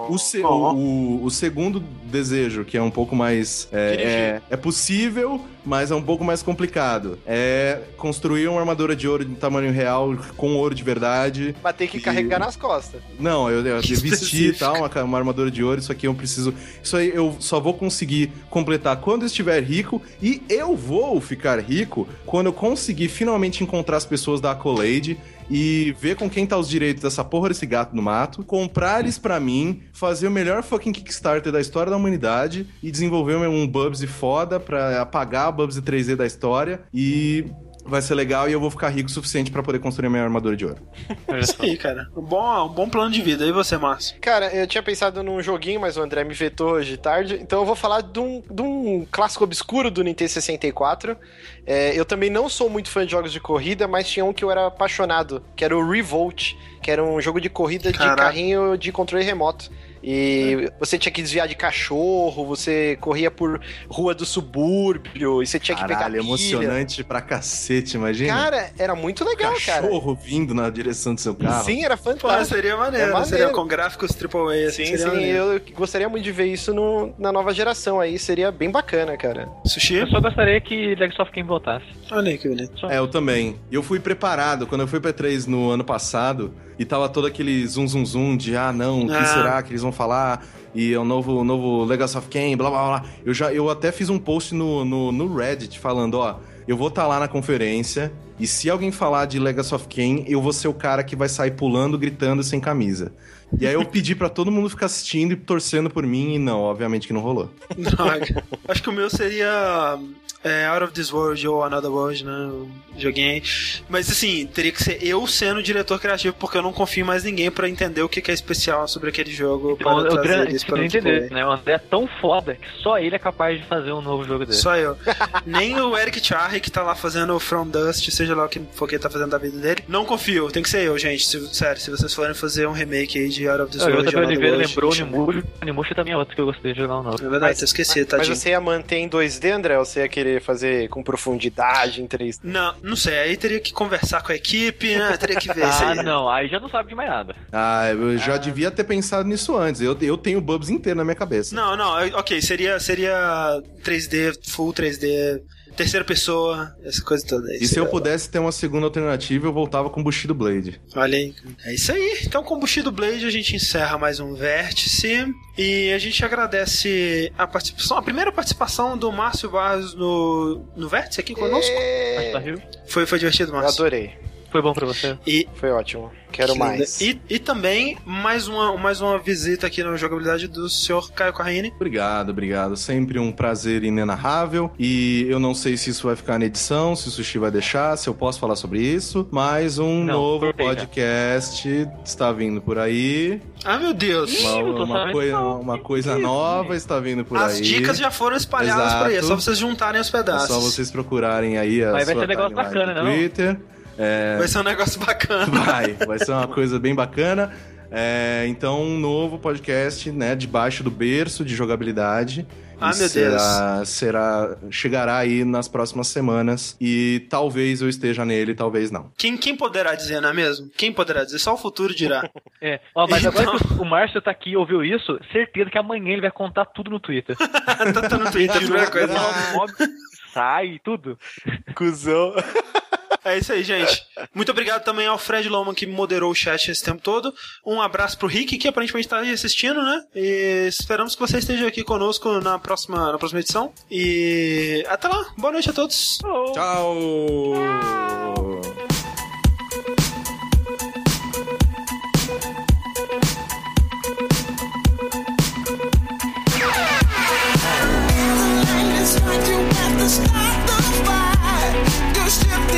O, se- Ó. o, o- segundo desejo, que é um pouco mais. É, é, é possível, mas é um pouco mais complicado. É construir uma armadura de ouro de tamanho real com ouro de verdade. Mas tem que E- carregar nas costas. Não, eu, eu Que vestir e tal, uma, uma armadura de ouro, isso aqui eu preciso. Isso aí eu só vou conseguir completar quando estiver rico. E eu vou ficar rico quando eu conseguir finalmente encontrar as pessoas da Accolade e ver com quem tá os direitos dessa porra desse gato no mato, comprar eles pra mim, fazer o melhor fucking Kickstarter da história da humanidade e desenvolver um Bubsy foda pra apagar a Bubsy 3D da história e. Vai ser legal e eu vou ficar rico o suficiente pra poder construir a minha armadura de ouro. Isso aí, cara. Um bom, um bom plano de vida. E você, Márcio? Cara, eu tinha pensado num joguinho, mas o André me vetou hoje de tarde. Então eu vou falar de um, de um clássico obscuro do Nintendo 64. É, eu também não sou muito fã de jogos de corrida, mas tinha um que eu era apaixonado, que era o Revolt, que era um jogo de corrida de Caraca. carrinho de controle remoto. E você tinha que desviar de cachorro, você corria por rua do subúrbio, e você tinha que pegar Caralho, pilha. emocionante pra cacete, imagina. Cara, era muito legal, cara. Cachorro vindo na direção do seu carro. Sim, era Pô, fantástico. seria maneiro. É maneiro. Seria com gráficos AAA. assim, Sim, sim, maneiro. eu gostaria muito de ver isso no- na nova geração aí, seria bem bacana, cara. Sushi? Eu só gostaria que of Kain voltasse. Olha aí que bonito. É, eu também. E eu fui preparado. Quando eu fui pra 3 no ano passado, e tava todo aquele zum zum zum de ah, não, o que Ah. será que eles vão falar? E é o novo, o novo Legacy of Kain, blá blá blá. Eu, já, eu até fiz um post no, no, no Reddit falando, ó, eu vou estar lá na conferência, e se alguém falar de Legacy of Kain, eu vou ser o cara que vai sair pulando, gritando sem camisa. E aí eu pedi pra todo mundo ficar assistindo e torcendo por mim, e não, obviamente que não rolou. Droga. Acho que o meu seria é, Out of This World ou Another World, né? Joguinho aí. Mas assim, teria que ser eu sendo o diretor criativo, porque eu não confio em mais ninguém pra entender o que é especial sobre aquele jogo. Então, para o trazer André, isso para entender, né? O André é tão foda que só ele é capaz de fazer um novo jogo dele. Só eu. Nem o Eric Charry, que tá lá fazendo o From Dust, seja seja lá o que for que ele tá fazendo da vida dele. Não confio, tem que ser eu, gente. Se- sério, se vocês forem fazer um remake aí de Out of this Ah, O World. Another Oliveira lembrou o. O Nimusha também é outro que eu gostei de jogar um novo. É verdade, eu esqueci, Mas tadinho. você ia manter em 2D, André? Ou você ia querer fazer com profundidade em 3D? Não, não sei, aí teria que conversar com a equipe, né? Teria que ver isso Ah, aí. não, aí já não sabe de mais nada. Ah, eu já devia ter pensado nisso antes. Eu, eu tenho Bubs inteiro na minha cabeça. Não, não, ok, seria, seria 3D, full 3D, terceira pessoa, essa coisa toda aí. E se eu pudesse ter uma segunda alternativa, eu voltava com Bushido Blade. Olha aí. É isso aí. Então, com o Bushido Blade, a gente encerra mais um vértice. E a gente agradece a participação, a primeira participação do Márcio Barros no, no vértice aqui conosco. Mas tá riu? Foi, foi divertido, Eu Márcio. adorei. Foi bom pra você? E Foi ótimo. Quero Que mais. E, e também mais uma, mais uma visita aqui na jogabilidade do senhor Caio Carraine. Obrigado, obrigado. Sempre um prazer inenarrável. E eu não sei se isso vai ficar na edição, se o Sushi vai deixar, se eu posso falar sobre isso. Mas um Não, novo podcast está vindo por aí. Ah, meu Deus! Uma, uma sabendo coi- não. uma coisa nova está vindo por As aí. dicas já foram espalhadas por aí, é só Exato. vocês juntarem os É pedaços. só vocês procurarem aí a Mas vai sua ser um negócio bacana, do não? Twitter. É, Vai ser um negócio bacana. Vai, vai ser uma coisa bem bacana. É, então, um novo podcast, né, debaixo do berço de jogabilidade. Ah, meu será, Será, chegará aí nas próximas semanas e talvez eu esteja nele, talvez não. Quem, quem poderá dizer, não é mesmo? Quem poderá dizer? Só o futuro dirá. É. Ó, mas Então- agora que o Márcio tá aqui e ouviu isso, certeza que amanhã ele vai contar tudo no Twitter. tá, tá no Twitter, a primeira coisa. Mob, sai, tudo. Cusão. É isso aí, gente. Muito obrigado também ao Fred Loman que moderou o chat esse tempo todo. Um abraço pro Rick, que aparentemente tá aí assistindo, né? E esperamos que você esteja aqui conosco na próxima, na próxima edição. E até lá. Boa noite a todos. Tchau! It's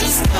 hell.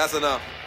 That's enough.